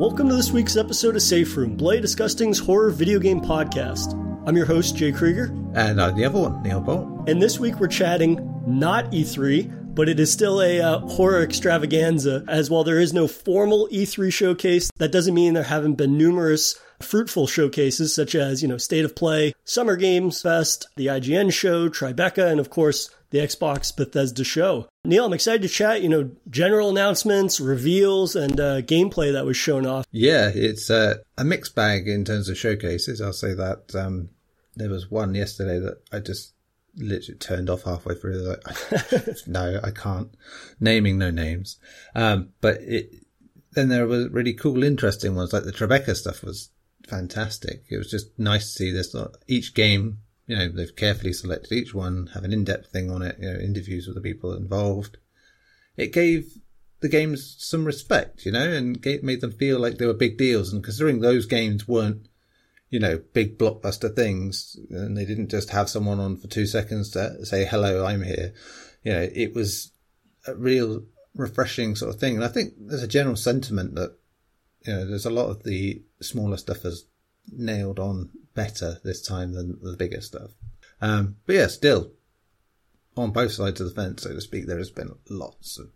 Welcome to this week's episode of Safe Room, Bloody Disgusting's horror video game podcast. I'm your host, Jay Krieger. And I'm the other one, Neil Bolt. And this week we're chatting not E3, but it is still a uh, horror extravaganza, as while there is no formal E3 showcase, that doesn't mean there haven't been numerous fruitful showcases such as, you know, State of Play, Summer Games Fest, the IGN show, Tribeca, and of course, the Xbox Bethesda show. Neil, I'm excited to chat, you know, general announcements, reveals, and uh, gameplay that was shown off. Yeah, it's uh, a mixed bag in terms of showcases. I'll say that. Um, there was one yesterday that I just literally turned off halfway through. Like, no, I can't. Naming no names. Um, but it, then there was really cool, interesting ones. Like the Tribeca stuff was fantastic. It was just nice to see this. Each game you know, they've carefully selected each one, have an in-depth thing on it, you know, interviews with the people involved. It gave the games some respect, you know, and made them feel like they were big deals. And considering those games weren't, you know, big blockbuster things, and they didn't just have someone on for two seconds to say, hello, I'm here. You know, it was a real refreshing sort of thing. And I think there's a general sentiment that, you know, there's a lot of the smaller stuff has nailed on better this time than the bigger stuff. Um, but yeah, still on both sides of the fence, so to speak, there has been lots of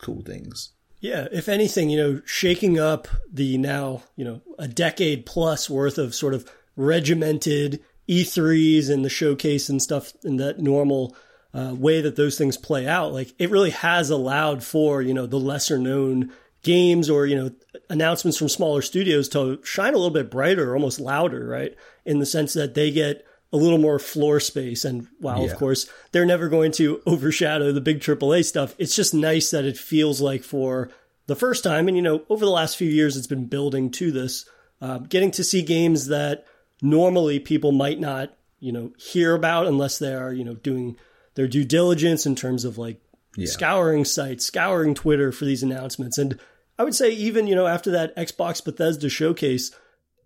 cool things. Yeah, if anything, you know, shaking up the now, you know, a decade plus worth of sort of regimented E3s and the showcase and stuff in that normal uh, way that those things play out, like it really has allowed for, you know, the lesser known games or, you know, announcements from smaller studios to shine a little bit brighter, almost louder, right? In the sense that they get a little more floor space. And while, yeah. of course, they're never going to overshadow the big AAA stuff, it's just nice that it feels like for the first time, and you know, over the last few years, it's been building to this, uh, getting to see games that normally people might not, you know, hear about unless they are, you know, doing their due diligence in terms of like yeah. scouring sites, scouring Twitter for these announcements. And I would say even, you know, after that Xbox Bethesda showcase,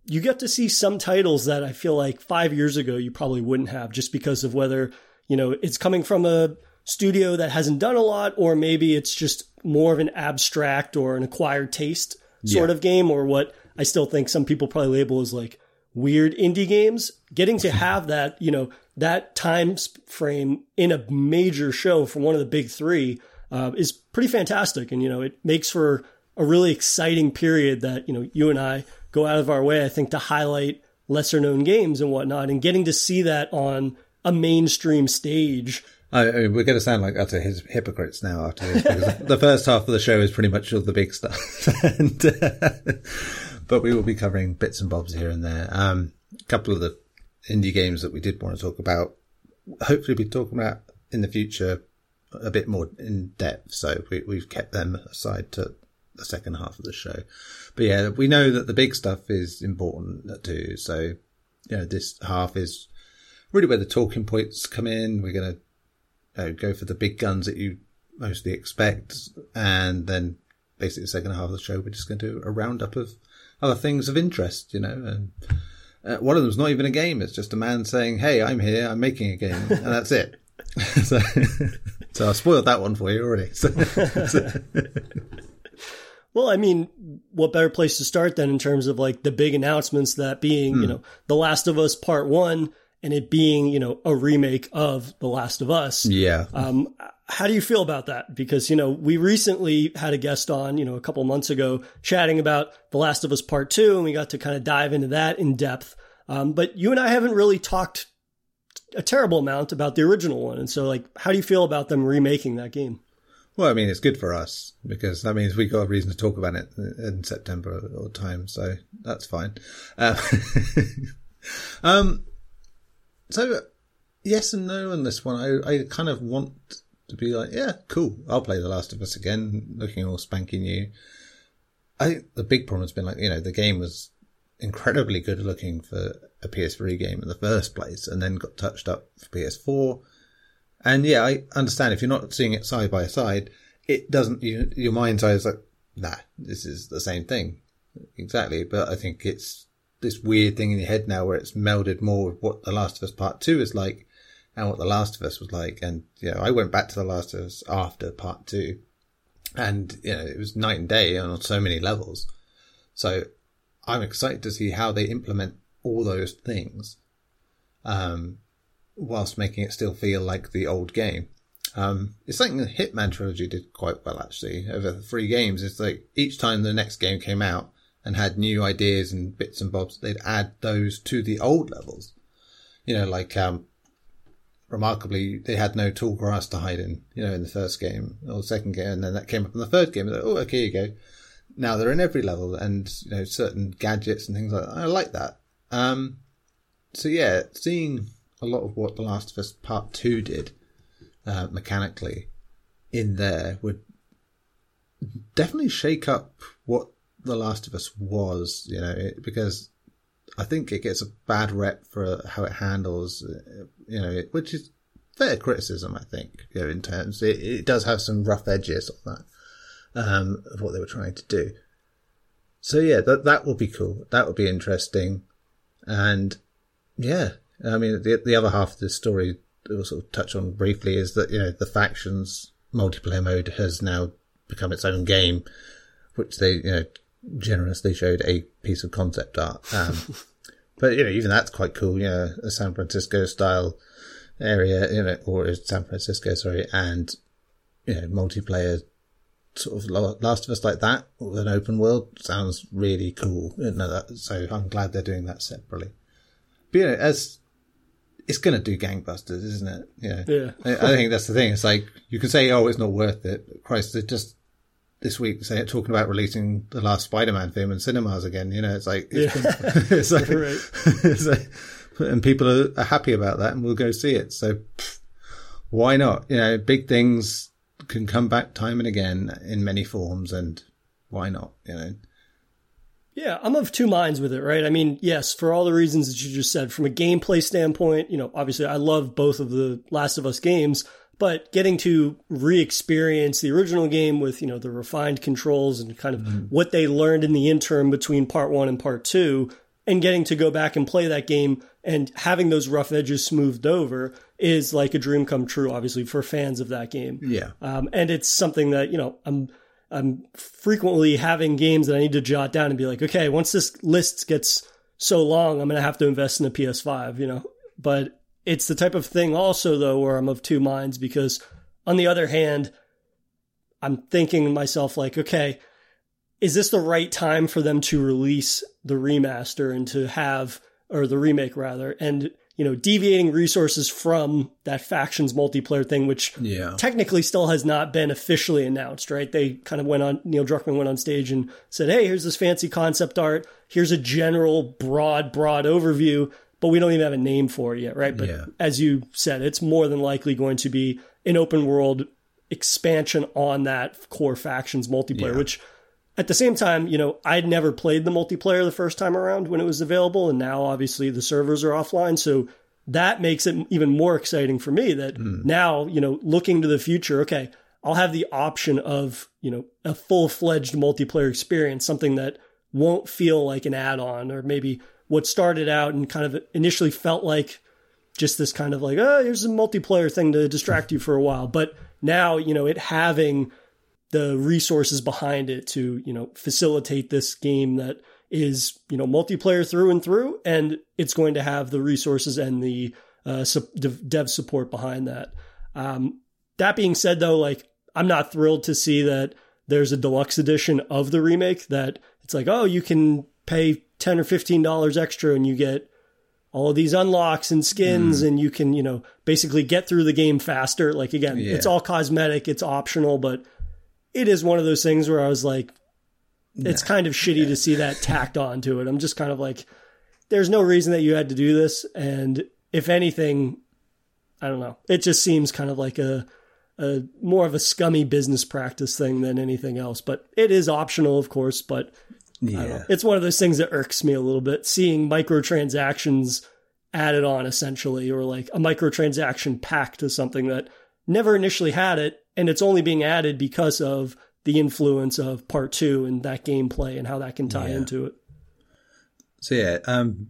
you get to see some titles that I feel like five years ago you probably wouldn't have just because of whether, you know, it's coming from a studio that hasn't done a lot, or maybe it's just more of an abstract or an acquired taste sort yeah. of game, or what I still think some people probably label as like weird indie games. Getting to have that, you know, that time frame in a major show for one of the big three uh, is pretty fantastic. And, you know, it makes for a really exciting period that, you know, you and I go out of our way, I think, to highlight lesser known games and whatnot and getting to see that on a mainstream stage. I, mean, we're going to sound like utter hypocrites now after this because the first half of the show is pretty much all the big stuff. and, uh, but we will be covering bits and bobs here and there. Um, a couple of the indie games that we did want to talk about, hopefully be talking about in the future a bit more in depth. So we, we've kept them aside to the second half of the show. But yeah, we know that the big stuff is important too. So, you know, this half is really where the talking points come in. We're going to you know, go for the big guns that you mostly expect. And then basically the second half of the show, we're just going to do a roundup of other things of interest, you know, and uh, one of them's not even a game. It's just a man saying, Hey, I'm here. I'm making a game. And that's it. so, so I spoiled that one for you already. So, so. Well, I mean, what better place to start than in terms of like the big announcements that being, mm. you hmm. know, The Last of Us Part One and it being, you know, a remake of The Last of Us. Yeah. Um, how do you feel about that? Because, you know, we recently had a guest on, you know, a couple months ago chatting about The Last of Us Part Two, and we got to kind of dive into that in depth. Um, but you and I haven't really talked a terrible amount about the original one. And so, like, how do you feel about them remaking that game? Well, I mean, it's good for us because that means we got a reason to talk about it in September or time, so that's fine. Um, um, so yes and no on this one. I, I kind of want to be like, yeah, cool. I'll play The Last of Us again, looking all spanky new. I think the big problem has been like, you know, the game was incredibly good looking for a PS3 game in the first place and then got touched up for PS4 and yeah, I understand if you're not seeing it side by side, it doesn't, you, your mind's eye is like, nah, this is the same thing. Exactly. But I think it's this weird thing in your head now where it's melded more with what The Last of Us Part 2 is like and what The Last of Us was like. And, you know, I went back to The Last of Us after Part 2 and, you know, it was night and day on so many levels. So I'm excited to see how they implement all those things, um, whilst making it still feel like the old game. Um, it's something the Hitman trilogy did quite well actually over the three games. It's like each time the next game came out and had new ideas and bits and bobs, they'd add those to the old levels. You know, like, um, remarkably, they had no tall grass to hide in, you know, in the first game or second game. And then that came up in the third game. Like, oh, okay, you go. Now they're in every level and, you know, certain gadgets and things like that. I like that. Um, so yeah, seeing a lot of what The Last of Us Part 2 did, uh, mechanically in there would definitely shake up what The Last of Us was, you know, it, because I think it gets a bad rep for how it handles, you know, which is fair criticism, I think, you know, in terms, it, it does have some rough edges on that, um, of what they were trying to do. So yeah, that, that will be cool. That will be interesting. And yeah, I mean, the, the other half of the story we'll sort of touch on briefly is that, you know, the factions multiplayer mode has now become its own game, which they, you know, generously showed a piece of concept art. Um, but, you know, even that's quite cool, you know, a San Francisco style area, you know, or San Francisco, sorry, and, you know, multiplayer sort of Last of Us like that with an open world sounds really cool. You know, that, so I'm glad they're doing that separately. But, you know, as it's going to do gangbusters, isn't it? Yeah. Yeah. I, I think that's the thing. It's like, you can say, oh, it's not worth it. Christ, they just this week say, talking about releasing the last Spider-Man film in cinemas again. You know, it's like, it's, Yeah. it's like, Right. it's like- and people are, are happy about that and we'll go see it. So pff, why not? You know, big things can come back time and again in many forms and why not? You know, Yeah, I'm of two minds with it, right? I mean, yes, for all the reasons that you just said, from a gameplay standpoint, you know, obviously I love both of the Last of Us games, but getting to re-experience the original game with, you know, the refined controls and kind of what they learned in the interim between part one and part two, and getting to go back and play that game and having those rough edges smoothed over is like a dream come true, obviously, for fans of that game. yeah, Um, and it's something that, you know, I'm, I'm frequently having games that I need to jot down and be like, okay, once this list gets so long, I'm going to have to invest in a PS5, you know, but it's the type of thing also though, where I'm of two minds because on the other hand, I'm thinking to myself like, okay, is this the right time for them to release the remaster and to have, or the remake rather, and, you know, deviating resources from that factions multiplayer thing, which yeah, technically still has not been officially announced, right? They kind of went on, Neil Druckmann went on stage and said, Hey, here's this fancy concept art. Here's a general broad, broad overview, but we don't even have a name for it yet, right? But Yeah. as you said, it's more than likely going to be an open world expansion on that core factions multiplayer, Yeah. which at the same time, you know, I'd never played the multiplayer the first time around when it was available, and now obviously the servers are offline. So that makes it even more exciting for me that hmm. now, you know, looking to the future, okay, I'll have the option of, you know, a full fledged multiplayer experience, something that won't feel like an add on or maybe what started out and kind of initially felt like just this kind of like, oh, here's a multiplayer thing to distract you for a while. But now, you know, it having the resources behind it to, you know, facilitate this game that is, you know, multiplayer through and through. And it's going to have the resources and the uh, dev support behind that. Um, that being said, though, like, I'm not thrilled to see that there's a deluxe edition of the remake that it's like, oh, you can pay 10 or $15 extra and you get all of these unlocks and skins and you can, you know, basically get through the game faster. Like again, Yeah. it's all cosmetic, it's optional, but it is one of those things where I was like, it's kind of shitty to see that tacked on to it. I'm just kind of like, there's no reason that you had to do this. And if anything, I don't know. It just seems kind of like a, a more of a scummy business practice thing than anything else. But it is optional, of course. But I don't know. yeah, It's one of those things that irks me a little bit. Seeing microtransactions added on essentially, or like a microtransaction pack to something that never initially had it, and it's only being added because of the influence of part two and that gameplay and how that can tie Yeah. into it. So yeah, um,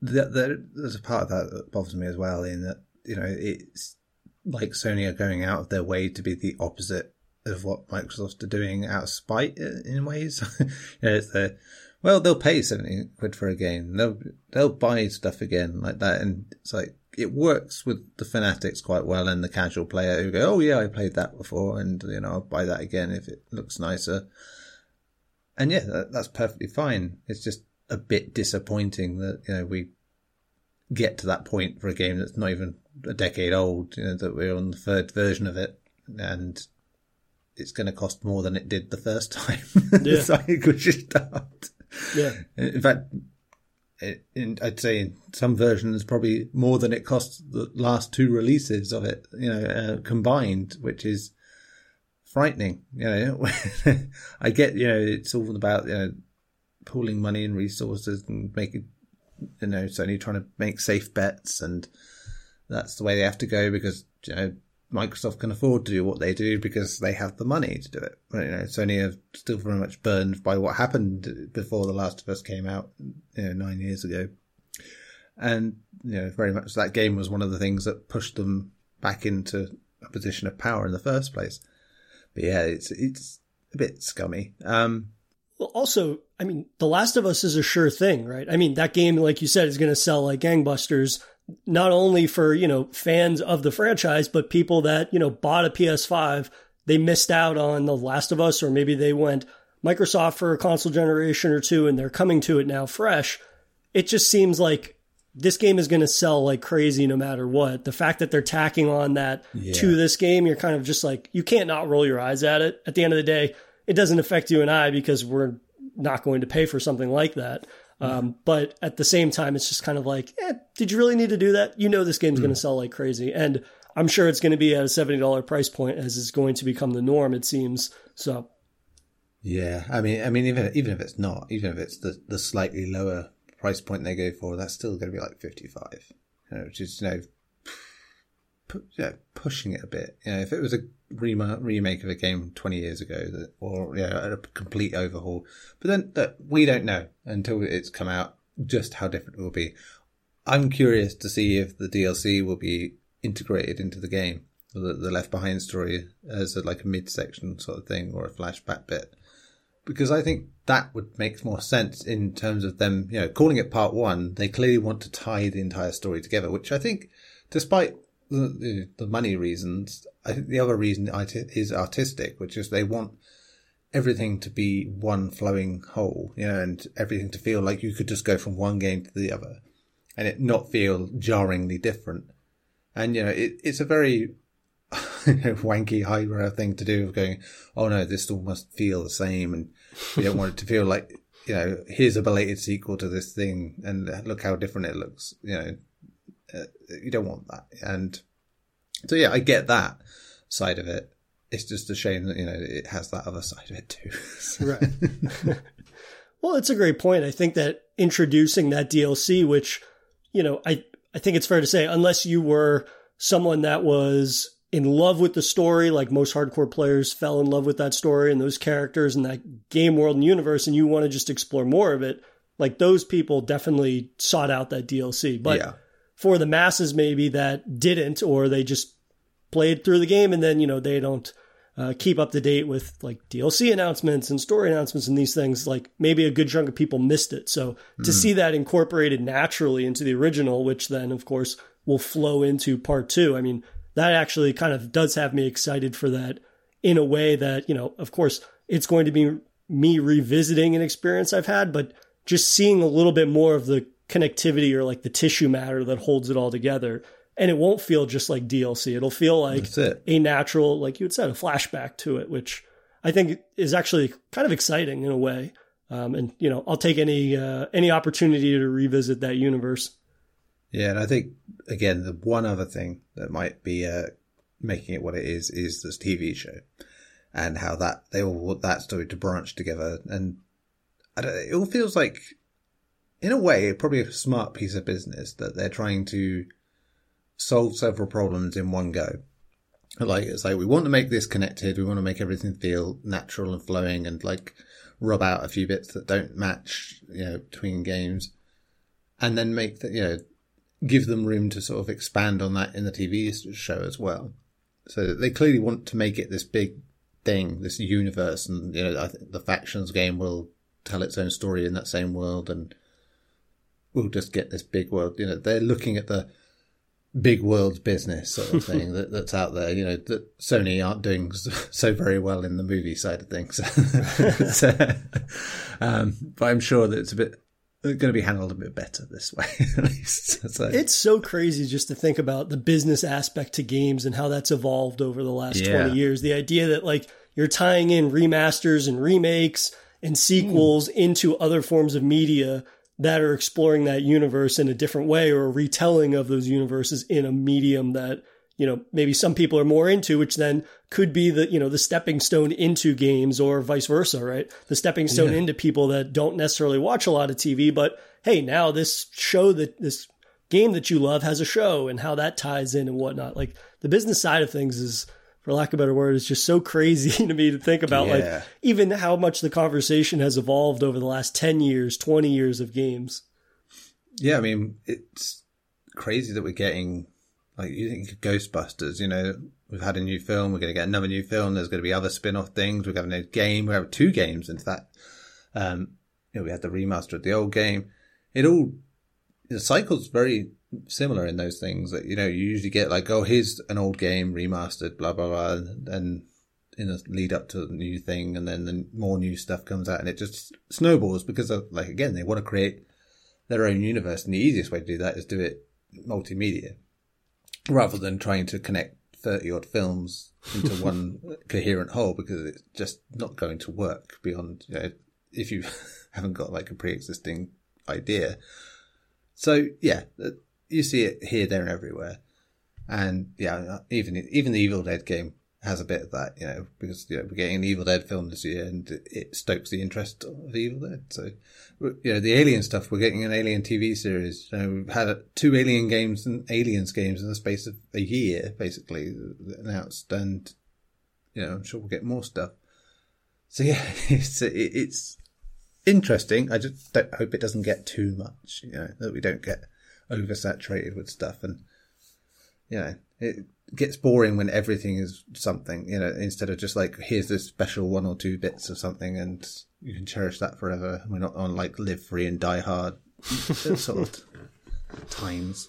the, the, there's a part of that that bothers me as well. In that you know it's like Sony are going out of their way to be the opposite of what Microsoft are doing out of spite in ways. you know, it's the well, they'll pay seventy quid for a game. They'll they'll buy stuff again like that, and it's like it works with the fanatics quite well and the casual player who go, "Oh yeah, I played that before, and you know I'll buy that again if it looks nicer." And yeah, that, that's perfectly fine. It's just a bit disappointing that you know we get to that point for a game that's not even a decade old. You know that we're on the third version of it, and it's going to cost more than it did the first time. Yeah. so we should start. Yeah. In fact, in, I'd say in some versions probably more than it cost the last two releases of it, you know, uh, combined, which is frightening. You know, I get, you know, it's all about, you know, pooling money and resources and making, you know, certainly trying to make safe bets and that's the way they have to go because, you know, Microsoft can afford to do what they do because they have the money to do it. You know, Sony are still very much burned by what happened before The Last of Us came out, you know, nine years ago. And, you know, very much that game was one of the things that pushed them back into a position of power in the first place. But yeah, it's, it's a bit scummy. Um, well, also, I mean, The Last of Us is a sure thing, right? I mean, that game, like you said, is going to sell like gangbusters not only for, you know, fans of the franchise, but people that, you know, bought a PS5, they missed out on The Last of Us, or maybe they went Microsoft for a console generation or two and they're coming to it now fresh. It just seems like this game is going to sell like crazy no matter what. The fact that they're tacking on that yeah. to this game, you're kind of just like, you can't not roll your eyes at it. At the end of the day, it doesn't affect you and I because we're not going to pay for something like that. Um, but at the same time, it's just kind of like, eh, did you really need to do that? You know, this game's mm. going to sell like crazy. And I'm sure it's going to be at a $70 price point as is going to become the norm, it seems. So. Yeah. I mean, I mean, even, even if it's not, even if it's the, the slightly lower price point they go for, that's still going to be like 55, you know, which is, you know, yeah, pushing it a bit. You know, if it was a remake of a game 20 years ago that, or know, a complete overhaul, but then we don't know until it's come out just how different it will be. I'm curious to see if the DLC will be integrated into the game, the, the Left Behind story as a, like a midsection sort of thing or a flashback bit, because I think that would make more sense in terms of them, you know, calling it part one. They clearly want to tie the entire story together, which I think, despite the, the money reasons. I think the other reason is artistic, which is they want everything to be one flowing whole, you know, and everything to feel like you could just go from one game to the other and it not feel jarringly different. And, you know, it, it's a very wanky highbrow thing to do of going, oh no, this all must feel the same. And we don't want it to feel like, you know, here's a belated sequel to this thing and look how different it looks, you know, uh, you don't want that. And so, yeah, I get that side of it. It's just a shame that, you know, it has that other side of it too. right. well, it's a great point. I think that introducing that DLC, which, you know, I, I think it's fair to say, unless you were someone that was in love with the story, like most hardcore players fell in love with that story and those characters and that game world and universe, and you want to just explore more of it, like those people definitely sought out that DLC. But yeah for the masses maybe that didn't or they just played through the game and then you know they don't uh, keep up to date with like DLC announcements and story announcements and these things. Like maybe a good chunk of people missed it. So to see that incorporated naturally into the original, which then of course will flow into part two. I mean, that actually kind of does have me excited for that in a way that, you know, of course it's going to be me revisiting an experience I've had, but just seeing a little bit more of the connectivity or like the tissue matter that holds it all together. And it won't feel just like DLC. It'll feel like a natural, like you had said, a flashback to it, which I think is actually kind of exciting in a way. Um, and you know, I'll take any uh, any opportunity to revisit that universe. Yeah, and I think again, the one other thing that might be uh, making it what it is is this TV show, and how that they all want that story to branch together. And it all feels like in a way, probably a smart piece of business that they're trying to solve several problems in one go. Like it's like we want to make this connected, we want to make everything feel natural and flowing, and like rub out a few bits that don't match, you know, between games, and then make that you know give them room to sort of expand on that in the TV show as well. So they clearly want to make it this big thing, this universe, and you know the factions game will tell its own story in that same world, and we'll just get this big world. You know, they're looking at the big world business sort of thing that, that's out there. You know, that Sony aren't doing so very well in the movie side of things. so, um, but I'm sure that it's a bit going to be handled a bit better this way, at least. So. It's so crazy just to think about the business aspect to games and how that's evolved over the last yeah. 20 years. The idea that like you're tying in remasters and remakes and sequels mm. into other forms of media that are exploring that universe in a different way or a retelling of those universes in a medium that you know maybe some people are more into which then could be the you know the stepping stone into games or vice versa right the stepping stone yeah. into people that don't necessarily watch a lot of tv but hey now this show that this game that you love has a show and how that ties in and whatnot like the business side of things is for lack of a better word, is just so crazy to me to think about yeah. like even how much the conversation has evolved over the last 10 years, 20 years of games. Yeah, I mean, it's crazy that we're getting like you think Ghostbusters, you know, we've had a new film, we're going to get another new film, there's going to be other spin-off things, we're having a new game, we have two games into that. Um, you know, we had the remaster of the old game. It all the cycle's very similar in those things that you know you usually get like oh here's an old game remastered blah blah blah and in a lead up to the new thing and then the more new stuff comes out and it just snowballs because of, like again they want to create their own universe and the easiest way to do that is do it multimedia rather than trying to connect 30 odd films into one coherent whole because it's just not going to work beyond you know, if you haven't got like a pre-existing idea. So yeah you see it here, there, and everywhere. And yeah, even even the Evil Dead game has a bit of that, you know, because you know, we're getting an Evil Dead film this year, and it stokes the interest of Evil Dead. So, you know, the Alien stuff, we're getting an Alien TV series. You know, we've had two Alien games and Aliens games in the space of a year, basically announced, and you know, I'm sure we'll get more stuff. So yeah, it's it's interesting. I just hope it doesn't get too much. You know, that we don't get oversaturated with stuff, and you know it gets boring when everything is something. You know, instead of just like here's this special one or two bits of something, and you can cherish that forever. We're not on like live free and die hard sort of times.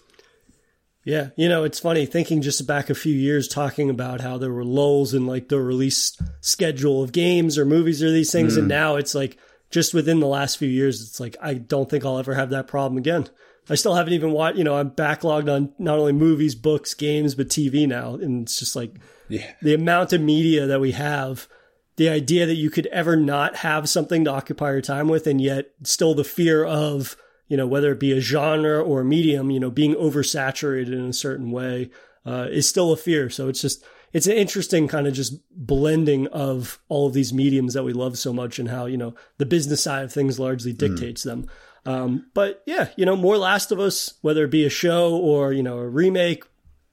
Yeah, you know, it's funny thinking just back a few years talking about how there were lulls in like the release schedule of games or movies or these things. Mm. And now it's like just within the last few years, it's like, I don't think I'll ever have that problem again. I still haven't even watched, you know, I'm backlogged on not only movies, books, games, but TV now. And it's just like yeah. the amount of media that we have, the idea that you could ever not have something to occupy your time with, and yet still the fear of, you know, whether it be a genre or a medium, you know, being oversaturated in a certain way uh, is still a fear. So it's just, it's an interesting kind of just blending of all of these mediums that we love so much and how, you know, the business side of things largely mm. dictates mm. them. Um, but yeah, you know, more Last of Us, whether it be a show or, you know, a remake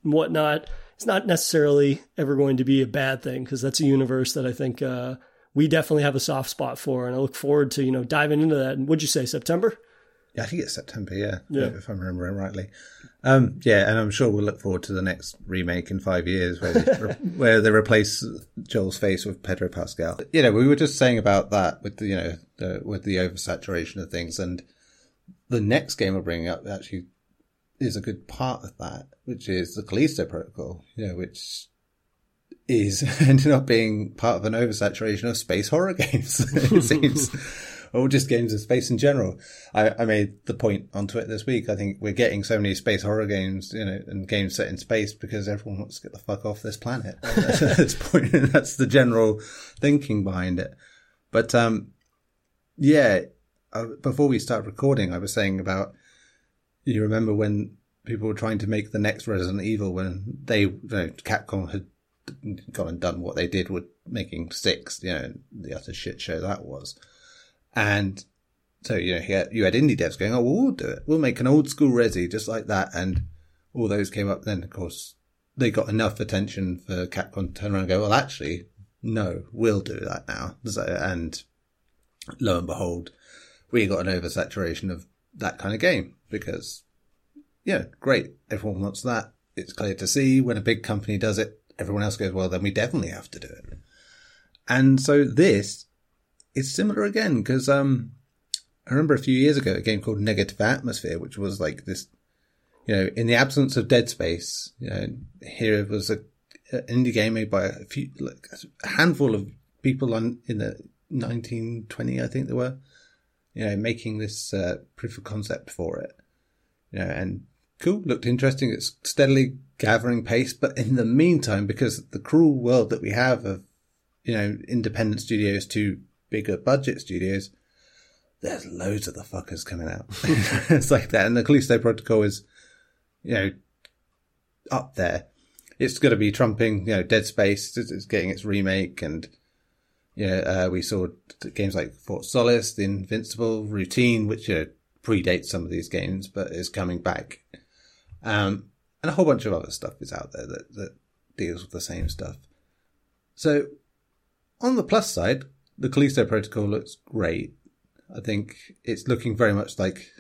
and whatnot, it's not necessarily ever going to be a bad thing because that's a universe that I think uh, we definitely have a soft spot for. And I look forward to, you know, diving into that. And would you say September? Yeah, I think it's September, yeah, yeah. if I'm remembering rightly. Um, yeah, and I'm sure we'll look forward to the next remake in five years where they, where they replace Joel's face with Pedro Pascal. You know, we were just saying about that with the, you know, the, with the oversaturation of things and the next game we're bringing up actually is a good part of that, which is the Callisto Protocol, you know, which is ended up being part of an oversaturation of space horror games. it seems, or just games of space in general. I, I, made the point on Twitter this week. I think we're getting so many space horror games, you know, and games set in space because everyone wants to get the fuck off this planet at this point. That's the general thinking behind it. But, um, yeah, before we start recording, I was saying about you remember when people were trying to make the next Resident Evil when they, you know, Capcom had gone and done what they did with making six, you know, the utter shit show that was. And so, you know, you had indie devs going, oh, well, we'll do it. We'll make an old school Resi just like that. And all those came up. Then, of course, they got enough attention for Capcom to turn around and go, well, actually, no, we'll do that now. So, and lo and behold, we got an oversaturation of that kind of game because, yeah, great. Everyone wants that. It's clear to see when a big company does it, everyone else goes, well, then we definitely have to do it. And so this it's similar again because um, I remember a few years ago a game called Negative Atmosphere, which was like this, you know, in the absence of Dead Space, you know, here it was a an indie game made by a few, like a handful of people on in the 1920, I think they were, you know, making this uh, proof of concept for it, you know, and cool, looked interesting. It's steadily gathering pace, but in the meantime, because the cruel world that we have of, you know, independent studios to bigger budget studios, there's loads of the fuckers coming out. it's like that. And the Callisto Protocol is, you know, up there. It's going to be trumping, you know, Dead Space. It's getting its remake. And, know, uh, we saw games like Fort Solis, The Invincible, Routine, which, know, predates some of these games, but is coming back. Um, and a whole bunch of other stuff is out there that, that deals with the same stuff. So on the plus side, the Callisto Protocol looks great. I think it's looking very much like,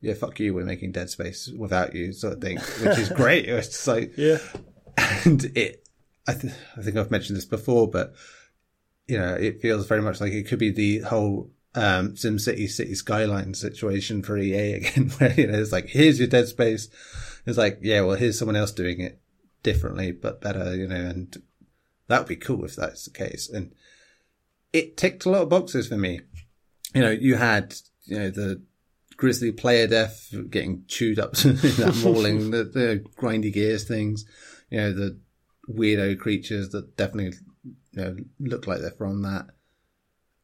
yeah, fuck you, we're making Dead Space without you, sort of thing, which is great. It's like, yeah, and it, I, th- I think I've mentioned this before, but you know, it feels very much like it could be the whole um, SimCity City Skyline situation for EA again, where you know it's like, here's your Dead Space. It's like, yeah, well, here's someone else doing it differently but better, you know, and that would be cool if that's the case. And it ticked a lot of boxes for me. You know, you had, you know, the grisly player death getting chewed up, that mauling, the, the grindy gears things, you know, the weirdo creatures that definitely, you know, look like they're from that.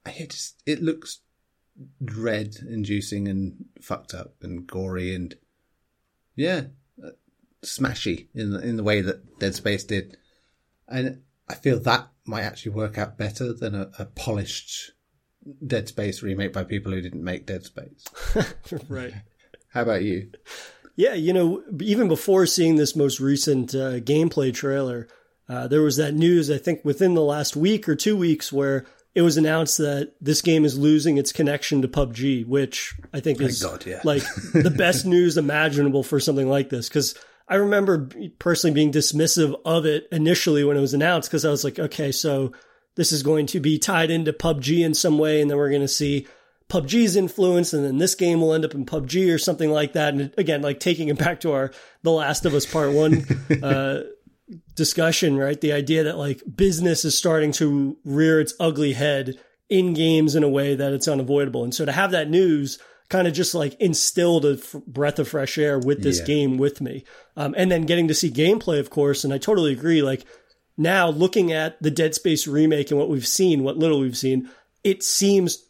It just, it looks dread inducing and fucked up and gory and yeah, smashy in the, in the way that Dead Space did. And I feel that might actually work out better than a, a polished Dead Space remake by people who didn't make Dead Space. right. How about you? Yeah, you know, even before seeing this most recent uh, gameplay trailer, uh, there was that news, I think, within the last week or two weeks where it was announced that this game is losing its connection to PUBG, which I think is God, yeah. like the best news imaginable for something like this. Because I remember personally being dismissive of it initially when it was announced because I was like, okay, so this is going to be tied into PUBG in some way, and then we're going to see PUBG's influence, and then this game will end up in PUBG or something like that. And again, like taking it back to our The Last of Us Part One uh, discussion, right? The idea that like business is starting to rear its ugly head in games in a way that it's unavoidable, and so to have that news kind of just like instilled a f- breath of fresh air with this yeah. game with me. Um, and then getting to see gameplay, of course. And I totally agree. Like now looking at the Dead Space remake and what we've seen, what little we've seen, it seems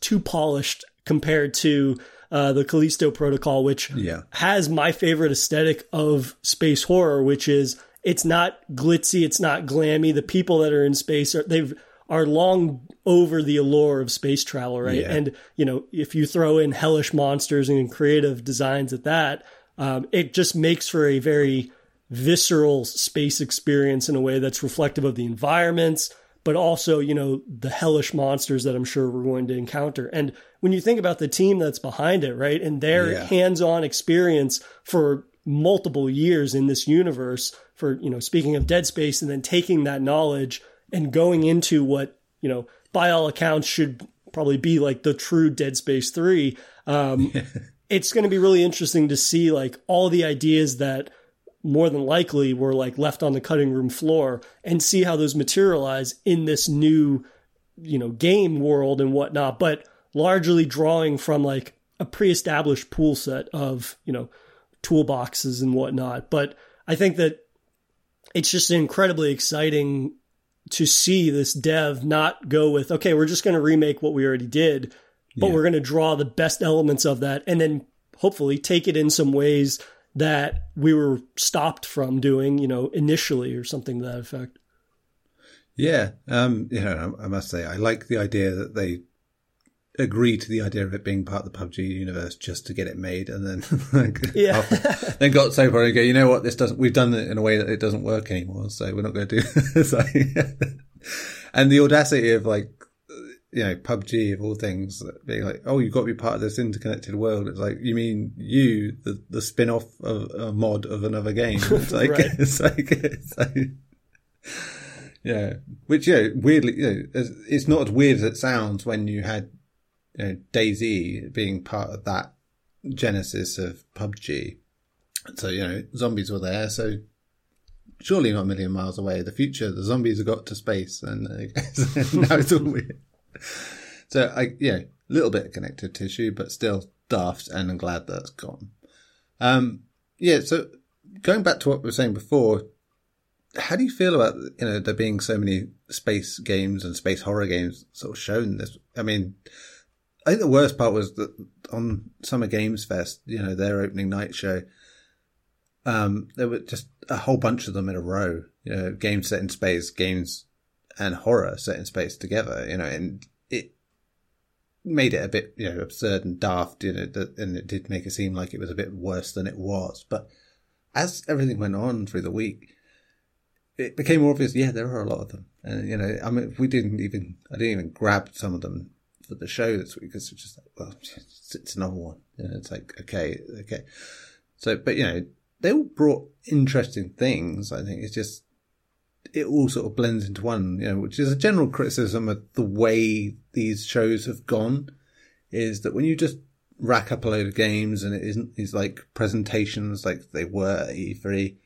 too polished compared to uh, the Callisto Protocol, which yeah. has my favorite aesthetic of space horror, which is it's not glitzy, it's not glammy. The people that are in space are they've are long over the allure of space travel, right? Yeah. And you know, if you throw in hellish monsters and creative designs at that, um, it just makes for a very visceral space experience in a way that's reflective of the environments, but also, you know, the hellish monsters that I'm sure we're going to encounter. And when you think about the team that's behind it, right, and their Yeah. hands-on experience for multiple years in this universe, for you know, speaking of Dead Space, and then taking that knowledge and going into what you know, by all accounts, should probably be like the true Dead Space Three. Um, it's going to be really interesting to see like all the ideas that more than likely were like left on the cutting room floor and see how those materialize in this new, you know, game world and whatnot. But largely drawing from like a pre-established pool set of you know toolboxes and whatnot. But I think that it's just incredibly exciting to see this dev not go with okay we're just going to remake what we already did but Yeah. we're going to draw the best elements of that and then hopefully take it in some ways that we were stopped from doing you know initially or something to that effect Yeah, um, you know, I must say, I like the idea that they agreed to the idea of it being part of the PUBG universe just to get it made, and then like, Yeah. after- then got so far and go, you know what, this doesn't. We've done it in a way that it doesn't work anymore, so we're not going to do. This. And the audacity of like, you know, PUBG of all things being like, oh, you've got to be part of this interconnected world. It's like, you mean you, the the spin off of a mod of another game? It's like, Right. it's like, it's like Yeah, which yeah, weirdly, you know, it's not as weird as it sounds when you had you know, DayZ being part of that genesis of PUBG. So you know, zombies were there. So surely not a million miles away. The future, the zombies have got to space, and uh, now it's all weird. So I yeah, a little bit of connective tissue, but still daft, and I'm glad that's gone. Um, yeah. So going back to what we were saying before, how do you feel about you know there being so many space games and space horror games sort of shown this? I mean, I think the worst part was that on Summer Games Fest, you know, their opening night show, um, there were just a whole bunch of them in a row. You know, games set in space, games and horror set in space together. You know, and it made it a bit you know absurd and daft. You know, and it did make it seem like it was a bit worse than it was. But as everything went on through the week it became more obvious. Yeah, there are a lot of them, and you know, I mean, we didn't even, I didn't even grab some of them for the show this week because it's just like, well, it's, another one. You know, it's like, okay, okay. So, but you know, they all brought interesting things. I think it's just it all sort of blends into one. You know, which is a general criticism of the way these shows have gone. Is that when you just rack up a load of games and it isn't these like presentations like they were at E3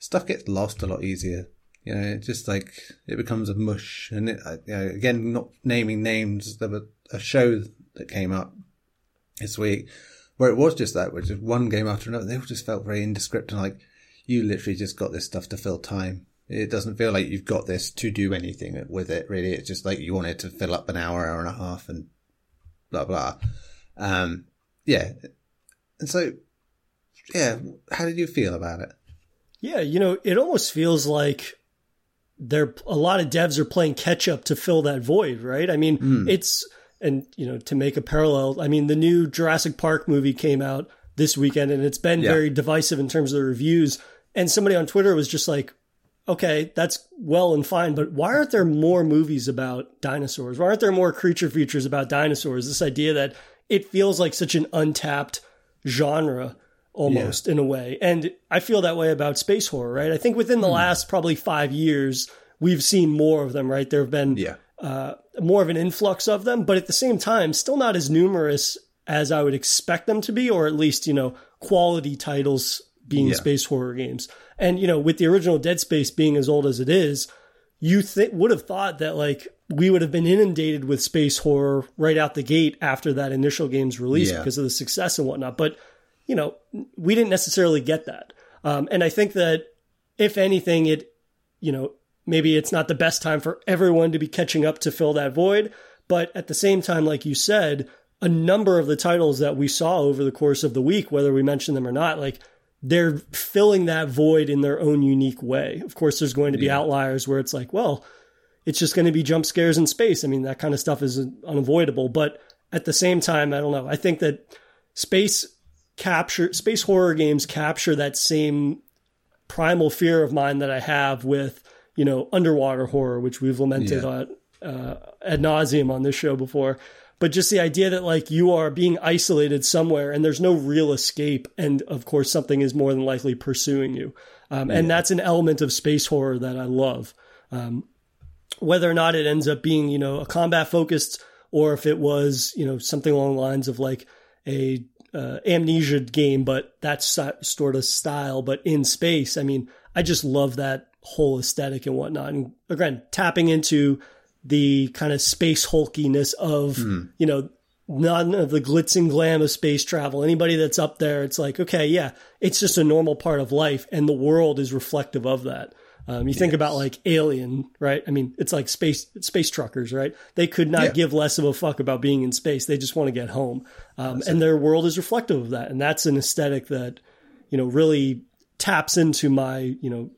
stuff gets lost a lot easier. You know, it just like it becomes a mush. And it, you know, again, not naming names, there was a show that came up this week where it was just that, which is one game after another. They all just felt very indescript and like you literally just got this stuff to fill time. It doesn't feel like you've got this to do anything with it, really. It's just like you wanted to fill up an hour, hour and a half, and blah blah. Um, yeah, and so yeah, how did you feel about it? Yeah, you know, it almost feels like there a lot of devs are playing catch up to fill that void, right? I mean, mm. it's and you know, to make a parallel, I mean, the new Jurassic Park movie came out this weekend and it's been yeah. very divisive in terms of the reviews. And somebody on Twitter was just like, okay, that's well and fine, but why aren't there more movies about dinosaurs? Why aren't there more creature features about dinosaurs? This idea that it feels like such an untapped genre almost yeah. in a way. And I feel that way about space horror, right? I think within the mm. last probably five years, we've seen more of them, right? There have been yeah. uh, more of an influx of them, but at the same time, still not as numerous as I would expect them to be, or at least, you know, quality titles being yeah. space horror games. And, you know, with the original Dead Space being as old as it is, you th- would have thought that like we would have been inundated with space horror right out the gate after that initial game's release yeah. because of the success and whatnot. But you know, we didn't necessarily get that. Um, and I think that if anything, it, you know, maybe it's not the best time for everyone to be catching up to fill that void. But at the same time, like you said, a number of the titles that we saw over the course of the week, whether we mentioned them or not, like they're filling that void in their own unique way. Of course, there's going to be yeah. outliers where it's like, well, it's just going to be jump scares in space. I mean, that kind of stuff is unavoidable. But at the same time, I don't know. I think that space capture space horror games capture that same primal fear of mine that I have with you know underwater horror, which we've lamented yeah. uh, ad nauseum on this show before. But just the idea that like you are being isolated somewhere and there's no real escape, and of course something is more than likely pursuing you, um, and that's an element of space horror that I love. Um, whether or not it ends up being you know a combat focused or if it was you know something along the lines of like a uh, amnesia game, but that sort of style, but in space. I mean, I just love that whole aesthetic and whatnot. And again, tapping into the kind of space hulkiness of, mm. you know, none of the glitz and glam of space travel. Anybody that's up there, it's like, okay, yeah, it's just a normal part of life, and the world is reflective of that. Um, you yes. think about like Alien, right? I mean, it's like space space truckers, right? They could not yeah. give less of a fuck about being in space. They just want to get home, um, and their world is reflective of that. And that's an aesthetic that you know really taps into my you know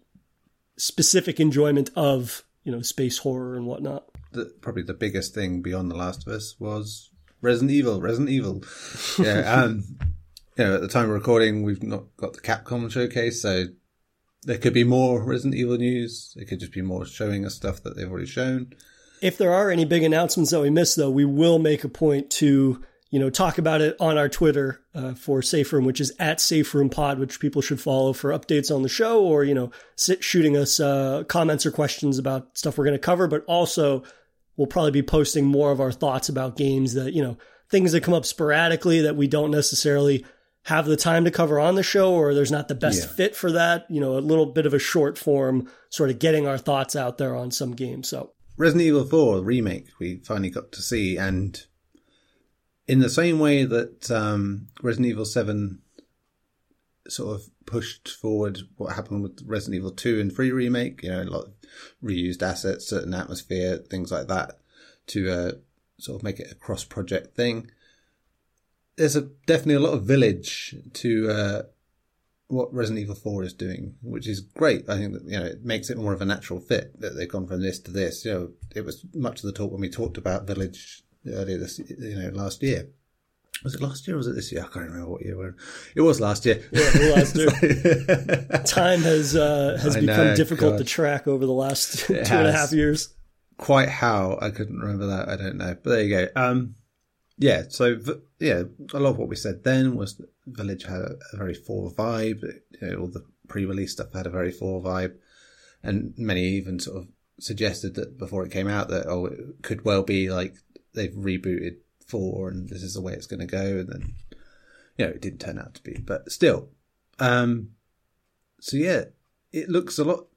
specific enjoyment of you know space horror and whatnot. The, probably the biggest thing beyond The Last of Us was Resident Evil. Resident Evil, yeah. um, you know, at the time of recording, we've not got the Capcom showcase, so there could be more Resident Evil news. It could just be more showing us stuff that they've already shown. If there are any big announcements that we missed, though, we will make a point to, you know, talk about it on our Twitter uh, for Safe Room, which is at Safe Room Pod, which people should follow for updates on the show or, you know, sit, shooting us uh, comments or questions about stuff we're going to cover. But also, we'll probably be posting more of our thoughts about games that, you know, things that come up sporadically that we don't necessarily have the time to cover on the show or there's not the best yeah. fit for that. You know, a little bit of a short form, sort of getting our thoughts out there on some games. So, Resident Evil 4 remake, we finally got to see. And in the same way that um, Resident Evil 7 sort of pushed forward what happened with Resident Evil 2 and 3 remake, you know, a lot of reused assets, certain atmosphere, things like that, to uh, sort of make it a cross project thing. There's a, definitely a lot of village to uh, what Resident Evil 4 is doing, which is great. I think that, you know, it makes it more of a natural fit that they've gone from this to this. You know, it was much of the talk when we talked about Village earlier this, you know, last year. Was it last year or was it this year? I can't remember what year. It was last year. Yeah, last year. Time has uh, has I become know, difficult God. to track over the last two and a half years. Quite how I couldn't remember that. I don't know. But there you go. Um, yeah. So yeah, a lot of what we said then was Village had a, very four vibe. You know, all the pre-release stuff had a very four vibe, and many even sort of suggested that before it came out that oh, it could well be like they've rebooted four and this is the way it's going to go. And then, you know, it didn't turn out to be, but still. Um, so yeah, it looks a lot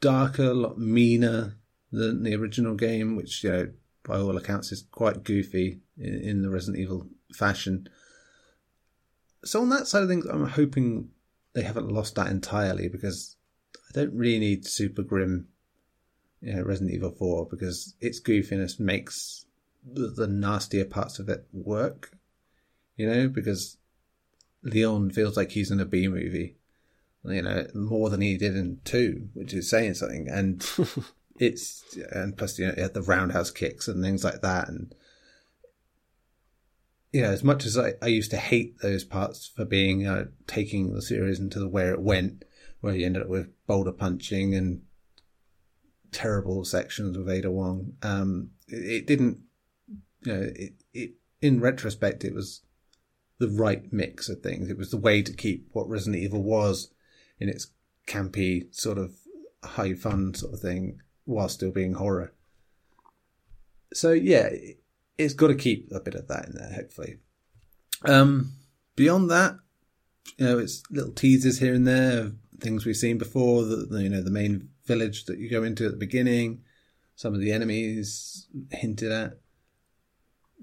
darker, a lot meaner than the original game, which, you know, by all accounts is quite goofy in, in the Resident Evil fashion. So on that side of things, I'm hoping they haven't lost that entirely because I don't really need super grim you know, Resident Evil 4 because its goofiness makes the, the nastier parts of it work, you know, because Leon feels like he's in a B movie, you know, more than he did in two, which is saying something. And it's, and plus, you know, the roundhouse kicks and things like that. And, you know, as much as I, I used to hate those parts for being, uh, taking the series into the where it went, where you ended up with boulder punching and terrible sections with Ada Wong, um, it, it didn't you know, it, it, in retrospect, it was the right mix of things. It was the way to keep what Resident Evil was in its campy, sort of high fun sort of thing, while still being horror. So yeah, it's got to keep a bit of that in there, hopefully. Um, beyond that, you know, it's little teasers here and there things we've seen before. The, you know, the main village that you go into at the beginning, some of the enemies hinted at.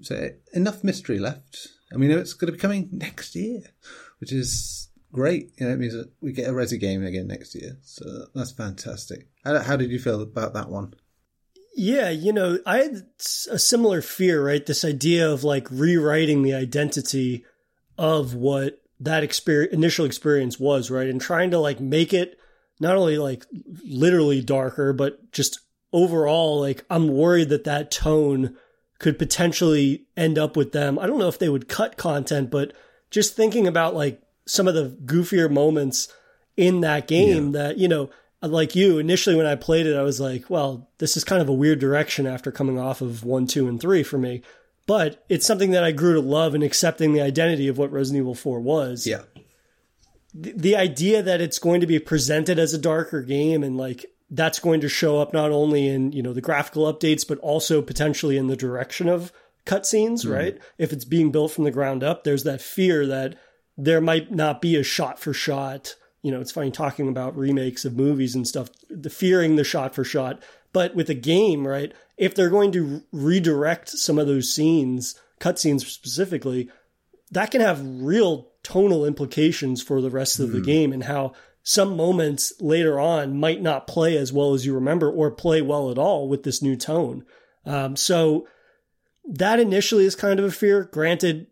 So enough mystery left. and we know it's going to be coming next year, which is great. You know, it means that we get a Resi game again next year. So that's fantastic. How, how did you feel about that one? Yeah, you know, I had a similar fear, right? This idea of like rewriting the identity of what that experience, initial experience was, right? And trying to like make it not only like literally darker, but just overall, like I'm worried that that tone could potentially end up with them. I don't know if they would cut content, but just thinking about like some of the goofier moments in that game yeah. that, you know, like you, initially when I played it, I was like, well, this is kind of a weird direction after coming off of one, two, and three for me. But it's something that I grew to love and accepting the identity of what Resident Evil 4 was. Yeah. The, the idea that it's going to be presented as a darker game and like that's going to show up not only in you know the graphical updates but also potentially in the direction of cutscenes mm. right if it's being built from the ground up there's that fear that there might not be a shot for shot you know it's funny talking about remakes of movies and stuff the fearing the shot for shot but with a game right if they're going to redirect some of those scenes cutscenes specifically that can have real tonal implications for the rest mm. of the hmm. game and how some moments later on might not play as well as you remember or play well at all with this new tone. Um, so that initially is kind of a fear. Granted,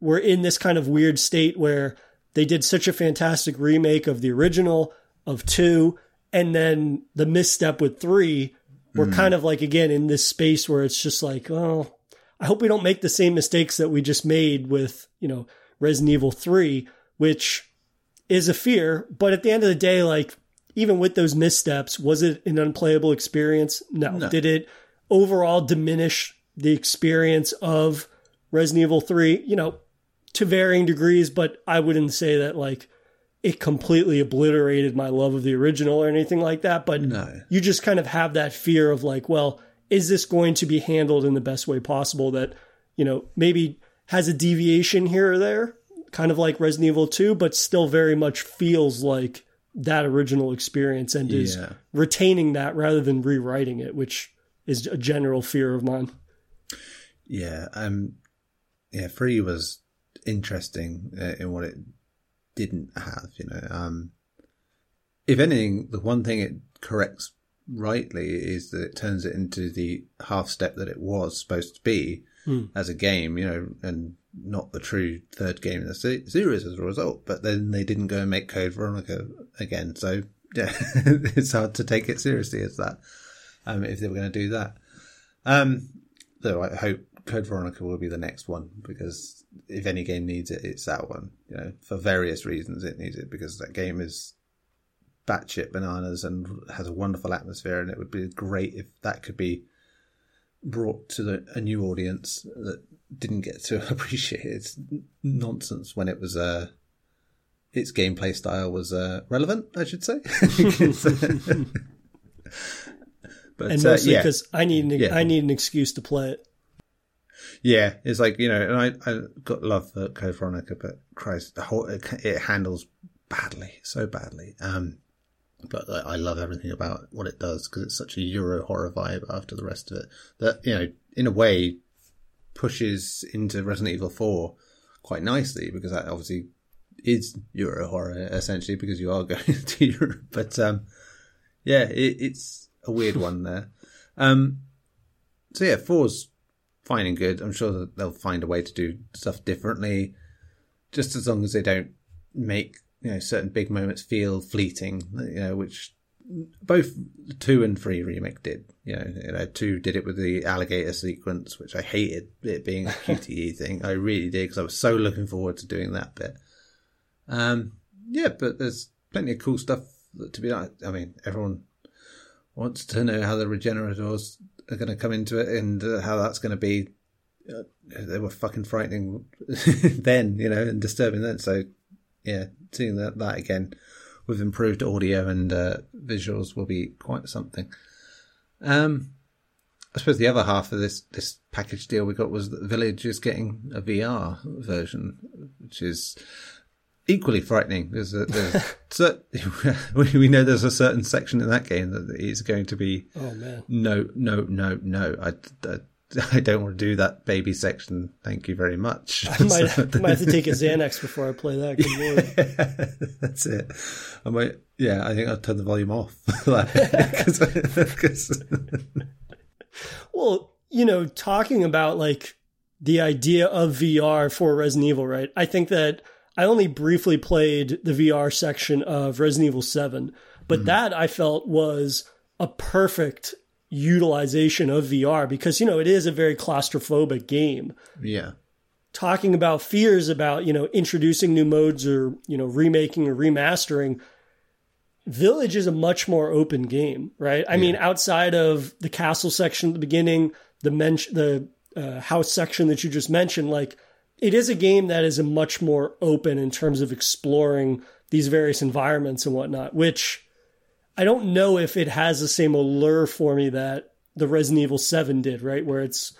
we're in this kind of weird state where they did such a fantastic remake of the original of two, and then the misstep with three. We're mm. kind of like again in this space where it's just like, oh, I hope we don't make the same mistakes that we just made with, you know, Resident Evil 3, which is a fear. But at the end of the day, like even with those missteps, was it an unplayable experience? No. no. Did it overall diminish the experience of Resident Evil 3, you know, to varying degrees, but I wouldn't say that like it completely obliterated my love of the original or anything like that. But No. you just kind of have that fear of like, well, is this going to be handled in the best way possible that, you know, maybe has a deviation here or there, kind of like Resident Evil 2, but still very much feels like that original experience and is retaining that rather than rewriting it, which is a general fear of mine. Yeah, um, yeah, three was interesting uh, in what it didn't have. You know, um, if anything, the one thing it corrects rightly is that it turns it into the half step that it was supposed to be as a game. You know, and not the true third game in the series as a result. But then they didn't go and make Code Veronica again, so yeah, it's hard to take it seriously as that. Um, if they were going to do that. Um, though I hope Code Veronica will be the next one because if any game needs it, it's that one. You know, for various reasons, it needs it because that game is batshit bananas and has a wonderful atmosphere, and it would be great if that could be brought to the, a new audience that didn't get to appreciate its nonsense when it was uh, its gameplay style was uh, relevant, I should say. but And uh, mostly yeah. because I need an, Yeah. I need an excuse to play it. Yeah, it's like you know, and I I got love for Code Veronica, but Christ, the whole it, it handles badly, so badly. Um, but I love everything about what it does because it's such a Euro horror vibe after the rest of it that you know, in a way, pushes into Resident Evil Four quite nicely because that obviously is Euro horror essentially because you are going to Europe. But um, yeah, it, it's a weird one there. Um, so yeah, four's fine and good. I'm sure that they'll find a way to do stuff differently, just as long as they don't make you know certain big moments feel fleeting. You know, which both two and three remake did. You know, you know, two did it with the alligator sequence, which I hated it being a QTE thing. I really did because I was so looking forward to doing that bit. Um, yeah, but there's plenty of cool stuff to be honest. I mean, everyone wants to know how the regenerators are going to come into it and uh, how that's going to be. Uh, they were fucking frightening then, you know, and disturbing then. So, yeah, seeing that that again with improved audio and uh, visuals will be quite something. Um, I suppose the other half of this this package deal we got was that Village is getting a VR version, which is equally frightening. There's a, there's we know there's a certain section in that game that is going to be Oh man. no, no, no, no. I, I, I don't want to do that baby section. Thank you very much. I might, might have to take a Xanax before I play that. Good lord. That's it. I might, yeah, I think I'll turn the volume off. Like, 'cause- 'cause- Well, you know, talking about like the idea of VR for Resident Evil, right? I think that I only briefly played the VR section of Resident Evil 7, but that I felt was a perfect utilization of VR because, you know, it is a very claustrophobic game. yeah. Talking about fears about, you know, introducing new modes or, you know, remaking or remastering, Village is a much more open game, right? I mean, outside of the castle section at the beginning, the men- the uh, house section that you just mentioned, like it is a game that is a much more open in terms of exploring these various environments and whatnot. Which I don't know if it has the same allure for me that the Resident Evil Seven did, right? Where it's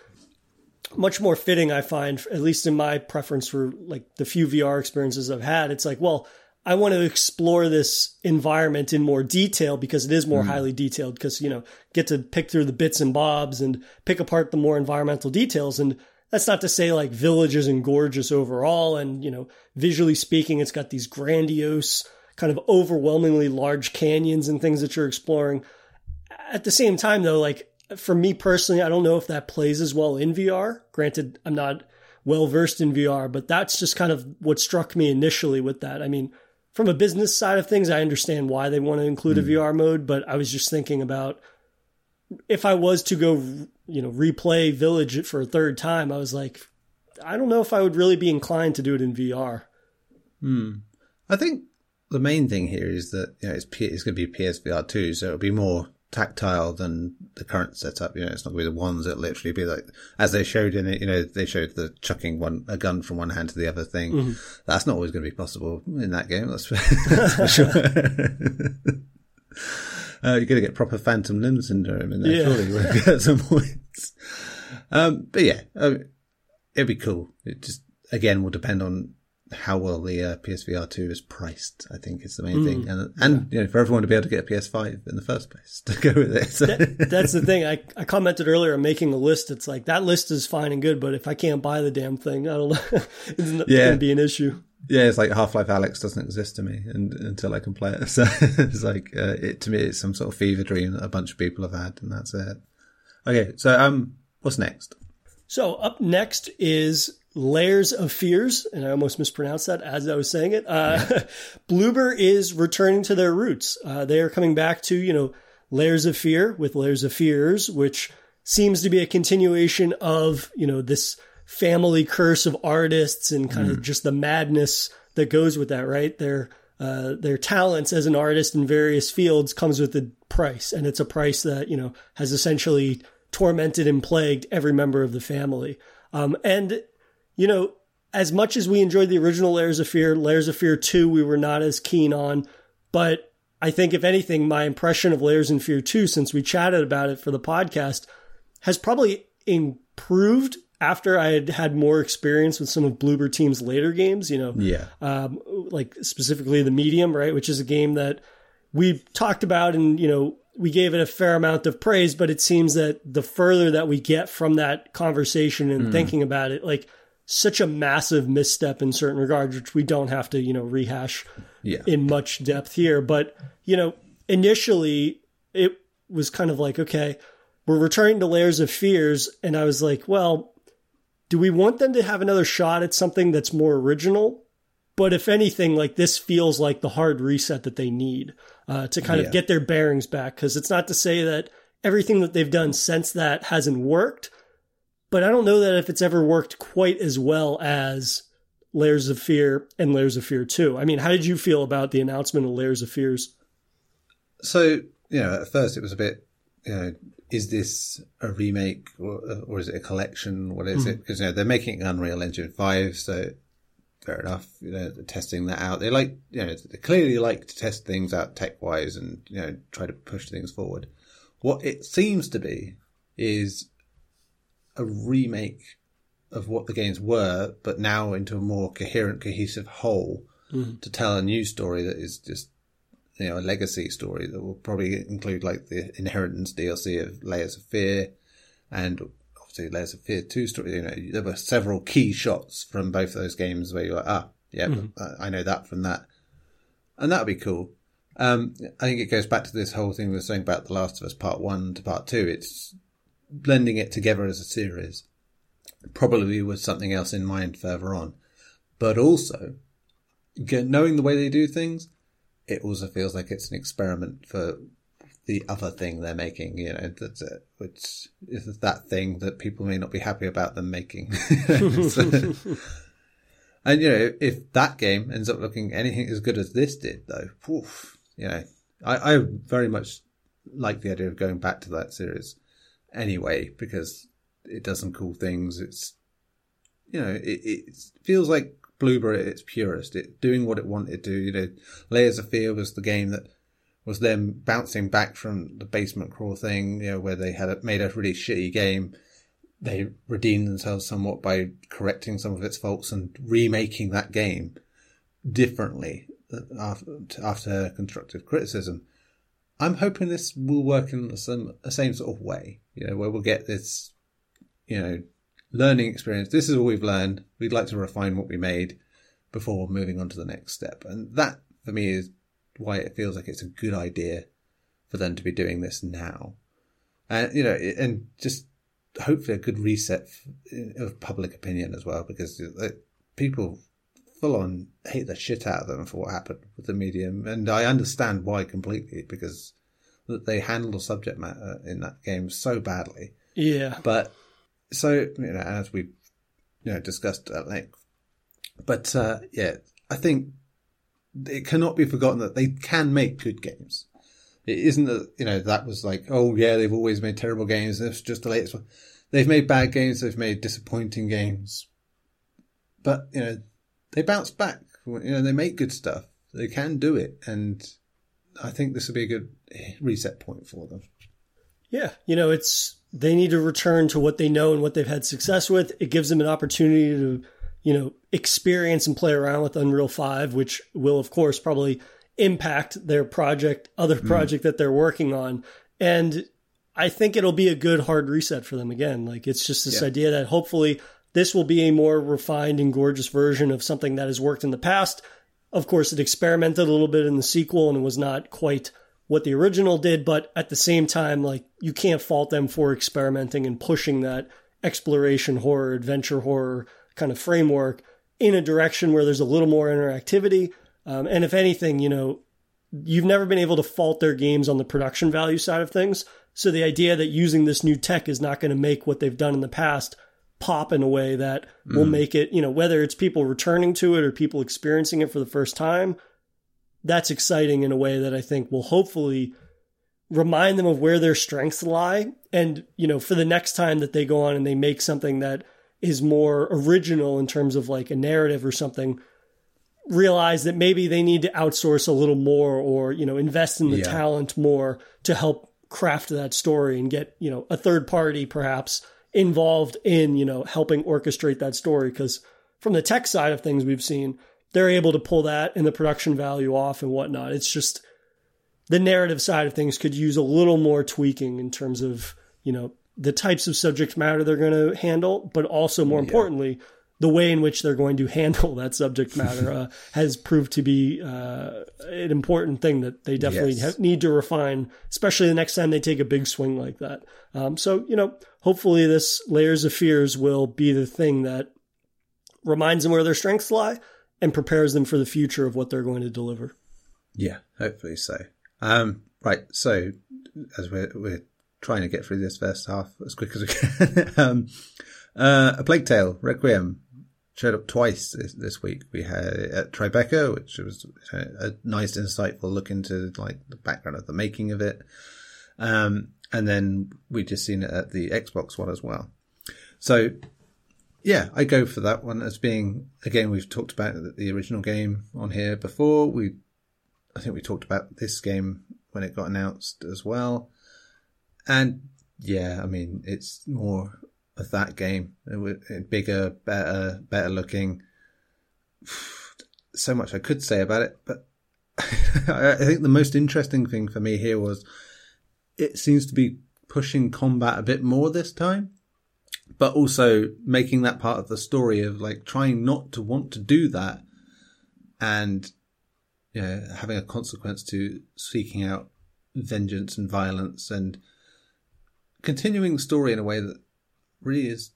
much more fitting, I find, at least in my preference for like the few VR experiences I've had. It's like, well, I want to explore this environment in more detail because it is more hmm. highly detailed because, you know, get to pick through the bits and bobs and pick apart the more environmental details. And that's not to say like Village isn't gorgeous overall. And, you know, visually speaking, it's got these grandiose, kind of overwhelmingly large canyons and things that you're exploring. At the same time, though, like for me personally, I don't know if that plays as well in VR. Granted, I'm not well versed in VR, but that's just kind of what struck me initially with that. I mean, from a business side of things, I understand why they want to include a hmm. VR mode, but I was just thinking about if I was to go, you know, replay Village for a third time, I was like, I don't know if I would really be inclined to do it in VR. I think the main thing here is that you know it's P- it's going to be PSVR two, so it'll be more tactile than the current setup. You know, it's not going to be the ones that literally be like, as they showed in it, you know, they showed the chucking one, a gun from one hand to the other thing. Mm-hmm. That's not always going to be possible in that game. That's, that's for sure. uh, you're going to get proper phantom limb syndrome in there, yeah. surely, at some points. Um, but yeah, uh, it'd be cool. It just, again, will depend on how well the uh, PSVR 2 is priced, I think is the main mm, thing. And, and yeah. you know, for everyone to be able to get a PS5 in the first place to go with it. So. That, that's the thing. I, I commented earlier on making a list. It's like that list is fine and good, but if I can't buy the damn thing, I don't know. it's yeah. going to be an issue. Yeah, it's like Half Life Alyx doesn't exist to me and, until I can play it. So it's like, uh, it to me, it's some sort of fever dream that a bunch of people have had, and that's it. Okay, so um, what's next? So up next is Layers of Fears, and I almost mispronounced that as I was saying it. Uh, yeah. Bloober is returning to their roots. Uh, they are coming back to, you know, Layers of Fear with Layers of Fears, which seems to be a continuation of, you know, this family curse of artists and kind mm. of just the madness that goes with that, right? Their, uh, their talents as an artist in various fields comes with a price, and it's a price that, you know, has essentially tormented and plagued every member of the family. Um, and you know, as much as we enjoyed the original Layers of Fear, Layers of Fear 2, we were not as keen on. But I think, if anything, my impression of Layers of Fear 2, since we chatted about it for the podcast, has probably improved after I had had more experience with some of Bloober Team's later games, you know, yeah, um, like specifically the Medium, right, which is a game that we talked about and you know we gave it a fair amount of praise, but it seems that the further that we get from that conversation and mm. thinking about it, like such a massive misstep in certain regards, which we don't have to, you know, rehash yeah. in much depth here. But, you know, initially it was kind of like, okay, we're returning to layers of fears. And I was like, well, do we want them to have another shot at something that's more original? But if anything, like this feels like the hard reset that they need uh, to kind yeah. of get their bearings back. Because it's not to say that everything that they've done since that hasn't worked, but I don't know that if it's ever worked quite as well as Layers of Fear and Layers of Fear 2. I mean, how did you feel about the announcement of Layers of Fears? So, you know, at first it was a bit, you know, is this a remake or, or is it a collection? What is mm. it? Because, you know, they're making Unreal Engine 5, so fair enough, you know, testing that out. They like, you know, they clearly like to test things out tech wise and, you know, try to push things forward. What it seems to be is a remake of what the games were, but now into a more coherent, cohesive whole mm. to tell a new story that is just, you know, a legacy story that will probably include like the inheritance DLC of Layers of Fear and obviously Layers of Fear 2 story. You know, there were several key shots from both of those games where you're like, ah, yeah, mm. I know that from that. And that would be cool. Um, I think it goes back to this whole thing we were saying about The Last of Us Part 1 to Part 2. It's blending it together as a series, probably with something else in mind further on. But also, knowing the way they do things, it also feels like it's an experiment for the other thing they're making, you know, which is that thing that people may not be happy about them making. so, and you know, if that game ends up looking anything as good as this did, though, poof, you know, I, I very much like the idea of going back to that series anyway because it does some cool things. It's you know it, it feels like Bloober at its purest. It doing what it wanted to. You know, Layers of Fear was the game that was them bouncing back from the basement crawl thing. You know, where they had made a really shitty game. They redeemed themselves somewhat by correcting some of its faults and remaking that game differently uh, after, after constructive criticism. I'm hoping this will work in some the same sort of way, you know, where we'll get this, you know, learning experience. This is all we've learned. We'd like to refine what we made before moving on to the next step. And that, for me, is why it feels like it's a good idea for them to be doing this now. And, you know, and just hopefully a good reset of public opinion as well, because people full on hate the shit out of them for what happened with the medium, and I understand why completely because they handle the subject matter in that game so badly. Yeah, but so you know, as we you know discussed at length, but uh, yeah, I think it cannot be forgotten that they can make good games. It isn't that you know that was like, oh yeah, they've always made terrible games. It's just the latest one. They've made bad games. They've made disappointing games, but you know they bounce back. You know they make good stuff. They can do it, and I think this will be a good reset point for them. Yeah, you know it's they need to return to what they know and what they've had success with. It gives them an opportunity to you know experience and play around with Unreal Five, which will of course probably impact their project, other mm. project mm. that they're working on. And I think it'll be a good hard reset for them again. Like it's just this yeah. idea that hopefully this will be a more refined and gorgeous version of something that has worked in the past. Of course, it experimented a little bit in the sequel and it was not quite what the original did, but at the same time, like you can't fault them for experimenting and pushing that exploration horror, adventure horror kind of framework in a direction where there's a little more interactivity, um, and if anything, you know, you've never been able to fault their games on the production value side of things. So the idea that using this new tech is not going to make what they've done in the past pop in a way that mm. will make it, you know, whether it's people returning to it or people experiencing it for the first time, that's exciting in a way that I think will hopefully remind them of where their strengths lie. And, you know, for the next time that they go on and they make something that is more original in terms of like a narrative or something, realize that maybe they need to outsource a little more or, you know, invest in the yeah. talent more to help craft that story and get, you know, a third party perhaps involved in, you know, helping orchestrate that story. Cause from the tech side of things we've seen, they're able to pull that and the production value off and whatnot. It's just the narrative side of things could use a little more tweaking in terms of, you know, the types of subject matter they're going to handle, but also more yeah. importantly, the way in which they're going to handle that subject matter uh, has proved to be uh, an important thing that they definitely yes. have, need to refine, especially the next time they take a big swing like that. Um, so, you know, hopefully this Layers of Fears will be the thing that reminds them where their strengths lie and prepares them for the future of what they're going to deliver. Yeah, hopefully so. Um, right, so as we're, we're trying to get through this first half as quick as we can, um, uh, A Plague Tale, Requiem, showed up twice this, this week. We had it at Tribeca, which was a nice, insightful look into like the background of the making of it. Um, and then we just seen it at the Xbox one as well. So yeah, I go for that one as being again. We've talked about the original game on here before. We, I think we talked about this game when it got announced as well. And yeah, I mean, it's more of that game. Bigger, better, better looking. So much I could say about it, but I think the most interesting thing for me here was it seems to be pushing combat a bit more this time, but also making that part of the story of like trying not to want to do that and you know, having a consequence to seeking out vengeance and violence and continuing the story in a way that really is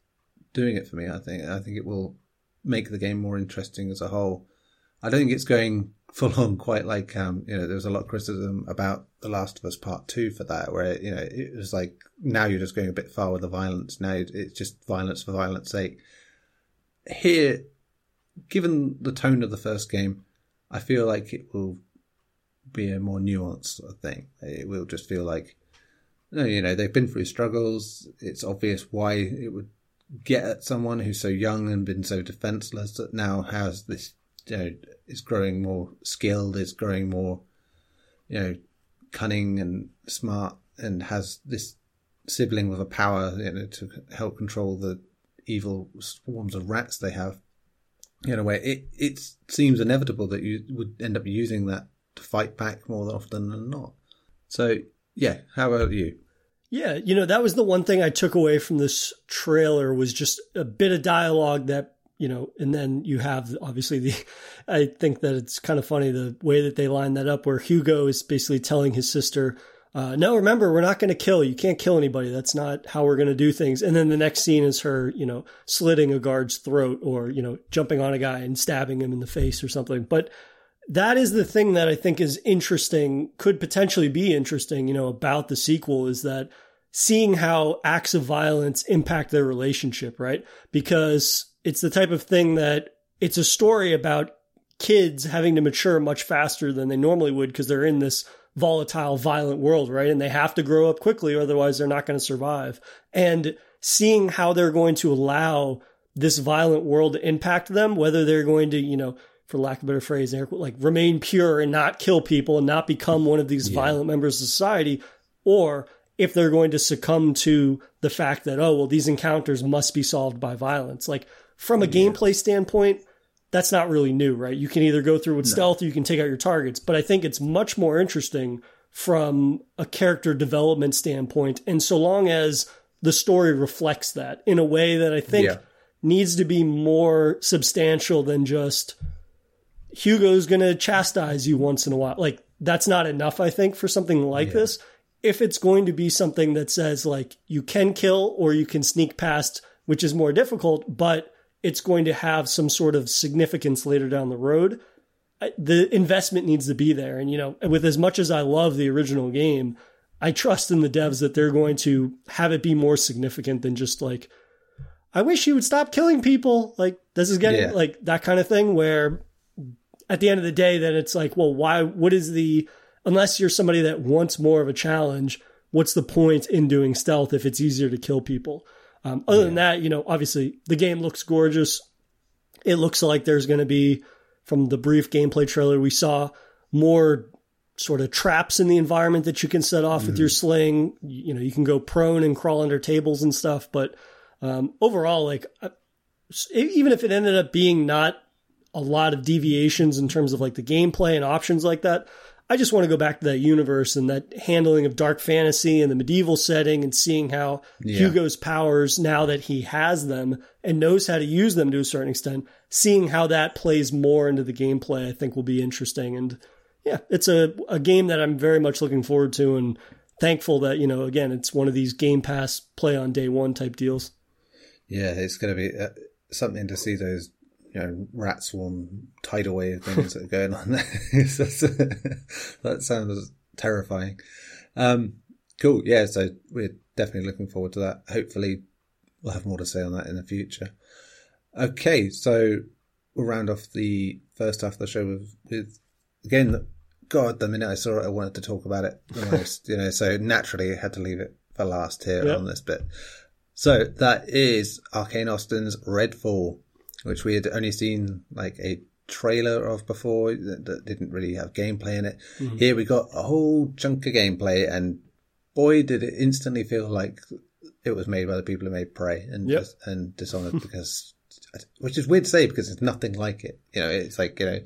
doing it for me. I think I think it will make the game more interesting as a whole. I don't think it's going full on quite like um, you know there was a lot of criticism about The Last of Us Part Two for that, where you know it was like now you're just going a bit far with the violence. Now it's just violence for violence sake. Here, given the tone of the first game, I feel like it will be a more nuanced sort of thing. It will just feel like no you know, they've been through struggles. It's obvious why it would get at someone who's so young and been so defenseless that now has this, you know, is growing more skilled, is growing more, you know, cunning and smart and has this sibling with a power, you know, to help control the evil swarms of rats they have. In a way, it, it seems inevitable that you would end up using that to fight back more often than not. So, yeah, how about you? Yeah, you know, that was the one thing I took away from this trailer was just a bit of dialogue that, you know, and then you have obviously the I think that it's kind of funny the way that they line that up where Hugo is basically telling his sister, uh, no, remember, we're not going to kill. You can't kill anybody. That's not how we're going to do things. And then the next scene is her, you know, slitting a guard's throat or, you know, jumping on a guy and stabbing him in the face or something. But that is the thing that I think is interesting, could potentially be interesting, you know, about the sequel is that seeing how acts of violence impact their relationship, right? Because it's the type of thing that it's a story about kids having to mature much faster than they normally would because they're in this volatile, violent world, right? And they have to grow up quickly, otherwise they're not going to survive. And seeing how they're going to allow this violent world to impact them, whether they're going to, you know, for lack of a better phrase, like remain pure and not kill people and not become one of these yeah. violent members of society, or if they're going to succumb to the fact that, oh, well, these encounters must be solved by violence. Like from a yeah. gameplay standpoint, that's not really new, right? You can either go through with no. stealth or you can take out your targets. But I think it's much more interesting from a character development standpoint. And so long as the story reflects that in a way that I think yeah. needs to be more substantial than just Hugo's going to chastise you once in a while. Like that's not enough, I think, for something like yeah. this. If it's going to be something that says like you can kill or you can sneak past, which is more difficult, but it's going to have some sort of significance later down the road. The investment needs to be there. And, you know, with as much as I love the original game, I trust in the devs that they're going to have it be more significant than just like, I wish you would stop killing people. Like, this is getting yeah. like that kind of thing where at the end of the day, then it's like, well, why, what is the, unless you're somebody that wants more of a challenge, what's the point in doing stealth if it's easier to kill people? Um, other yeah. than that, you know, obviously the game looks gorgeous. It looks like there's going to be, from the brief gameplay trailer we saw, more sort of traps in the environment that you can set off mm. with your sling. You know, you can go prone and crawl under tables and stuff. But um, overall, like, uh, even if it ended up being not a lot of deviations in terms of like the gameplay and options like that, I just want to go back to that universe and that handling of dark fantasy and the medieval setting and seeing how yeah. Hugo's powers, now that he has them and knows how to use them to a certain extent, seeing how that plays more into the gameplay, I think will be interesting. And yeah, it's a, a game that I'm very much looking forward to and thankful that, you know, again, it's one of these Game Pass play on day one type deals. Yeah, it's going to be uh, something to see those you know, rat swarm tidal wave things that are going on there. that sounds terrifying. Um, cool. Yeah. So we're definitely looking forward to that. Hopefully we'll have more to say on that in the future. Okay. So we'll round off the first half of the show with, with again, God, the minute I saw it, I wanted to talk about it the most, you know, so naturally I had to leave it for last here yep. on this bit. So that is Arkane Austin's Redfall which we had only seen like a trailer of before that, that didn't really have gameplay in it. Mm-hmm. Here we got a whole chunk of gameplay, and boy, did it instantly feel like it was made by the people who made Prey and yep. and Dishonored because, which is weird to say because it's nothing like it. You know, it's like you know.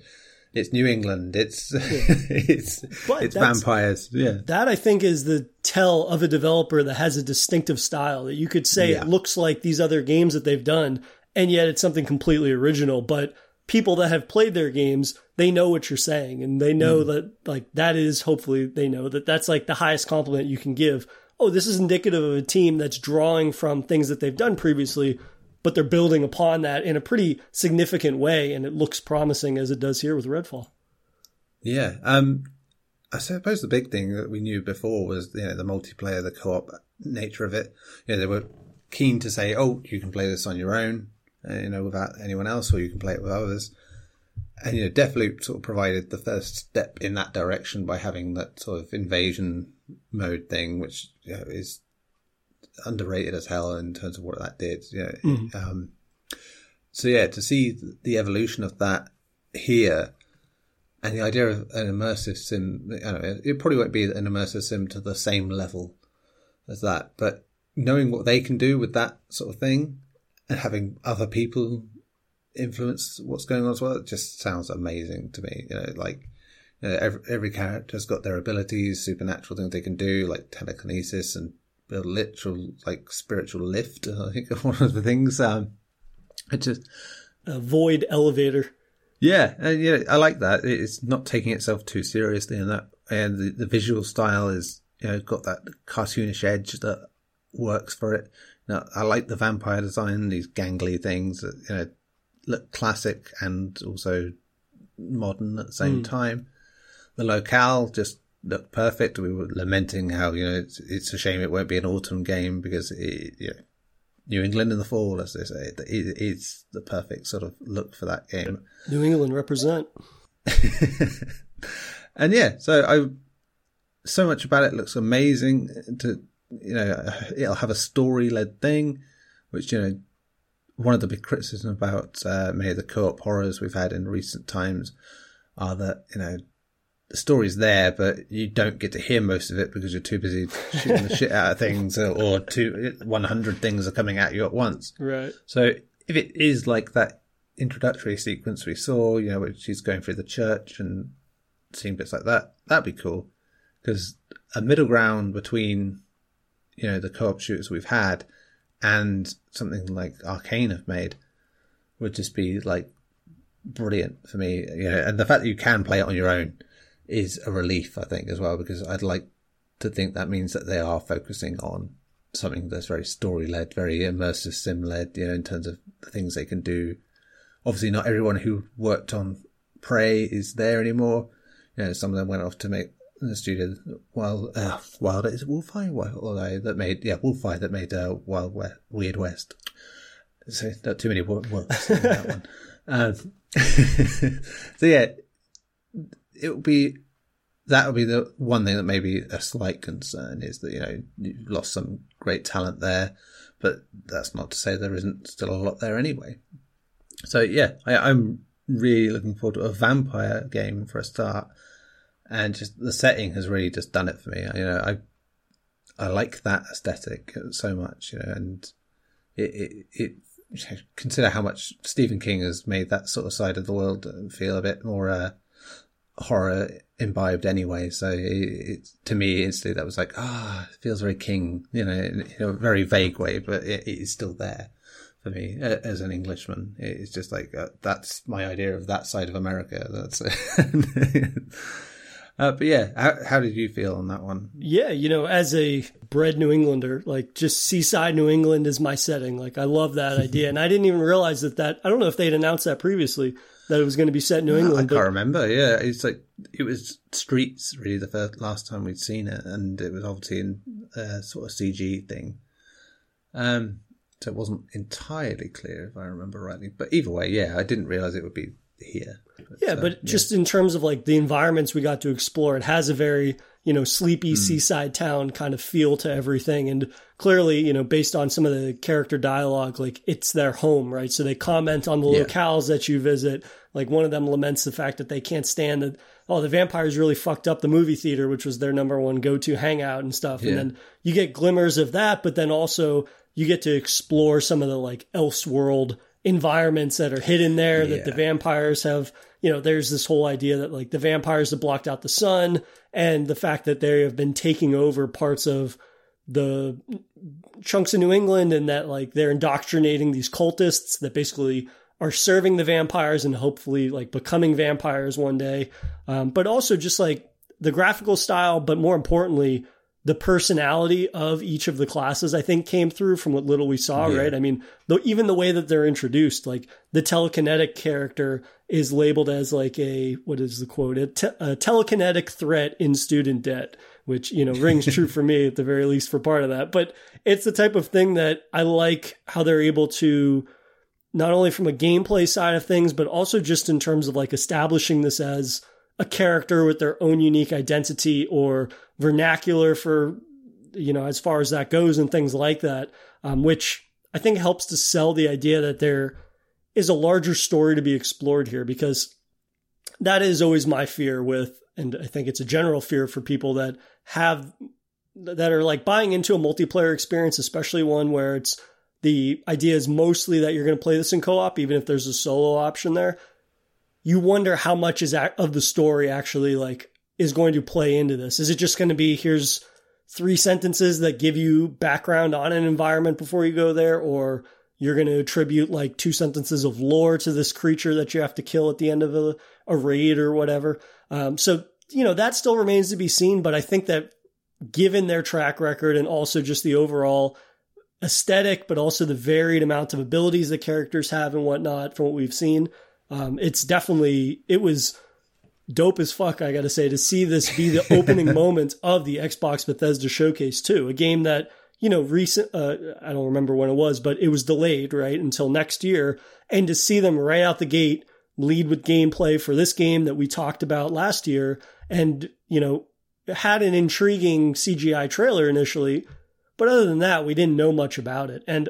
It's New England. It's yeah. it's but it's vampires. Yeah, that I think is the tell of a developer that has a distinctive style that you could say yeah. it looks like these other games that they've done, and yet it's something completely original. But people that have played their games, they know what you're saying, and they know mm. that like that is hopefully they know that that's like the highest compliment you can give. Oh, this is indicative of a team that's drawing from things that they've done previously, but they're building upon that in a pretty significant way, and it looks promising as it does here with Redfall. Yeah, um, I suppose the big thing that we knew before was you know the multiplayer, the co-op nature of it. You know, they were keen to say, "Oh, you can play this on your own." Uh, you know, without anyone else, or you can play it with others. And you know, Deathloop sort of provided the first step in that direction by having that sort of invasion mode thing, which you know, is underrated as hell in terms of what that did. Yeah. mm. um, so yeah, to see the evolution of that here, and the idea of an immersive sim, I know, it probably won't be an immersive sim to the same level as that, but knowing what they can do with that sort of thing, and having other people influence what's going on as well. It just sounds amazing to me. You know, like you know, every every character's got their abilities, supernatural things they can do, like telekinesis and a literal like spiritual lift. I think one of the things. Um, it just a void elevator. Yeah, and yeah, I like that. It's not taking itself too seriously, and that and the, the visual style is you know got that cartoonish edge that works for it. Now, I like the vampire design, these gangly things that you know look classic and also modern at the same mm. time. The locale just looked perfect. We were lamenting how you know it's, it's a shame it won't be an autumn game because it, you know, New England in the fall, as they say, it, it's the perfect sort of look for that game. New England represent. and yeah, so I so much about it looks amazing. To you know, it'll have a story led thing, which you know, one of the big criticisms about uh, many of the co-op horrors we've had in recent times are that you know the story's there, but you don't get to hear most of it because you're too busy shooting the shit out of things, or, or two, 100 things are coming at you at once. Right. So if it is like that introductory sequence we saw, you know, where she's going through the church and seeing bits like that, that'd be cool. Because a middle ground between, you know, the co-op shooters we've had and something like Arkane have made would just be like brilliant for me. You know, and the fact that you can play it on your own is a relief, I think, as well, because I'd like to think that means that they are focusing on something that's very story led, very immersive sim led, you know, in terms of the things they can do. Obviously, not everyone who worked on Prey is there anymore. You know, some of them went off to make the studio Wild uh, Wild is Wolfeye Wild that made yeah Wolfeye that made uh, Wild West, Weird West. So not too many words in that one. Um, so yeah, it would be that would be the one thing that may be a slight concern is that you know you've lost some great talent there, but that's not to say there isn't still a lot there anyway. So yeah, I, am really looking forward to a vampire game for a start, and just the setting has really just done it for me. You know, I I like that aesthetic so much, you know, and it it, it consider how much Stephen King has made that sort of side of the world feel a bit more. Uh, horror imbibed anyway. So it, it, to me, instantly that was like, ah, it feels very King, you know, in, a very vague way, but it, it is still there for me as an Englishman. It's just like, uh, that's my idea of that side of America. That's Uh, but yeah, how, how, did you feel on that one? Yeah, you know, as a bred New Englander, like just seaside New England is my setting. Like I love that idea, and I didn't even realize that that I don't know if they'd announced that previously, that it was going to be set in New England. I can't remember. Yeah, it's like it was streets really the first last time we'd seen it, and it was obviously in a sort of CG thing. Um, so it wasn't entirely clear if I remember rightly. But either way, yeah, I didn't realize it would be here. But, yeah, uh, but yeah. just in terms of like the environments we got to explore, it has a very you know sleepy mm. seaside town kind of feel to everything, and clearly you know based on some of the character dialogue, like it's their home, right? So they comment on the yeah. locales that you visit. Like one of them laments the fact that they can't stand that. Oh, the vampires really fucked up the movie theater, which was their number one go to hangout and stuff. Yeah. And then you get glimmers of that, but then also you get to explore some of the like Elseworld environments that are hidden there yeah. that the vampires have you know there's this whole idea that like the vampires have blocked out the sun and the fact that they have been taking over parts of the chunks of New England and that like they're indoctrinating these cultists that basically are serving the vampires and hopefully like becoming vampires one day um, but also just like the graphical style but more importantly the personality of each of the classes, I think, came through from what little we saw, yeah. right? I mean, though even the way that they're introduced, like the telekinetic character is labeled as like a what is the quote? A, te- a telekinetic threat in student debt, which you know rings true for me at the very least for part of that. But it's the type of thing that I like how they're able to not only from a gameplay side of things, but also just in terms of like establishing this as a character with their own unique identity or vernacular for, you know, as far as that goes and things like that, um, which I think helps to sell the idea that there is a larger story to be explored here because that is always my fear with, and I think it's a general fear for people that have, that are like buying into a multiplayer experience, especially one where it's, the idea is mostly that you're going to play this in co-op, even if there's a solo option there you wonder how much is of the story actually like is going to play into this. Is it just going to be here's three sentences that give you background on an environment before you go there, or you're going to attribute like two sentences of lore to this creature that you have to kill at the end of a, a raid or whatever. Um, so you know that still remains to be seen, but I think that given their track record and also just the overall aesthetic, but also the varied amount of abilities the characters have and whatnot from what we've seen, um, it's definitely it was dope as fuck. I got to say to see this be the opening moment of the Xbox Bethesda Showcase too, a game that you know recent uh, I don't remember when it was, but it was delayed right until next year, and to see them right out the gate lead with gameplay for this game that we talked about last year, and you know had an intriguing CGI trailer initially, but other than that, we didn't know much about it. And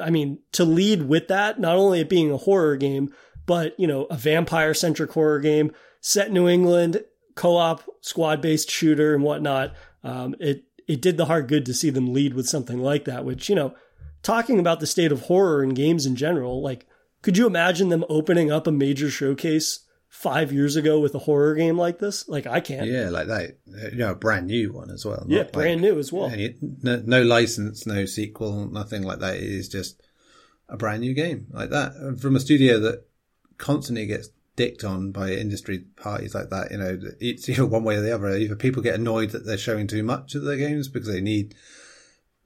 I mean, to lead with that, not only it being a horror game, but you know, a vampire centric horror game set in New England, co-op squad based shooter and whatnot. Um, it it did the heart good to see them lead with something like that. Which you know, talking about the state of horror in games in general, like, could you imagine them opening up a major showcase five years ago with a horror game like this? Like, I can't. Yeah, like that. You know, a brand new one as well. Yeah, brand like, new as well. No, no license, no sequel, nothing like that. It is just a brand new game like that from a studio that constantly gets dicked on by industry parties like that. You know, it's either one way or the other. Either people get annoyed that they're showing too much of their games because they need,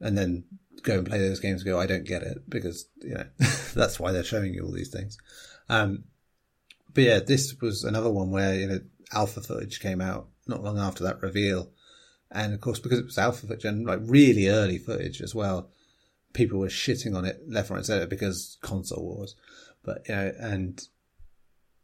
and then go and play those games go, I don't get it because, you know, that's why they're showing you all these things. Um, but yeah, this was another one where, you know, alpha footage came out not long after that reveal. And of course, because it was alpha footage and like really early footage as well, people were shitting on it left, right, and center because console wars. But, you know, and,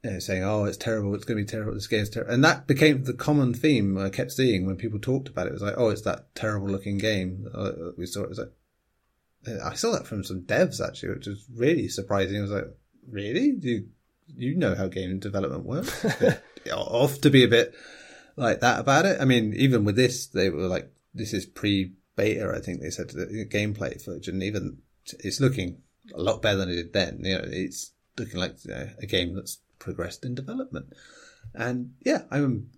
you know, saying, oh, it's terrible, it's going to be terrible, this game's terrible. And that became the common theme I kept seeing when people talked about it. It was like, oh, it's that terrible looking game. Uh, we saw it. it was like, I saw that from some devs actually, which was really surprising. I was like, really? Do you, you know how game development works? Off to be a bit like that about it. I mean, even with this, they were like, this is pre beta, I think they said the gameplay footage, and even it's looking a lot better than it did then. You know, it's looking like you know, a game that's progressed in development. And yeah, I'm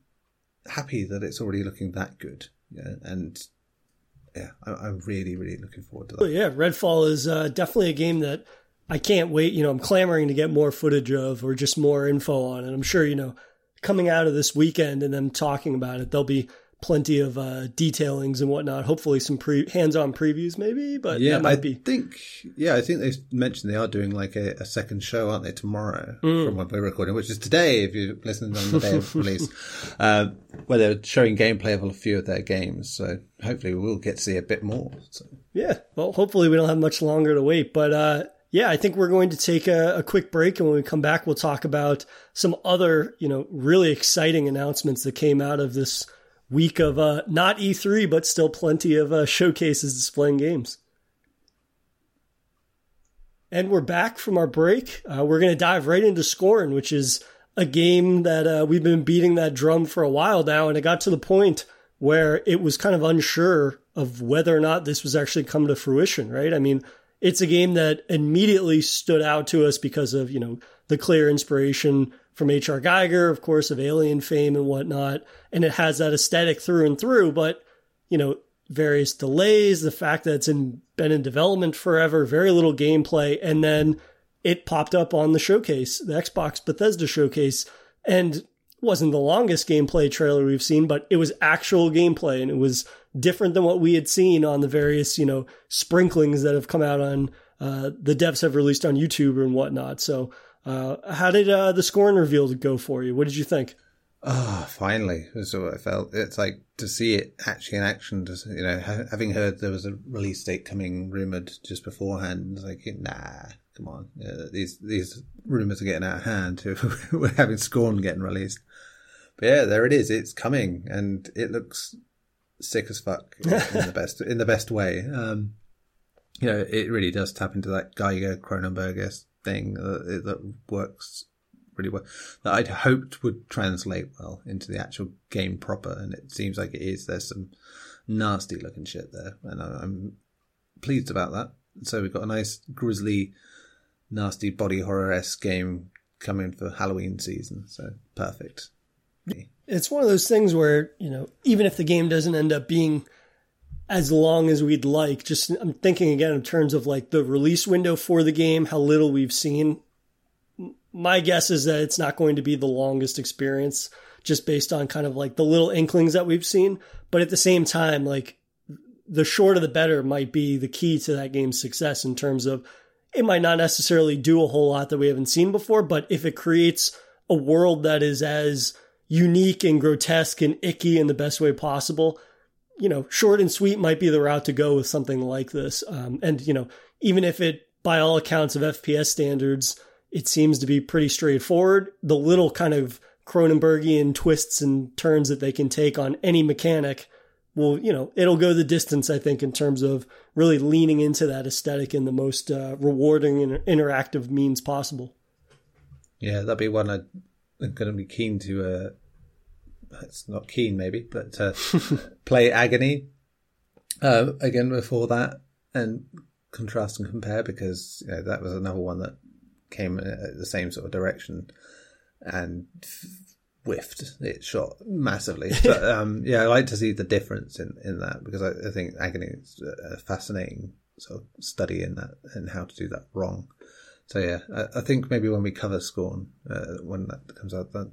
happy that it's already looking that good. Yeah, and yeah, I'm really, really looking forward to that. yeah, Redfall is uh, definitely a game that I can't wait. You know, I'm clamoring to get more footage of or just more info on. And I'm sure, you know, coming out of this weekend and them talking about it, there'll be plenty of uh, detailings and whatnot. Hopefully, some pre- hands-on previews, maybe. But yeah, I be. think yeah, I think they mentioned they are doing like a, a second show, aren't they? Tomorrow mm. from when we're recording, which is today. If you're listening on the day of release, uh, where they're showing gameplay of a few of their games. So hopefully, we will get to see a bit more. So. Yeah, well, hopefully, we don't have much longer to wait, but. uh yeah, I think we're going to take a, a, quick break, and when we come back, we'll talk about some other, you know, really exciting announcements that came out of this week of uh, not E3, but still plenty of uh, showcases displaying games. And we're back from our break. Uh, we're going to dive right into Scorn, which is a game that uh, we've been beating that drum for a while now. And it got to the point where it was kind of unsure of whether or not this was actually come to fruition, right? I mean, it's a game that immediately stood out to us because of, you know, the clear inspiration from H.R. Giger, of course, of Alien fame and whatnot. And it has that aesthetic through and through, but, you know, various delays, the fact that it's in, been in development forever, very little gameplay. And then it popped up on the showcase, the Xbox Bethesda showcase. And wasn't the longest gameplay trailer we've seen, but it was actual gameplay and it was different than what we had seen on the various, you know, sprinklings that have come out on uh, the devs have released on YouTube and whatnot. So uh, how did uh, the Scorn reveal go for you? What did you think? Oh, finally, that's what I felt. It's like to see it actually in action. Just you know, having heard there was a release date coming rumored just beforehand, it's like, nah, come on, yeah, these these rumors are getting out of hand. We're having Scorn getting released, but yeah, there it is. It's coming, and it looks sick as fuck in the best in the best way. Um, you know, it really does tap into that Giger Cronenberg thing that, that works really well. That I'd hoped would translate well into the actual game proper, and it seems like it is. There's some nasty looking shit there, and I'm pleased about that. So we've got a nice grisly, nasty body horror esque game coming for Halloween season. So perfect. It's one of those things where you know, even if the game doesn't end up being as long as we'd like. Just I'm thinking again in terms of like the release window for the game, how little we've seen. My guess is that it's not going to be the longest experience just based on kind of like the little inklings that we've seen. But at the same time, like the shorter the better might be the key to that game's success in terms of it might not necessarily do a whole lot that we haven't seen before, but if it creates a world that is as unique and grotesque and icky in the best way possible, you know, short and sweet might be the route to go with something like this. Um, and, you know, even if it, by all accounts of FPS standards, it seems to be pretty straightforward, the little kind of Cronenbergian twists and turns that they can take on any mechanic will, you know, it'll go the distance, I think, in terms of really leaning into that aesthetic in the most uh, rewarding and interactive means possible. Yeah, that'd be one I'm going to be keen to. Uh, it's not keen, maybe, but uh, play Agony uh, again before that and contrast and compare because you know, that was another one that came in the same sort of direction and whiffed. It shot massively. But um, yeah, I like to see the difference in, in that because I, I think Agony is a fascinating sort of study in that and how to do that wrong. So yeah, I, I think maybe when we cover Scorn, uh, when that comes out, that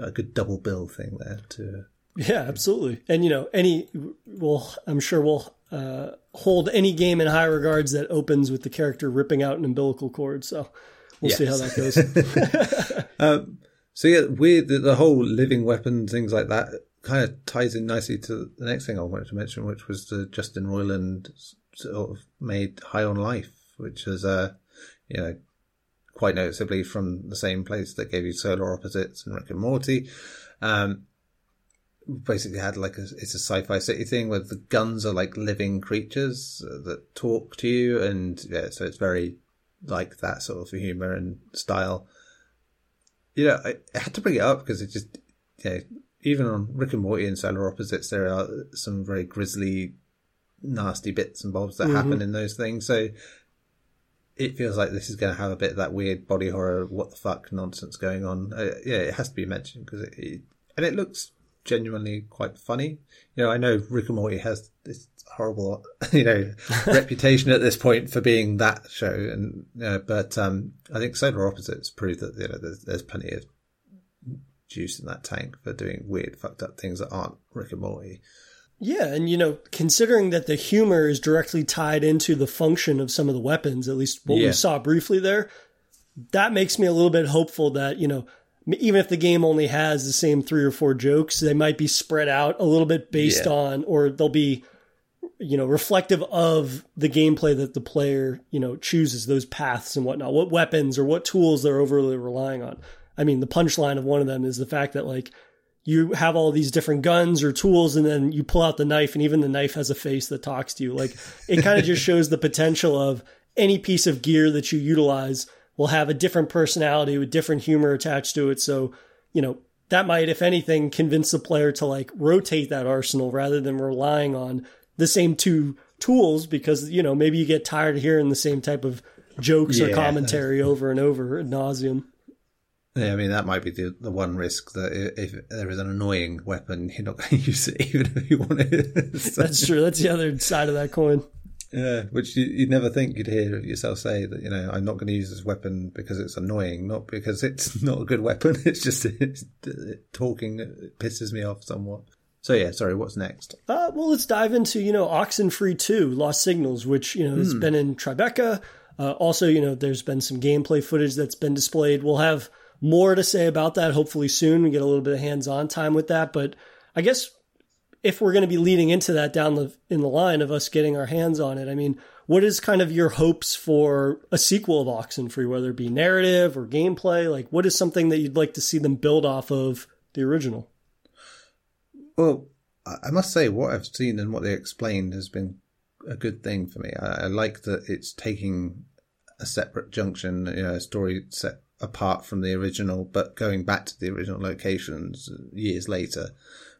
a good double bill thing there to. Yeah, absolutely. And you know, any well, I'm sure we'll uh, hold any game in high regards that opens with the character ripping out an umbilical cord. So we'll yes. see how that goes. um, so yeah, weird the, the whole living weapon things like that kind of ties in nicely to the next thing I wanted to mention, which was the Justin Roiland sort of made High on Life, which is uh, you know quite noticeably from the same place that gave you Solar Opposites and Rick and Morty. Um, basically had like a, it's a sci-fi city thing where the guns are like living creatures that talk to you, and yeah, so it's very like that sort of humor and style you know, I, I had to bring it up because it just, you know, even on Rick and Morty and Solar Opposites, there are some very grisly, nasty bits and bobs that mm-hmm. happen in those things. So it feels like this is going to have a bit of that weird body horror, what the fuck nonsense going on. Uh, yeah, it has to be mentioned because it, it, and it looks genuinely quite funny. You know, I know Rick and Morty has this horrible, you know, reputation at this point for being that show, and uh, but um, I think Solar Opposites prove that you know there's, there's plenty of juice in that tank for doing weird, fucked up things that aren't Rick and Morty. Yeah, and you know, considering that the humor is directly tied into the function of some of the weapons, at least what yeah. we saw briefly there, that makes me a little bit hopeful that you know even if the game only has the same three or four jokes, they might be spread out a little bit based yeah. on, or they'll be, you know, reflective of the gameplay that the player, you know, chooses those paths and whatnot, what weapons or what tools they're overly relying on. I mean, the punchline of one of them is the fact that like you have all these different guns or tools and then you pull out the knife and even the knife has a face that talks to you. Like it kind of just shows the potential of any piece of gear that you utilize will have a different personality with different humor attached to it. So, you know, that might, if anything, convince the player to like rotate that arsenal rather than relying on the same two tools because, you know, maybe you get tired of hearing the same type of jokes yeah. or commentary over and over ad nauseum. Yeah, I mean that might be the the one risk that if there is an annoying weapon, you're not going to use it even if you want it. so. That's true. That's the other side of that coin. Yeah, which you, would never think you'd hear yourself say that. You know, I'm not going to use this weapon because it's annoying, not because it's not a good weapon. It's just it's, talking it pisses me off somewhat. So yeah, sorry. What's next? Uh, well, let's dive into you know Oxenfree Two: Lost Signals, which you know has mm. been in Tribeca. Uh, also, you know, there's been some gameplay footage that's been displayed. We'll have more to say about that hopefully soon. We get a little bit of hands-on time with that, but I guess if we're going to be leading into that down the in the line of us getting our hands on it, I mean, what is kind of your hopes for a sequel of Oxenfree, whether it be narrative or gameplay? Like, what is something that you'd like to see them build off of the original? Well, I must say, what I've seen and what they explained has been a good thing for me. I, I like that it's taking a separate junction, you know, a story set apart from the original, but going back to the original locations years later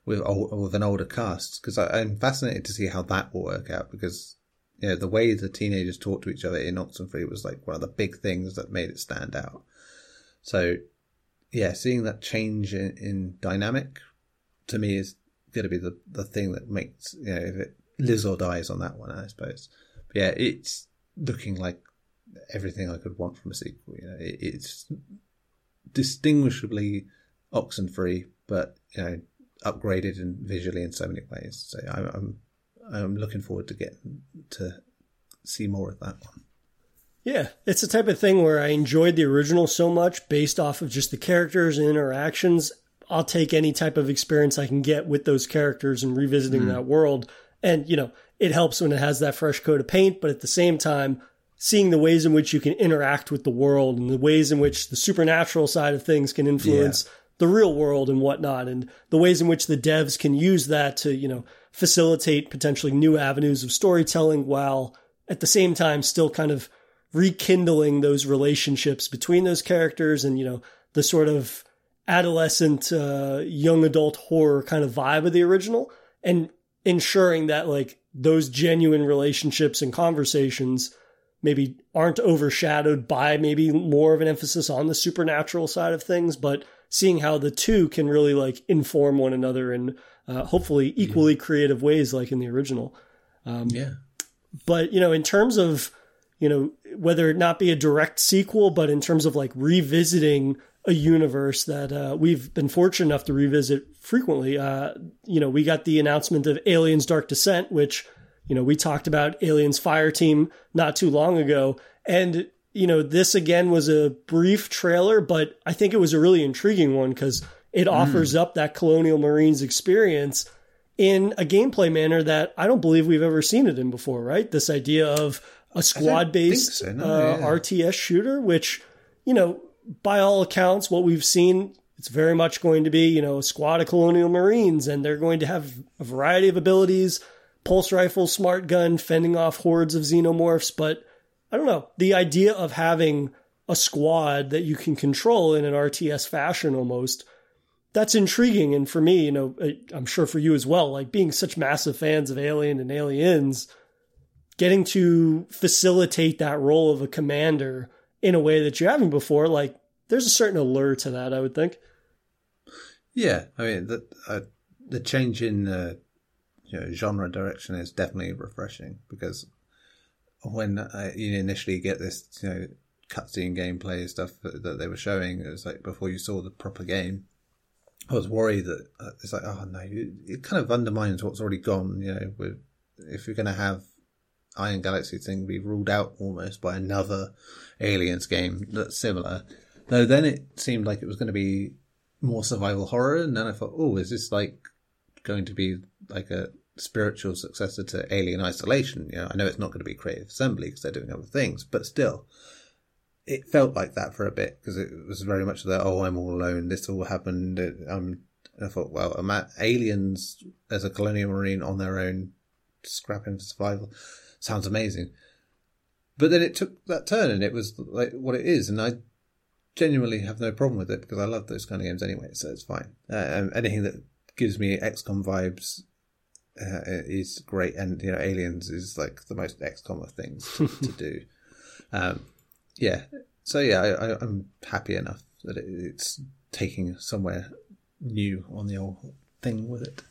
with old, with an older cast because I'm fascinated to see how that will work out because you know the way the teenagers talk to each other in Oxenfree was like one of the big things that made it stand out. So yeah, seeing that change in, in dynamic to me is going to be the the thing that makes you know if it lives or dies on that one, I suppose. But yeah, it's looking like everything I could want from a sequel. You know, it, it's distinguishably Oxenfree, but you know upgraded and visually in so many ways. So I'm, I'm I'm looking forward to getting to see more of that one. Yeah, it's the type of thing where I enjoyed the original so much based off of just the characters and interactions. I'll take any type of experience I can get with those characters and revisiting mm. that world. And, you know, it helps when it has that fresh coat of paint, but at the same time, seeing the ways in which you can interact with the world and the ways in which the supernatural side of things can influence yeah. the real world and whatnot, and the ways in which the devs can use that to, you know, facilitate potentially new avenues of storytelling while at the same time still kind of rekindling those relationships between those characters and, you know, the sort of adolescent, uh, young adult horror kind of vibe of the original and ensuring that like those genuine relationships and conversations maybe aren't overshadowed by maybe more of an emphasis on the supernatural side of things, but seeing how the two can really like inform one another in uh, hopefully equally yeah. creative ways, like in the original. Um, yeah. But you know, in terms of you know whether it not be a direct sequel, but in terms of like revisiting a universe that uh, we've been fortunate enough to revisit frequently. Uh, you know, we got the announcement of Aliens Dark Descent, which you know, we talked about Aliens Fireteam not too long ago. And, you know, this again was a brief trailer, but I think it was a really intriguing one because it mm. offers up that Colonial Marines experience in a gameplay manner that I don't believe we've ever seen it in before, right? This idea of a squad based so, no, uh, yeah. RTS shooter, which, you know, by all accounts, what we've seen, it's very much going to be, you know, a squad of Colonial Marines, and they're going to have a variety of abilities pulse rifle, smart gun, fending off hordes of xenomorphs. But I don't know. The idea of having a squad that you can control in an RTS fashion almost, that's intriguing. And for me, you know, I'm sure for you as well, like being such massive fans of Alien and Aliens, getting to facilitate that role of a commander in a way that you haven't before, like there's a certain allure to that, I would think. Yeah, I mean the uh, the change in uh, you know, genre direction is definitely refreshing because when you initially get this, you know, cutscene gameplay stuff that, that, they were showing, it was like before you saw the proper game. I was worried that uh, it's like, oh no, it kind of undermines what's already gone. You know, with, if you're going to have Iron Galaxy thing be ruled out almost by another Aliens game that's similar. Though then it seemed like it was going to be more survival horror, and then I thought, oh, is this like going to be like a spiritual successor to Alien Isolation. You know, I know it's not going to be Creative Assembly because they're doing other things, but still, it felt like that for a bit because it was very much that oh, I'm all alone. This all happened. Um, I thought, well, I'm at aliens as a colonial marine on their own, scrapping for survival. Sounds amazing. But then it took that turn, and it was like what it is, and I genuinely have no problem with it because I love those kind of games anyway, so it's fine. Uh, anything that gives me XCOM vibes uh, is great, and you know, Aliens is like the most XCOM of things to, to do. Um, yeah, so yeah, I, am happy enough that it, it's taking somewhere new on the old thing with it.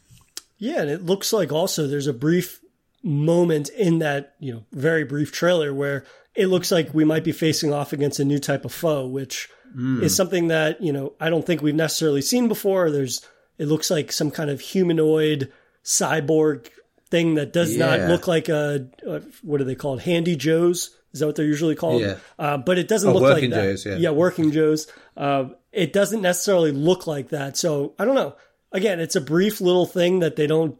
Yeah, and it looks like also there's a brief moment in that you know very brief trailer where it looks like we might be facing off against a new type of foe, which mm. is something that you know I don't think we've necessarily seen before. There's it looks like some kind of humanoid cyborg thing that does yeah. not look like a, a, what are they called? Handy Joes. Is that what they're usually called? Yeah. Uh, but it doesn't oh, look like that. Joes, yeah. yeah, working Joes. Uh, it doesn't necessarily look like that. So I don't know. Again, it's a brief little thing that they don't,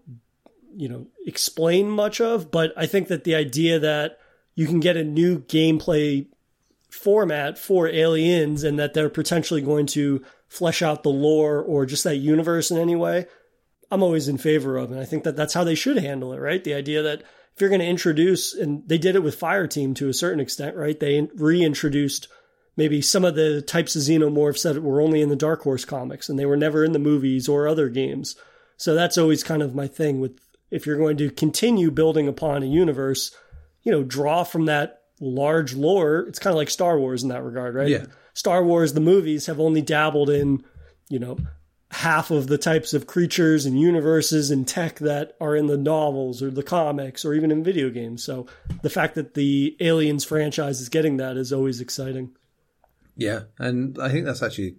you know, explain much of. But I think that the idea that you can get a new gameplay format for aliens and that they're potentially going to flesh out the lore or just that universe in any way I'm always in favor of. And I think that that's how they should handle it, right? The idea that if you're going to introduce, and they did it with Fireteam to a certain extent, right? They reintroduced maybe some of the types of xenomorphs that were only in the Dark Horse comics and they were never in the movies or other games. So that's always kind of my thing with if you're going to continue building upon a universe, you know, draw from that large lore. It's kind of like Star Wars in that regard, right? Yeah. Star Wars, the movies have only dabbled in, you know, half of the types of creatures and universes and tech that are in the novels or the comics or even in video games. So the fact that the Aliens franchise is getting that is always exciting. Yeah, and I think that's actually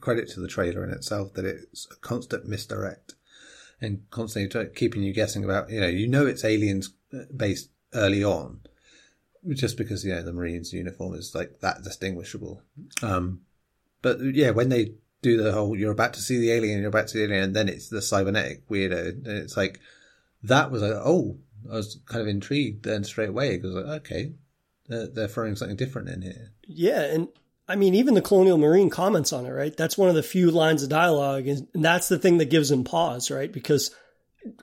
credit to the trailer in itself that it's a constant misdirect and constantly keeping you guessing about you know you know it's aliens based early on just because you know the Marines uniform is like that distinguishable. Um, but yeah, when they do the whole you're about to see the alien, you're about to see the alien, and then it's the cybernetic weirdo. And it's like that was like oh, I was kind of intrigued then straight away because like okay, they're, they're throwing something different in here. Yeah, and I mean, even the Colonial Marine comments on it, right? That's one of the few lines of dialogue, and that's the thing that gives him pause, right? Because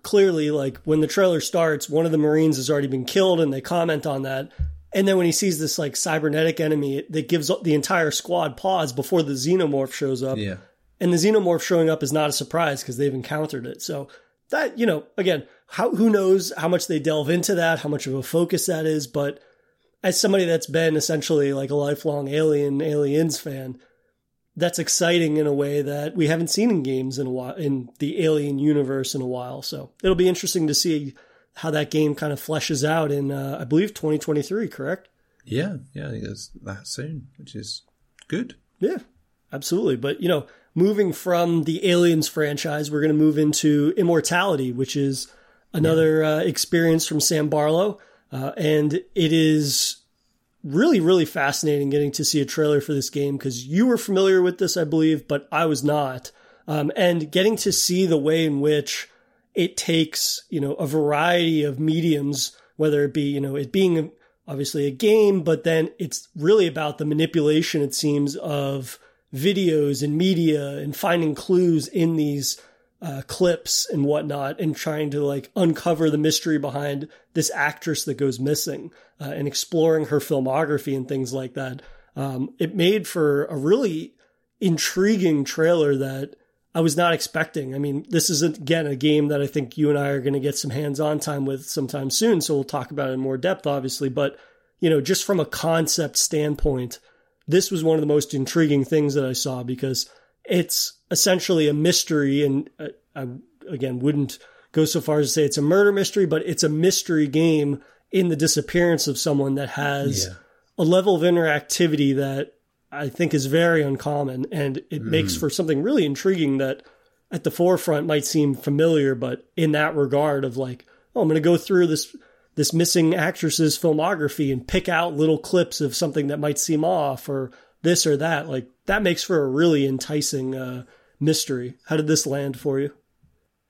clearly, like when the trailer starts, one of the Marines has already been killed, and they comment on that. And then when he sees this like cybernetic enemy, that gives the entire squad pause before the xenomorph shows up. Yeah. And the xenomorph showing up is not a surprise because they've encountered it. So that, you know, again, how, who knows how much they delve into that, how much of a focus that is. But as somebody that's been essentially like a lifelong Alien, Aliens fan, that's exciting in a way that we haven't seen in games in a while, in the Alien universe in a while. So it'll be interesting to see how that game kind of fleshes out in, uh, I believe, 2023, correct? Yeah, yeah, I think it's that soon, which is good. Yeah, absolutely. But, you know, moving from the Aliens franchise, we're going to move into Immortality, which is another uh, experience from Sam Barlow. Uh, and it is really, really fascinating getting to see a trailer for this game because you were familiar with this, I believe, but I was not. Um, and getting to see the way in which it takes, you know, a variety of mediums, whether it be, you know, it being obviously a game, but then it's really about the manipulation, it seems, of videos and media and finding clues in these uh, clips and whatnot and trying to like uncover the mystery behind this actress that goes missing uh, and exploring her filmography and things like that. Um, it made for a really intriguing trailer that I was not expecting. I mean, this is again a game that I think you and I are going to get some hands-on time with sometime soon, so we'll talk about it in more depth, obviously. But you know, just from a concept standpoint, this was one of the most intriguing things that I saw because it's essentially a mystery, and uh, I again wouldn't go so far as to say it's a murder mystery, but it's a mystery game in the disappearance of someone that has yeah. a level of interactivity that I think is very uncommon, and it mm. makes for something really intriguing that at the forefront might seem familiar, but in that regard of like, oh, I'm going to go through this this missing actress's filmography and pick out little clips of something that might seem off or this or that. Like that makes for a really enticing uh, mystery. How did this land for you?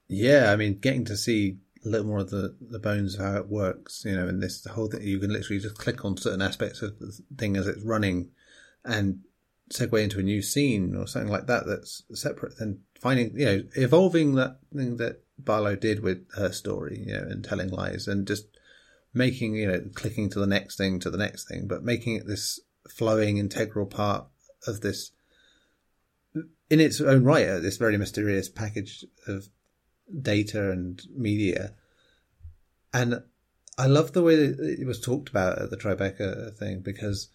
Yeah, I mean, getting to see a little more of the, the bones of how it works, you know, and this the whole thing, you can literally just click on certain aspects of the thing as it's running and segue into a new scene or something like that that's separate then finding you know evolving that thing that barlow did with her story you know and telling lies and just making you know clicking to the next thing to the next thing but making it this flowing integral part of this in its own right uh, this very mysterious package of data and media. And i love the way it was talked about at the tribeca thing because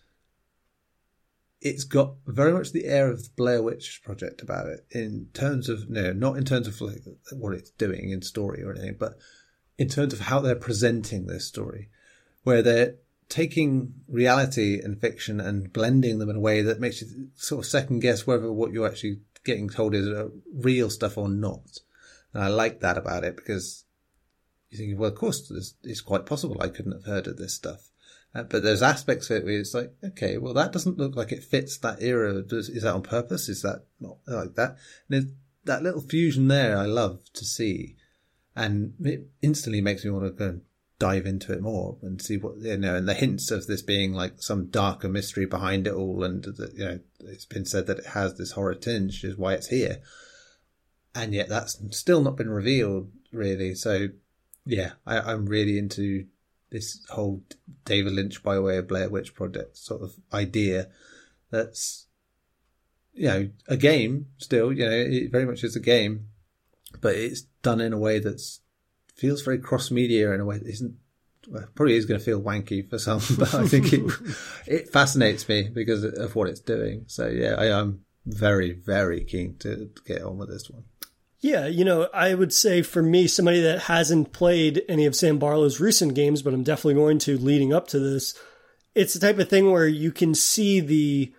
it's got very much the air of the Blair Witch Project about it in terms of no, not in terms of like what it's doing in story or anything, but in terms of how they're presenting this story, where they're taking reality and fiction and blending them in a way that makes you sort of second guess whether what you're actually getting told is uh, real stuff or not. And I like that about it because you think, well, of course, it's quite possible I couldn't have heard of this stuff. Uh, but there's aspects of it where it's like, okay, well, that doesn't look like it fits that era. Does, is that on purpose? Is that not like that? That little fusion there, I love to see. And it instantly makes me want to go and dive into it more and see what, you know, and the hints of this being like some darker mystery behind it all. And, that, you know, it's been said that it has this horror tinge is why it's here. And yet that's still not been revealed really. So yeah, I, I'm really into this whole David Lynch by way of Blair Witch Project sort of idea that's you know a game still you know it very much is a game but it's done in a way that's feels very cross media in a way that isn't well, probably is going to feel wanky for some but I think it it fascinates me because of what it's doing. So yeah I am very very keen to get on with this one yeah, you know, I would say for me, somebody that hasn't played any of Sam Barlow's recent games, but I'm definitely going to leading up to this, it's the type of thing where you can see the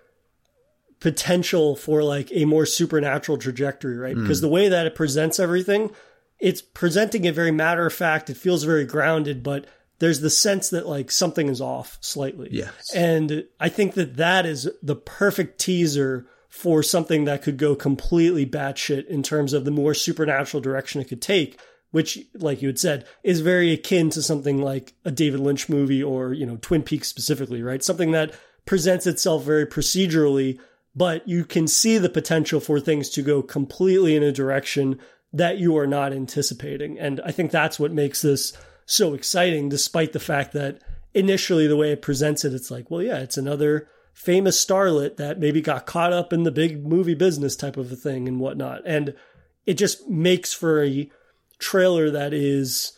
potential for like a more supernatural trajectory, right? Mm. Because the way that it presents everything, it's presenting it very matter of fact. It feels very grounded, but there's the sense that like something is off slightly. Yes. And I think that that is the perfect teaser for something that could go completely batshit in terms of the more supernatural direction it could take, which, like you had said, is very akin to something like a David Lynch movie or, you know, Twin Peaks specifically, right? Something that presents itself very procedurally, but you can see the potential for things to go completely in a direction that you are not anticipating. And I think that's what makes this so exciting, despite the fact that initially the way it presents it, it's like, well, yeah, it's another famous starlet that maybe got caught up in the big movie business type of a thing and whatnot. And it just makes for a trailer that is,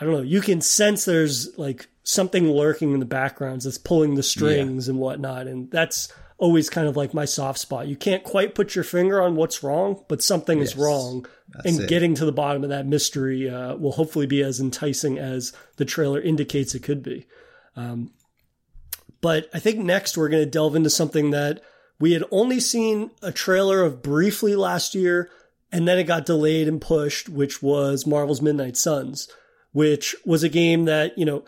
I don't know, you can sense there's like something lurking in the backgrounds that's pulling the strings yeah. and whatnot. And that's always kind of like my soft spot. You can't quite put your finger on what's wrong, but something yes, is wrong. And it. getting to the bottom of that mystery uh, will hopefully be as enticing as the trailer indicates it could be. Um, but I think next we're going to delve into something that we had only seen a trailer of briefly last year, and then it got delayed and pushed, which was Marvel's Midnight Suns, which was a game that, you know,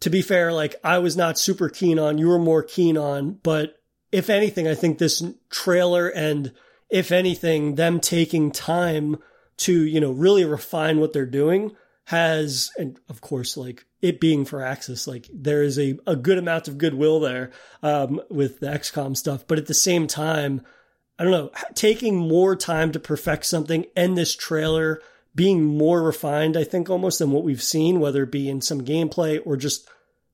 to be fair, like I was not super keen on, you were more keen on, but if anything, I think this trailer and if anything, them taking time to, you know, really refine what they're doing has, and of course, like it being Firaxis, like there is a, a good amount of goodwill there um, with the XCOM stuff. But at the same time, I don't know, taking more time to perfect something and this trailer being more refined, I think almost than what we've seen, whether it be in some gameplay or just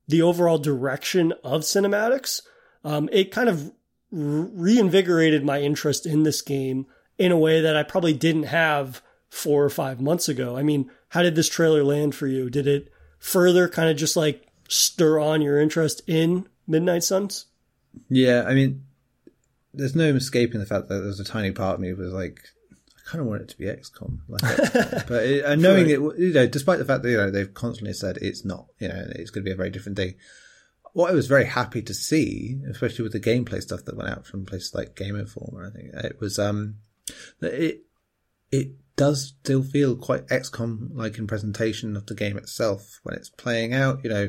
the overall direction of cinematics um, it kind of reinvigorated my interest in this game in a way that I probably didn't have four or five months ago. I mean, how did this trailer land for you? Did it further kind of just like stir on your interest in Midnight Suns? Yeah, I mean, there's no escaping the fact that there's a tiny part of me was like, I kind of want it to be XCOM, like XCOM. but it, and knowing right. it, you know, despite the fact that you know they've constantly said it's not, you know, it's going to be a very different thing what I was very happy to see, especially with the gameplay stuff that went out from places like Game Informer, I think it was um that it it does still feel quite XCOM like in presentation of the game itself when it's playing out, you know,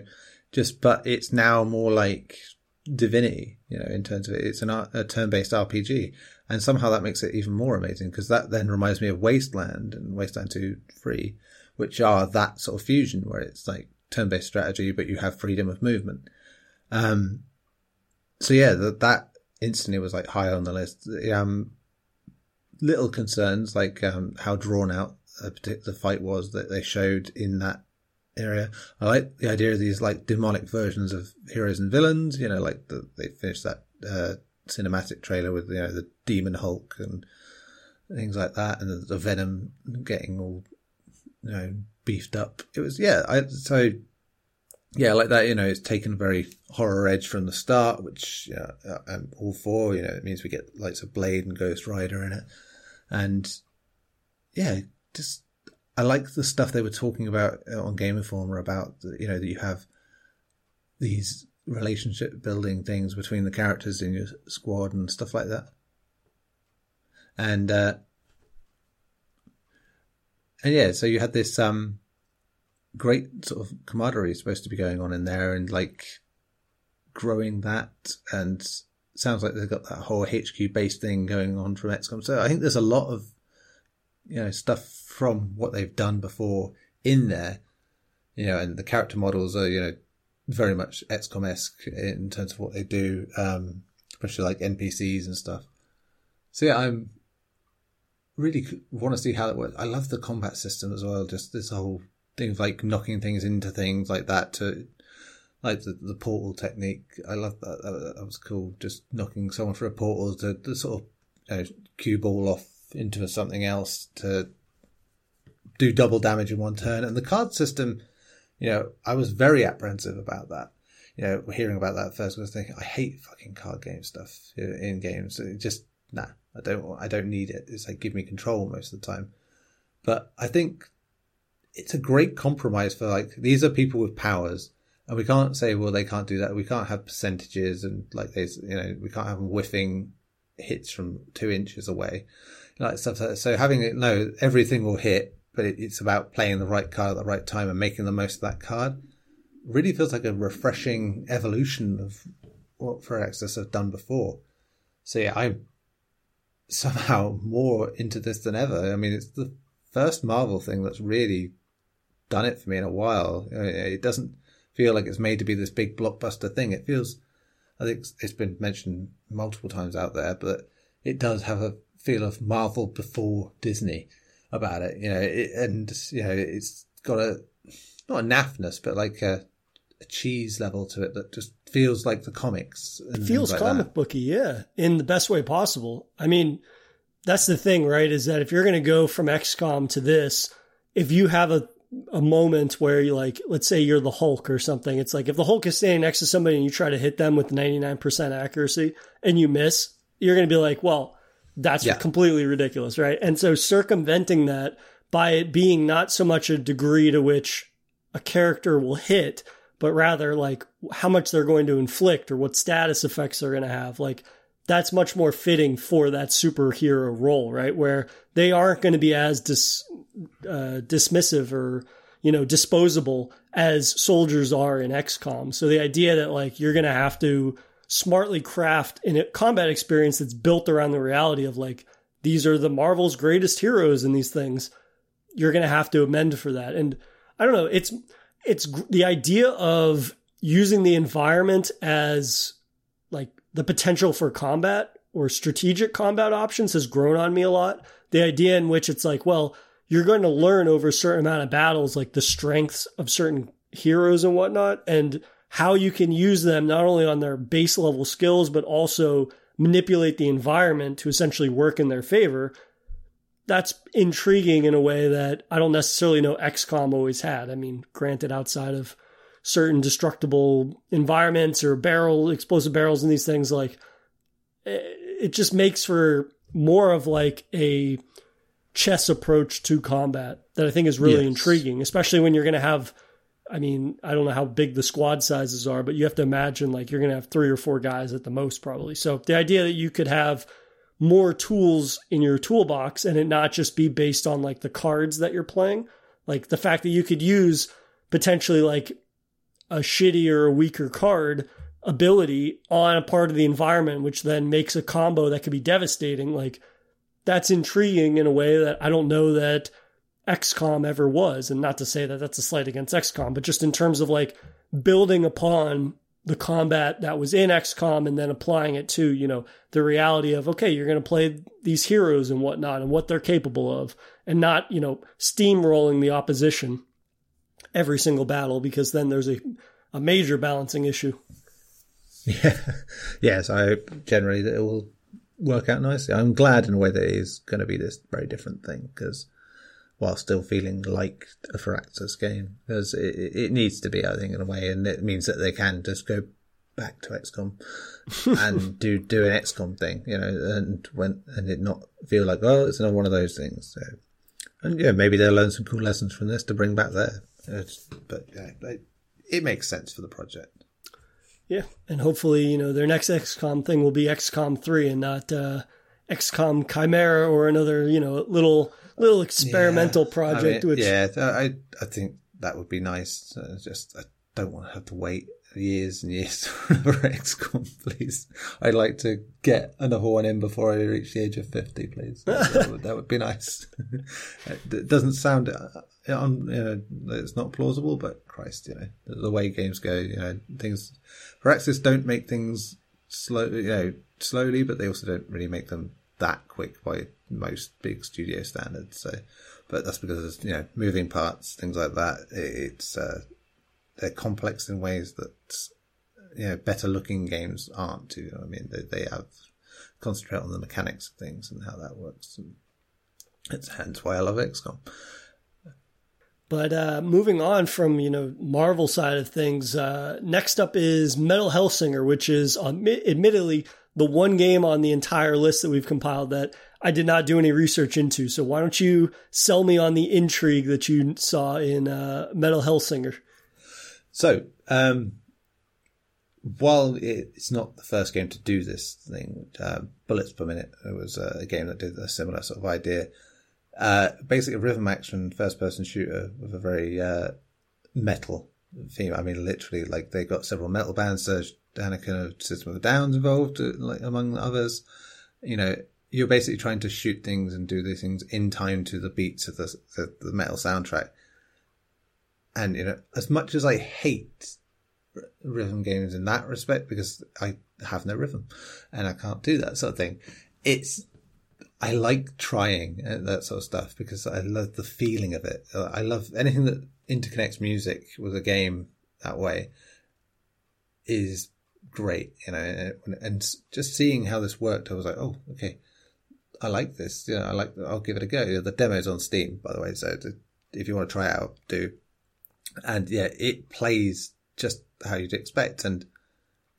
just but it's now more like Divinity, you know, in terms of it. It's an a turn-based RPG, and somehow that makes it even more amazing because that then reminds me of Wasteland and Wasteland 2 3, which are that sort of fusion where it's like turn-based strategy, but you have freedom of movement. Um, so yeah, that, that instantly was like high on the list. Um, little concerns like um, how drawn out a particular fight was that they showed in that area. I like the idea of these like demonic versions of heroes and villains. You know, like the, they finished that uh, cinematic trailer with you know the Demon Hulk and things like that, and the, Venom getting all you know beefed up. It was yeah. I so yeah, like that, you know, it's taken a very horror edge from the start, which yeah, I'm all for. You know, it means we get lights of Blade and Ghost Rider in it, and yeah, just I like the stuff they were talking about uh, on Game Informer about you know that you have these relationship building things between the characters in your squad and stuff like that, and uh, and yeah, so you had this um great sort of camaraderie supposed to be going on in there and like growing that and sounds like they've got that whole HQ based thing going on from XCOM. So I think there's a lot of you know stuff from what they've done before in there. You know, and the character models are you know very much XCOM esque in terms of what they do, um, especially like NPCs and stuff. So yeah, I'm really want to see how it works. I love the combat system as well. Just this whole thing of like knocking things into things like that to like the, the portal technique. I love that. that. that. was cool. Just knocking someone through a portal to, to sort of you know, cue ball off into something else to do double damage in one turn. And the card system, you know, I was very apprehensive about that. You know, hearing about that first, I was thinking, I hate fucking card game stuff in games. It just, nah, I don't, I don't need it. It's like give me control most of the time. But I think it's a great compromise for like these are people with powers and we can't say well they can't do that. We can't have percentages and like there's you know we can't have them whiffing hits from two inches away. Like stuff like so having it no everything will hit but it, it's about playing the right card at the right time and making the most of that card really feels like a refreshing evolution of what Firaxis have done before. So yeah i'm somehow more into this than ever. I mean it's the first marvel thing that's really done it for me in a while. It doesn't feel like it's made to be this big blockbuster thing. It feels I think it's been mentioned multiple times out there, but it does have a feel of Marvel before Disney about it, you know, it, and you know, it's got a not a naffness, but like a, a cheese level to it that just feels like the comics. It feels like comic that. booky, yeah, in the best way possible. I mean, that's the thing, right? Is that if you're going to go from XCOM to this, if you have a a moment where you like, let's say you're the Hulk or something. It's like if the Hulk is standing next to somebody and you try to hit them with 99% accuracy and you miss, you're going to be like, well, that's yeah. completely ridiculous, right? And so circumventing that by it being not so much a degree to which a character will hit, but rather like how much they're going to inflict or what status effects they're going to have. Like that's much more fitting for that superhero role, right? Where they aren't going to be as dis, uh, dismissive or you know disposable as soldiers are in XCOM. So the idea that like you're going to have to smartly craft a combat experience that's built around the reality of like these are the Marvel's greatest heroes in these things, you're going to have to amend for that. And I don't know, it's it's the idea of using the environment as like the potential for combat or strategic combat options has grown on me a lot. The idea in which it's like, well, you're going to learn over a certain amount of battles, like the strengths of certain heroes and whatnot, and how you can use them not only on their base level skills, but also manipulate the environment to essentially work in their favor. That's intriguing in a way that I don't necessarily know XCOM always had. I mean, granted, outside of certain destructible environments or barrel explosive barrels and these things like eh, it just makes for more of like a chess approach to combat that I think is really yes. intriguing, especially when you're going to have I mean, I don't know how big the squad sizes are, but you have to imagine like you're going to have three or four guys at the most probably. So the idea that you could have more tools in your toolbox and it not just be based on like the cards that you're playing, like the fact that you could use potentially like a shitty or weaker card ability on a part of the environment, which then makes a combo that could be devastating. Like that's intriguing in a way that I don't know that XCOM ever was. And not to say that that's a slight against XCOM, but just in terms of like building upon the combat that was in XCOM and then applying it to, you know, the reality of, okay, you're going to play these heroes and whatnot and what they're capable of and not, you know, steamrolling the opposition every single battle because then there's a, a major balancing issue. Yeah. Yes, I generally that it will work out nicely. I'm glad in a way that it is going to be this very different thing because while still feeling like a Firaxis game because it, it needs to be, I think, in a way, and it means that they can just go back to XCOM and do do an XCOM thing, you know, and when and it not feel like oh, it's another one of those things. So, and yeah, maybe they'll learn some cool lessons from this to bring back there. It's, but yeah, it, it makes sense for the project. Yeah, and hopefully, you know, their next XCOM thing will be XCOM three and not uh, XCOM Chimera or another, you know, little little experimental yeah, project. I mean, which yeah, I I think that would be nice. Uh, just I don't want to have to wait years and years for XCOM, please. I'd like to get another one in before I reach the age of 50, please. that, would, that would be nice. it doesn't sound you know, it's not plausible, but Christ, you know, the way games go, you know, things, Firaxis don't make things slow, you know, slowly, but they also don't really make them that quick by most big studio standards. So, but that's because you know, moving parts, things like that. It's, uh, they're complex in ways that, you know, better looking games aren't. You know, I mean, they, they have concentrate on the mechanics of things and how that works. And it's hence why I love XCOM. But uh, moving on from you know Marvel side of things, uh, next up is Metal Hellsinger, which is um, admittedly the one game on the entire list that we've compiled that I did not do any research into. So why don't you sell me on the intrigue that you saw in uh, Metal Hellsinger? So, um, while it's not the first game to do this thing, uh, Bullets per Minute, it was a game that did a similar sort of idea. Uh, basically, a rhythm action first person shooter with a very uh, metal theme. I mean, literally, like they got several metal bands. Serj Tankian of System of the Downs involved, uh, like among others. You know, you're basically trying to shoot things and do these things in time to the beats of the, the, the metal soundtrack. And you know, as much as I hate rhythm games in that respect because I have no rhythm and I can't do that sort of thing. It's I like trying uh, that sort of stuff because I love the feeling of it. Uh, I love anything that interconnects music with a game that way is great, you know. And just seeing how this worked, I was like, oh, okay, I like this. Yeah, I like. I'll give it a go. The demo's on Steam, by the way, so if you want to try it out, do. And yeah, it plays just how you'd expect. And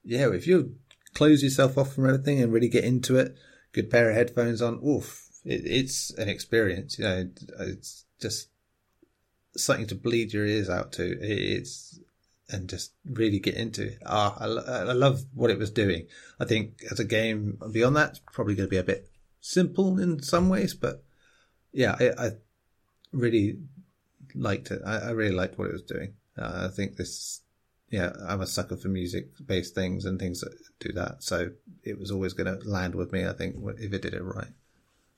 yeah, if you close yourself off from everything and really get into it, good pair of headphones on, oof, it, it's an experience. You know, it's just something to bleed your ears out to. It's and just really get into. Ah, I, I love what it was doing. I think as a game beyond that, it's probably going to be a bit simple in some ways, but yeah, I, I really liked it. I, I, really liked what it was doing. Uh, I think this, yeah, I'm a sucker for music based things and things that do that. So it was always going to land with me, I think, if it did it right.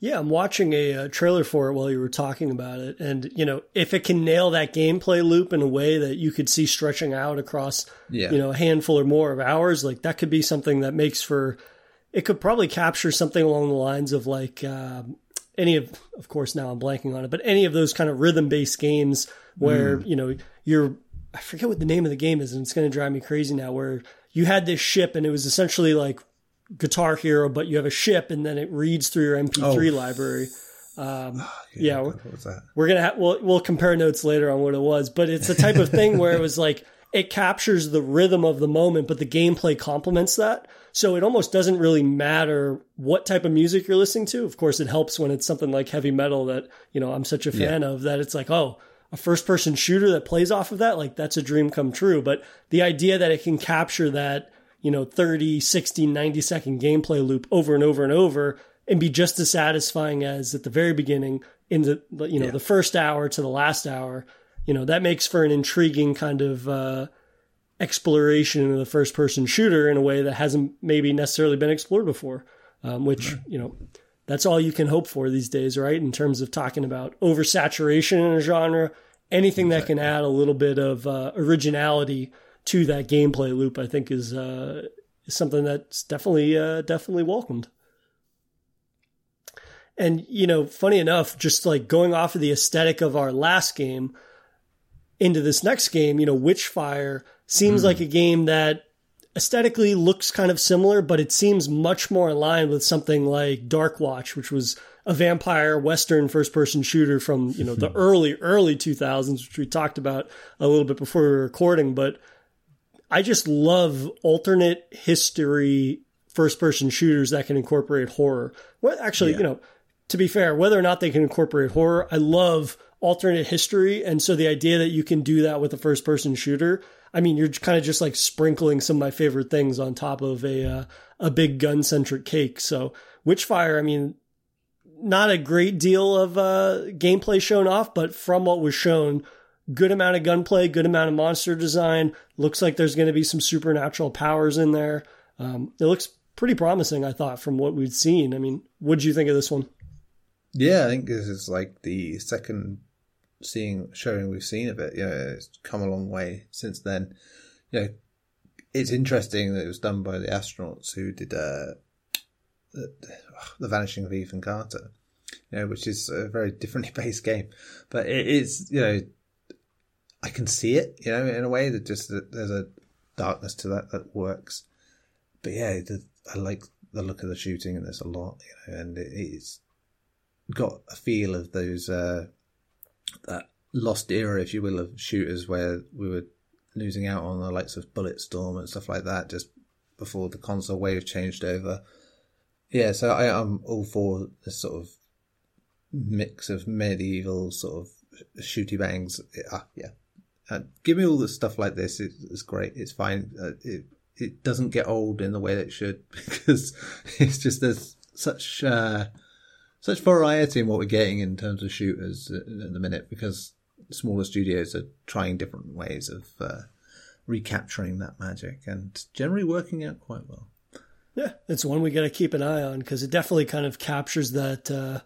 Yeah, I'm watching a, a, trailer for it while you were talking about it. And, you know, if it can nail that gameplay loop in a way that you could see stretching out across, yeah. you know, a handful or more of hours, like that could be something that makes for, it could probably capture something along the lines of like, uh, any of, of course, now I'm blanking on it, but any of those kind of rhythm based games where, mm. you know, you're, I forget what the name of the game is and it's going to drive me crazy now where you had this ship and it was essentially like Guitar Hero, but you have a ship and then it reads through your MP3 oh. library. Um, oh, yeah, we're, we're, gonna have, we'll we'll compare notes later on what it was, but it's the type of thing where it was like it captures the rhythm of the moment, but the gameplay complements that. So it almost doesn't really matter what type of music you're listening to. Of course, it helps when it's something like heavy metal that you know I'm such a fan yeah. of that it's like oh a first person shooter that plays off of that like that's a dream come true. But the idea that it can capture that you know, 30, 60, 90 second gameplay loop over and over and over and be just as satisfying as at the very beginning in the, you know, yeah. the first hour to the last hour. You know, that makes for an intriguing kind of, uh, exploration of the first person shooter in a way that hasn't maybe necessarily been explored before. Um, which, you know, that's all you can hope for these days, right? In terms of talking about oversaturation in a genre, anything that can add a little bit of uh, originality to that gameplay loop, I think is uh, something that's definitely uh, definitely welcomed. And you know, funny enough, just like going off of the aesthetic of our last game into this next game, you know, Witchfire seems mm. like a game that aesthetically looks kind of similar, but it seems much more aligned with something like Darkwatch, which was a vampire western first person shooter from, you know, the early, early 2000s, which we talked about a little bit before we were recording. But I just love alternate history first person shooters that can incorporate horror. Well, actually, yeah. you know, to be fair, whether or not they can incorporate horror, I love alternate history. And so the idea that you can do that with a first person shooter, I mean, you're kind of just like sprinkling some of my favorite things on top of a, uh, a big gun centric cake. So Witchfire, I mean, not a great deal of uh, gameplay shown off, but from what was shown, good amount of gunplay, good amount of monster design. Looks like there's going to be some supernatural powers in there. Um, it looks pretty promising, I thought, from what we'd seen. I mean, what did you think of this one? Yeah, I think this is like the second seeing showing we've seen of it. You know, it's come a long way since then. You know, it's interesting that it was done by the astronauts who did uh, the, the Vanishing of Ethan Carter. You know, which is a very differently based game, but it is you know I can see it, you know, in a way that just that there's a darkness to that that works. But yeah, the, I like the look of the shooting, and there's a lot, you know, and it, it's got a feel of those uh, that lost era, if you will, of shooters where we were losing out on the likes of Bulletstorm and stuff like that just before the console wave changed over. Yeah, so I, am all for this sort of mix of medieval sort of shooty bangs. Yeah, yeah, uh, give me all the stuff like this. It, it's great. It's fine. Uh, it it doesn't get old in the way that it should because it's just there's such uh, such variety in what we're getting in terms of shooters at, the minute because smaller studios are trying different ways of uh, recapturing that magic and generally working out quite well. Yeah, it's one we got to keep an eye on because it definitely kind of captures that uh,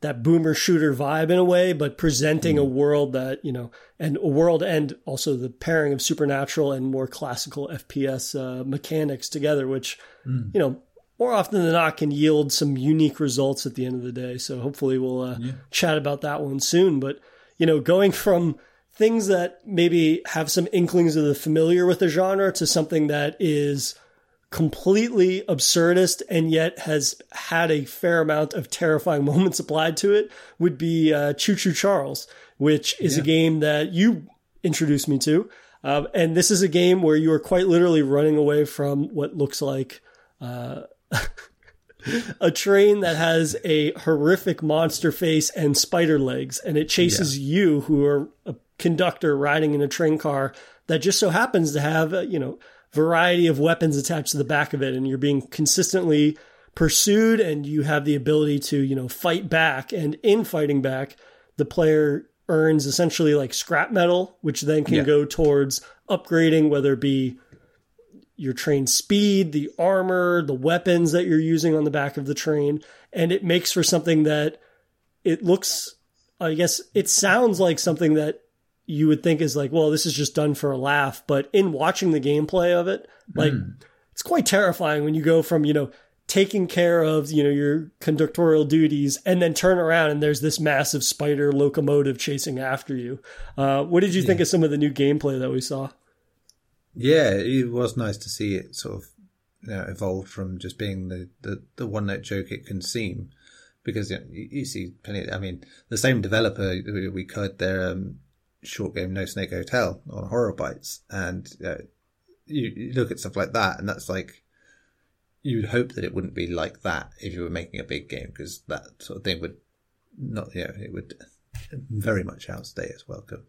that boomer shooter vibe in a way, but presenting mm. a world that, you know, and a world and also the pairing of supernatural and more classical FPS uh, mechanics together, which, mm. you know, more often than not can yield some unique results at the end of the day. So hopefully we'll uh, yeah. chat about that one soon. But, you know, going from things that maybe have some inklings of the familiar with the genre to something that is completely absurdist and yet has had a fair amount of terrifying moments applied to it would be uh, Choo Choo Charles, which is yeah. a game that you introduced me to. Um, and this is a game where you are quite literally running away from what looks like uh, a train that has a horrific monster face and spider legs, and it chases yeah. you, who are a conductor riding in a train car that just so happens to have, uh, you know, variety of weapons attached to the back of it and you're being consistently pursued and you have the ability to, you know, fight back. And in fighting back, the player earns essentially like scrap metal, which then can yeah. go towards upgrading, whether it be your train speed, the armor, the weapons that you're using on the back of the train. And it makes for something that it looks, I guess, it sounds like something that you would think is like, well, this is just done for a laugh. But in watching the gameplay of it, like mm. it's quite terrifying when you go from, you know, taking care of, you know, your conductorial duties and then turn around and there's this massive spider locomotive chasing after you. Uh, what did you yeah. think of some of the new gameplay that we saw? Yeah, it was nice to see it sort of you know, evolve from just being the, the, the one note joke it can seem. Because you, know, you, see plenty. I mean, the same developer we could their um, short game No Snake Hotel on HorrorBytes, and uh, you, you, look at stuff like that, and that's like you'd hope that it wouldn't be like that if you were making a big game, because that sort of thing would not, you know, it would very much outstay its welcome.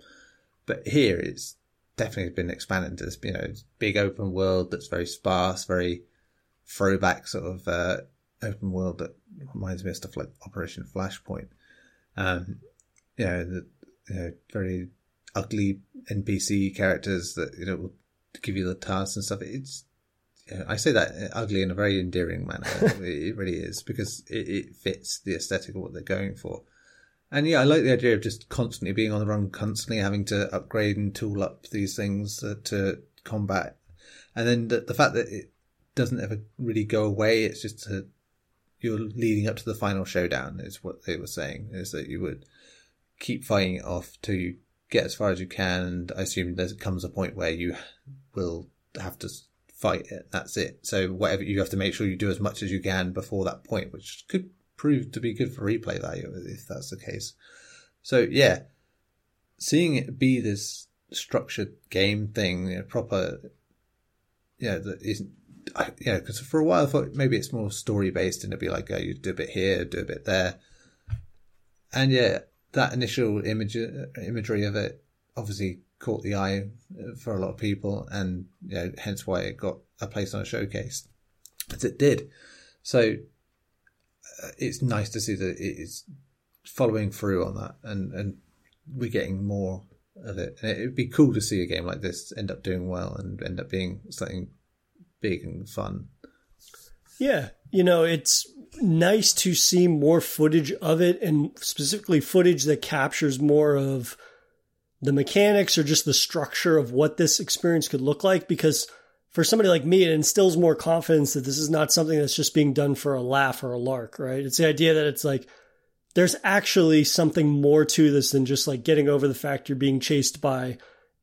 But here it's definitely been expanded into this, you know, big open world that's very sparse, very throwback sort of uh, open world that reminds me of stuff like Operation Flashpoint. Um, you know, the, you know, very ugly NPC characters that you know will give you the tasks and stuff. It's I say that ugly in a very endearing manner. it really is because it, it, fits the aesthetic of what they're going for. And yeah, I like the idea of just constantly being on the run, constantly having to upgrade and tool up these things uh, to combat. And then the, the, fact that it doesn't ever really go away, it's just a, you're leading up to the final showdown is what they were saying, is that you would keep fighting it off till you get as far as you can. And I assume there comes a point where you will have to fight it. That's it. So whatever you have to make sure you do as much as you can before that point, which could prove to be good for replay value if that's the case. So yeah, seeing it be this structured game thing, you know, proper, you know, that isn't, I, you know, because for a while I thought maybe it's more story based and it'd be like, oh, you do a bit here, do a bit there. And yeah, that initial image imagery of it obviously caught the eye for a lot of people, and you know, hence why it got a place on a showcase, as it did. So uh, it's nice to see that it is following through on that, and and we're getting more of it. And it'd be cool to see a game like this end up doing well and end up being something big and fun. Yeah, you know, it's nice to see more footage of it and specifically footage that captures more of the mechanics or just the structure of what this experience could look like because for somebody like me it instills more confidence that this is not something that's just being done for a laugh or a lark right it's the idea that it's like there's actually something more to this than just like getting over the fact you're being chased by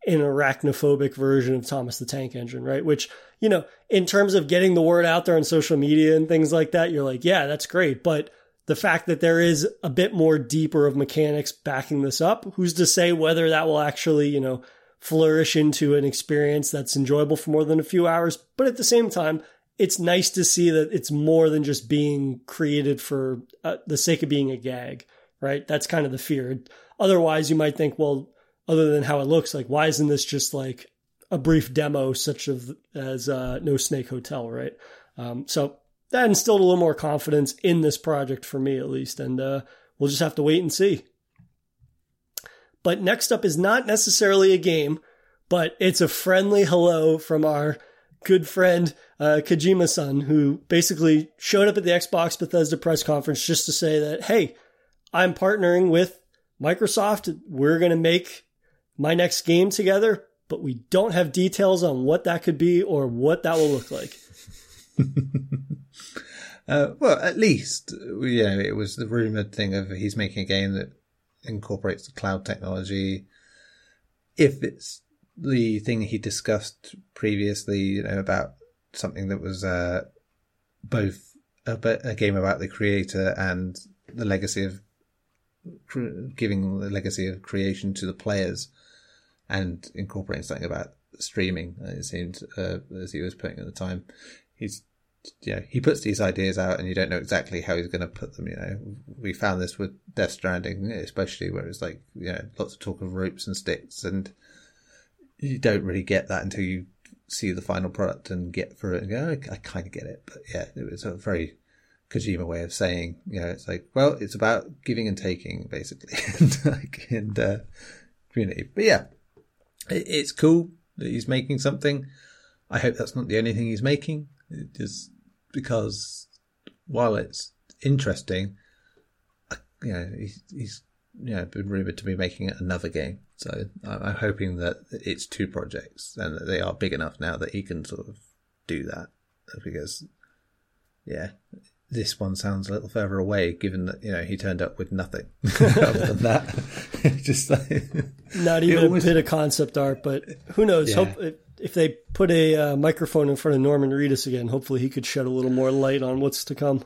an arachnophobic version of Thomas the Tank Engine, right? Which, you know, in terms of getting the word out there on social media and things like that, you're like, yeah, that's great. But the fact that there is a bit more deeper of mechanics backing this up, who's to say whether that will actually, you know, flourish into an experience that's enjoyable for more than a few hours. But at the same time, it's nice to see that it's more than just being created for uh, the sake of being a gag, right? That's kind of the fear. Otherwise, you might think, well, other than how it looks. Like, why isn't this just like a brief demo, such of as uh, No Snake Hotel, right? Um, so that instilled a little more confidence in this project for me, at least, and uh, we'll just have to wait and see. But next up is not necessarily a game, but it's a friendly hello from our good friend uh, Kojima San, who basically showed up at the Xbox Bethesda press conference just to say that, hey, I'm partnering with Microsoft. We're going to make my next game together, but we don't have details on what that could be or what that will look like. uh, well, at least, you know, it was the rumored thing of he's making a game that incorporates the cloud technology. If it's the thing he discussed previously, you know, about something that was uh, both a, a, game about the creator and the legacy of giving the legacy of creation to the players and incorporating something about streaming. It seemed uh, as he was putting at the time, he's yeah he puts these ideas out and you don't know exactly how he's going to put them. You know, we found this with Death Stranding, especially where it's like you know lots of talk of ropes and sticks, and you don't really get that until you see the final product and get through it and go, I, I kind of get it. But yeah, it was a very Kojima way of saying, you know, it's like, well, it's about giving and taking basically, and like, and, uh, community. But yeah, it, it's cool that he's making something. I hope that's not the only thing he's making, It just because while it's interesting, you know, he's, he's you know, been rumored to be making another game. So I'm hoping that it's two projects and that they are big enough now that he can sort of do that because, yeah, this one sounds a little further away, given that you know he turned up with nothing other than that. Just like, not even almost, a bit of concept art, but who knows? Yeah. Hope if they put a uh, microphone in front of Norman Reedus again, hopefully he could shed a little more light on what's to come.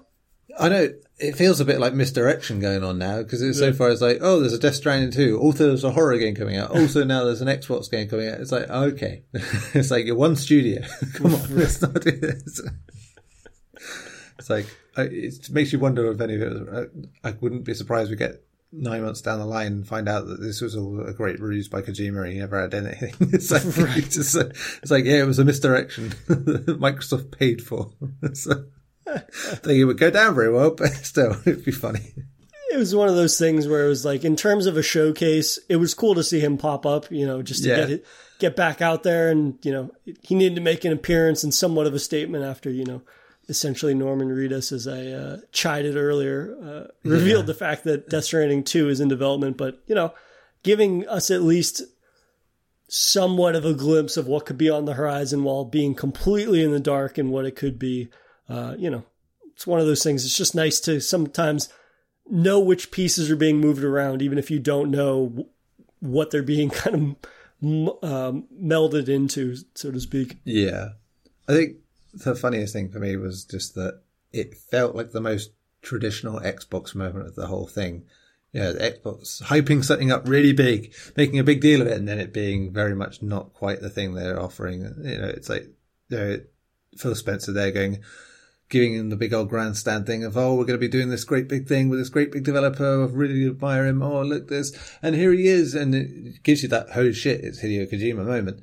I know it feels a bit like misdirection going on now because it's yeah. so far as like, oh, there's a Death Stranding 2. Also, there's a horror game coming out. Also, now there's an Xbox game coming out. It's like, okay. it's like, you're one studio. Come on, let's not do this. it's like, it makes you wonder if any of it. I wouldn't be surprised we get nine months down the line and find out that this was all a great ruse by Kojima and he never had anything. It's like, right. it's, just, it's like yeah, it was a misdirection that Microsoft paid for. so, I think it would go down very well, but still, it'd be funny. It was one of those things where it was like, in terms of a showcase, it was cool to see him pop up, you know, just to yeah. get it, get back out there, and you know, he needed to make an appearance and somewhat of a statement after, you know, essentially Norman Reedus, as I uh, chided earlier, uh, revealed yeah. the fact that Death Stranding 2 is in development, but, you know, giving us at least somewhat of a glimpse of what could be on the horizon while being completely in the dark and what it could be. Uh, you know, it's one of those things. It's just nice to sometimes know which pieces are being moved around, even if you don't know what they're being kind of um, melded into, so to speak. Yeah. I think the funniest thing for me was just that it felt like the most traditional Xbox moment of the whole thing. Yeah, the Xbox hyping something up really big, making a big deal of it, and then it being very much not quite the thing they're offering. You know, it's like you know, Phil Spencer there going, giving him the big old grandstand thing of, oh, we're going to be doing this great big thing with this great big developer. I really admire him. Oh, look this. And here he is. And it gives you that, holy shit, it's Hideo Kojima moment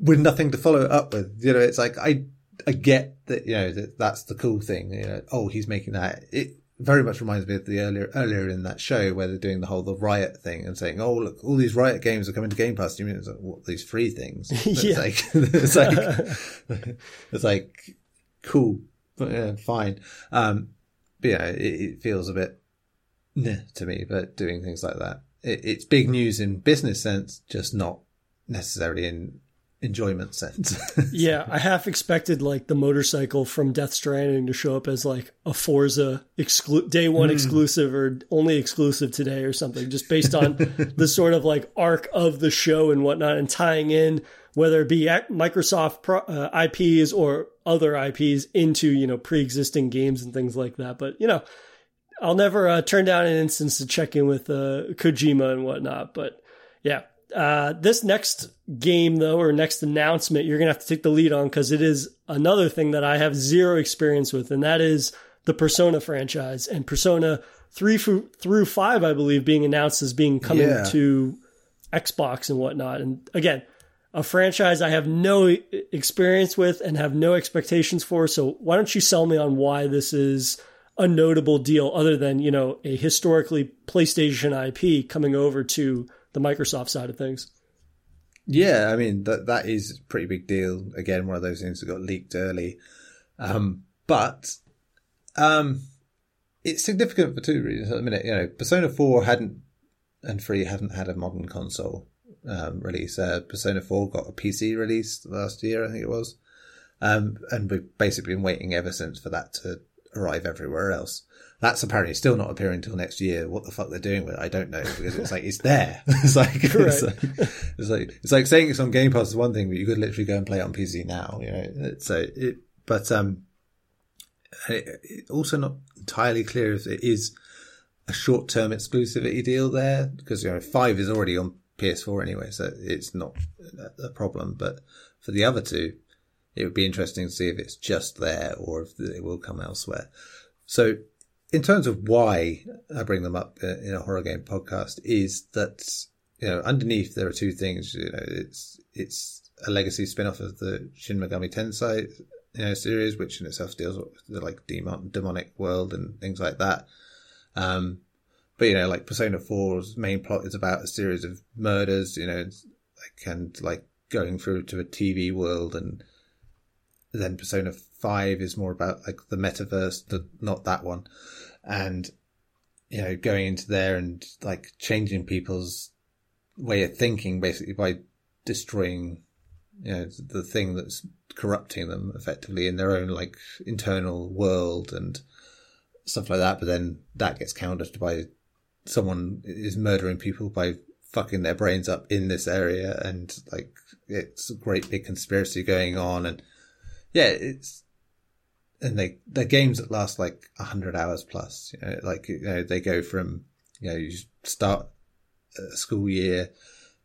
with nothing to follow it up with. You know, it's like I I get that you know that that's the cool thing. You know, oh, he's making that. It very much reminds me of the earlier earlier in that show where they're doing the whole the riot thing and saying, "Oh, look, all these riot games are coming to Game Pass." You mean it's like, what these free things? yeah. It's like it's like it's like cool, but yeah, fine. Um, but yeah, it, it feels a bit nah to me. But doing things like that, it, it's big news in business sense, just not necessarily in enjoyment sense. yeah, I half expected like the motorcycle from Death Stranding to show up as like a Forza exclu- day one mm. exclusive or only exclusive today or something, just based on the sort of like arc of the show and whatnot, and tying in whether it be Microsoft pro- uh, IPs or other IPs into you know pre-existing games and things like that. But you know. I'll never uh, turn down an instance to check in with uh, Kojima and whatnot, but yeah, uh, this next game, though, or next announcement, you're going to have to take the lead on because it is another thing that I have zero experience with, and that is the Persona franchise and Persona 3 through 5, I believe, being announced as being coming yeah. to Xbox and whatnot. And again, a franchise I have no experience with and have no expectations for. So why don't you sell me on why this is a notable deal other than, you know, a historically PlayStation IP coming over to the Microsoft side of things. Yeah, I mean that that is a pretty big deal. Again, one of those things that got leaked early. Um, but um, it's significant for two reasons. At the minute, you know, Persona Four hadn't and Three hadn't had a modern console um, release. Uh, Persona Four got a PC release last year, I think it was, um, and we've basically been waiting ever since for that to arrive everywhere else. That's apparently still not appearing until next year. What the fuck they're doing with it, I don't know because it's like it's there. it's like it's like, it's like it's like saying it's on Game Pass is one thing, but you could literally go and play it on PC now. You know, so it. But um, it, it also not entirely clear if it is a short-term exclusivity deal there because you know five is already on PS4 anyway, so it's not a problem. But for the other two, it would be interesting to see if it's just there or if it will come elsewhere. So, in terms of why I bring them up in a horror game podcast, is that you know underneath there are two things. You know, it's it's a legacy spin-off of the Shin Megami Tensei you know series, which in itself deals with the like demon, demonic world and things like that. Um, but you know, like Persona 4's main plot is about a series of murders, you know, like and like going through to a TV world, and then Persona 5 is more about like the metaverse, the, not that one, and you know, going into there and like changing people's way of thinking basically by destroying you know the thing that's corrupting them effectively in their own like internal world and stuff like that. But then that gets countered by someone is murdering people by fucking their brains up in this area. And like it's a great big conspiracy going on. And yeah it's and they they're games that last like hundred hours plus you know like you know they go from you know you start a school year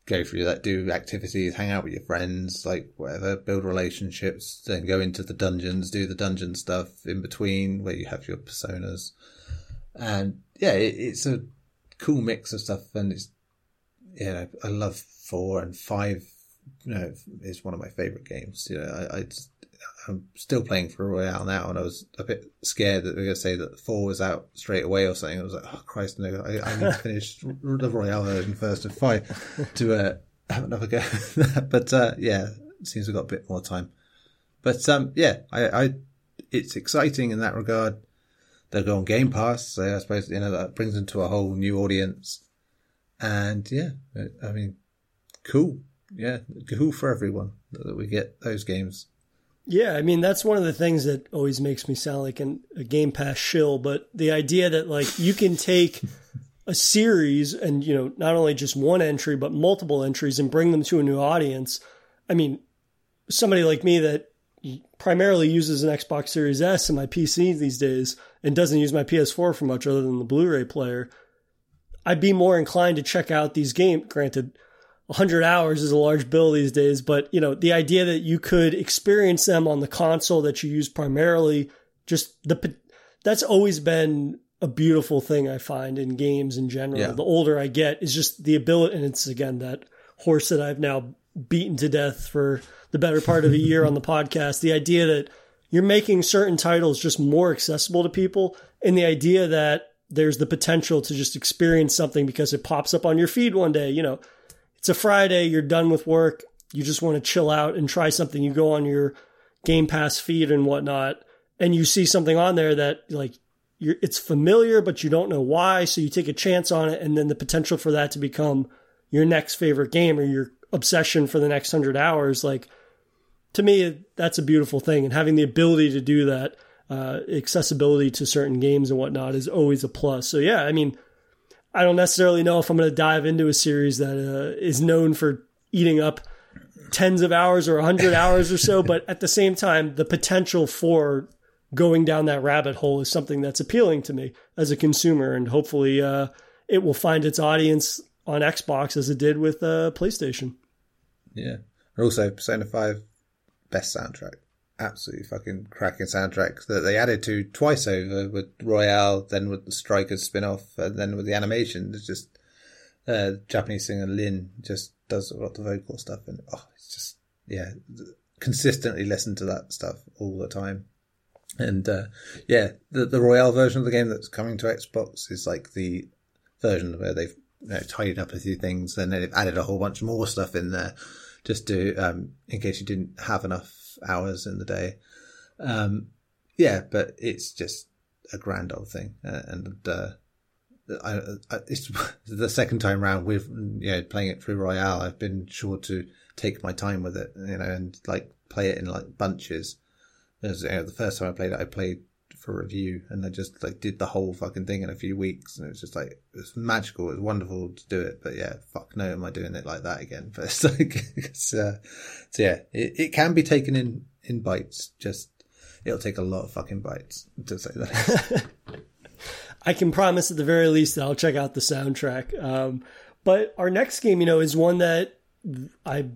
go through that do activities hang out with your friends like whatever build relationships then go into the dungeons do the dungeon stuff in between where you have your personas and yeah it, it's a cool mix of stuff, and it's you know I love four and five. You know, is one of my favorite games. You know, I, I I'm still playing for Royal now, and I was a bit scared that we are going to say that four was out straight away or something. I was like, oh Christ, no! I, I need to finish the Royal version first of five to uh, have another go. but uh, yeah, it seems we've got a bit more time. But um, yeah, I, I it's exciting in that regard they'll go on Game Pass. So I suppose you know that brings them to a whole new audience. And yeah, I mean, cool. Yeah, cool for everyone that we get those games. Yeah, I mean that's one of the things that always makes me sound like an, a Game Pass shill. But the idea that like you can take a series and you know not only just one entry but multiple entries and bring them to a new audience. I mean, somebody like me that primarily uses an Xbox Series S and my PC these days and doesn't use my PS4 for much other than the Blu-ray player, I'd be more inclined to check out these games. Granted, 100 hours is a large bill these days, but you know, the idea that you could experience them on the console that you use primarily, just the that's always been a beautiful thing I find in games in general. Yeah. The older I get is just the ability, and it's again that horse that I've now beaten to death for the better part of a year on the podcast. The idea that you're making certain titles just more accessible to people, and the idea that there's the potential to just experience something because it pops up on your feed one day. You know, it's a Friday, you're done with work, you just want to chill out and try something. You go on your Game Pass feed and whatnot, and you see something on there that like it's familiar, but you don't know why. So you take a chance on it, and then the potential for that to become your next favorite game or your obsession for the next hundred hours, like to me, that's a beautiful thing. And having the ability to do that, uh, accessibility to certain games and whatnot is always a plus. So yeah, I mean, I don't necessarily know if I'm going to dive into a series that uh, is known for eating up tens of hours or a hundred hours or so, but at the same time, the potential for going down that rabbit hole is something that's appealing to me as a consumer, and hopefully, uh, it will find its audience on Xbox as it did with uh, PlayStation. Yeah. And Also, Persona 5, best soundtrack. Absolutely fucking cracking soundtrack that they added to twice over with Royal, then with the Strikers spin off, and then with the animation. It's just uh, Japanese singer Lyn just does a lot of vocal stuff, and oh, it's just, yeah, consistently listen to that stuff all the time. And uh, yeah, the, the Royal version of the game that's coming to Xbox is like the version where they've you know, tidied up a few things, and they've added a whole bunch more stuff in there just to um, in case you didn't have enough hours in the day. Um, yeah, but it's just a grand old thing, uh, and uh, I, I, it's the second time round with you know playing it through Royal. I've been sure to take my time with it, you know, and like play it in like bunches. As you know, the first time I played it, I played for review, and they just like did the whole fucking thing in a few weeks, and it was just like it was magical. It was wonderful to do it, but yeah, fuck no, am I doing it like that again? But it's like, it's, uh, so yeah, it, it can be taken in in bites. Just it'll take a lot of fucking bites to say that. I can promise at the very least that I'll check out the soundtrack. Um, but our next game, you know, is one that I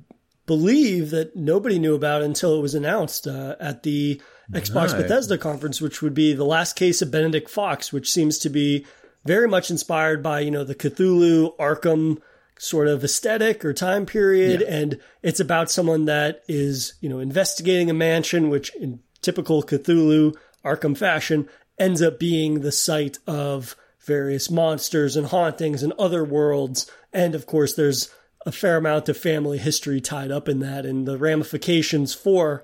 believe that nobody knew about until it was announced uh, at the Xbox no. Bethesda conference, which would be the last case of Benedict Fox, which seems to be very much inspired by you know the Cthulhu Arkham sort of aesthetic or time period, yeah. and it's about someone that is you know investigating a mansion, which in typical Cthulhu Arkham fashion ends up being the site of various monsters and hauntings and other worlds. And of course, there's a fair amount of family history tied up in that and the ramifications for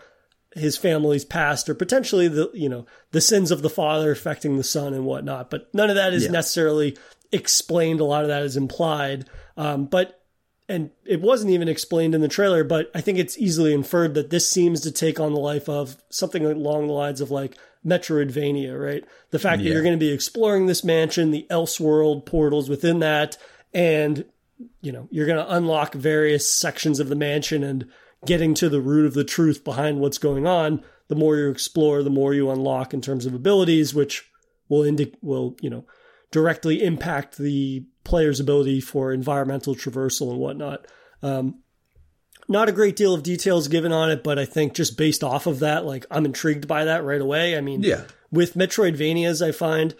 his family's past or potentially the, you know, the sins of the father affecting the son and whatnot. But none of that is yeah. necessarily explained. A lot of that is implied. Um, but and it wasn't even explained in the trailer, but I think it's easily inferred that this seems to take on the life of something along the lines of like Metroidvania, right? The fact yeah. that you're going to be exploring this mansion, the Elseworld portals within that, and you know, you're going to unlock various sections of the mansion and getting to the root of the truth behind what's going on. The more you explore, the more you unlock in terms of abilities, which will indi- will, you know, directly impact the player's ability for environmental traversal and whatnot. Um, not a great deal of details given on it, but I think just based off of that, like I'm intrigued by that right away. I mean, yeah. with Metroidvanias, I find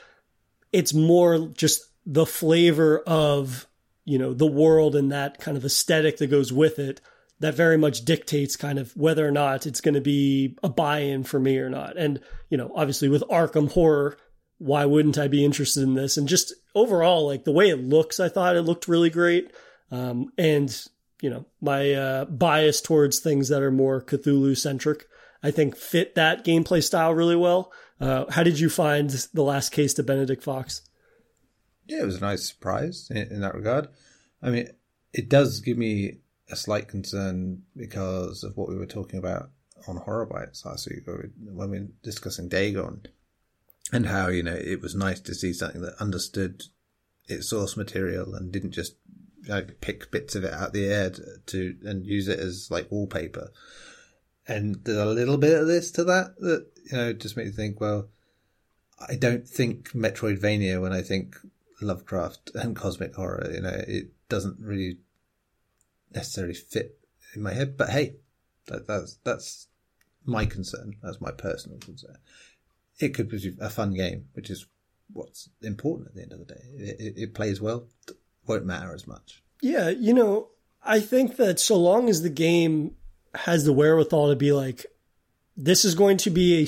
it's more just the flavor of, you know, the world and that kind of aesthetic that goes with it that very much dictates kind of whether or not it's going to be a buy-in for me or not. And, you know, obviously with Arkham horror, why wouldn't I be interested in this? And just overall, like the way it looks, I thought it looked really great. Um, and you know, my uh, bias towards things that are more Cthulhu centric, I think fit that gameplay style really well. Uh, how did you find the last case to Benedict Fox? Yeah, it was a nice surprise in, in that regard. I mean, it does give me a slight concern because of what we were talking about on Horror Bytes last week when we were discussing Dagon and how, you know, it was nice to see something that understood its source material and didn't just like pick bits of it out of the air to, to and use it as like wallpaper. And there's a little bit of this to that that you know just made me think. Well, I don't think Metroidvania when I think Lovecraft and cosmic horror. You know, it doesn't really necessarily fit in my head. But hey, that, that's that's my concern. That's my personal concern. It could be a fun game, which is what's important at the end of the day. It, it, it plays well won't matter as much. Yeah, you know, I think that so long as the game has the wherewithal to be like, this is going to be a,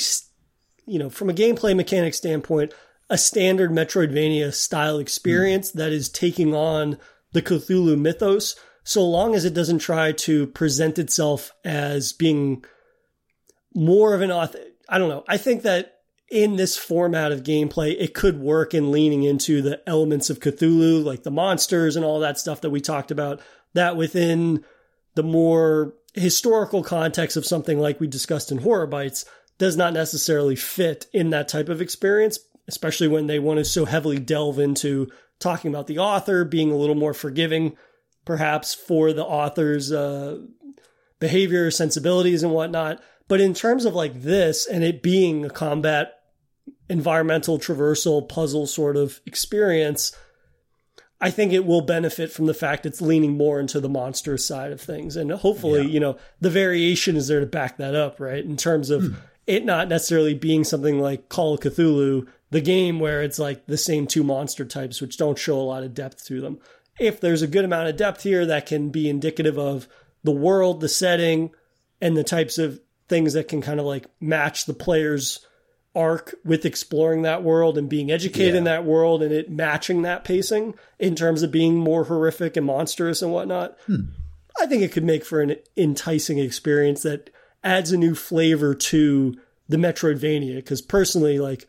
you know, from a gameplay mechanic standpoint, a standard Metroidvania style experience mm. that is taking on the Cthulhu mythos, so long as it doesn't try to present itself as being more of an author. I don't know. I think that in this format of gameplay, it could work in leaning into the elements of Cthulhu, like the monsters and all that stuff that we talked about, that within the more historical context of something like we discussed in Horror Bytes does not necessarily fit in that type of experience, especially when they want to so heavily delve into talking about the author, being a little more forgiving, perhaps, for the author's uh, behavior, sensibilities, and whatnot. But in terms of like this and it being a combat environmental traversal puzzle sort of experience, I think it will benefit from the fact it's leaning more into the monster side of things. And hopefully, yeah. you know, the variation is there to back that up, right? In terms of hmm. it not necessarily being something like Call of Cthulhu, the game where it's like the same two monster types, which don't show a lot of depth to them. If there's a good amount of depth here, that can be indicative of the world, the setting, and the types of things that can kind of like match the player's arc with exploring that world and being educated yeah. in that world and it matching that pacing in terms of being more horrific and monstrous and whatnot. Hmm. I think it could make for an enticing experience that adds a new flavor to the Metroidvania. Because personally, like,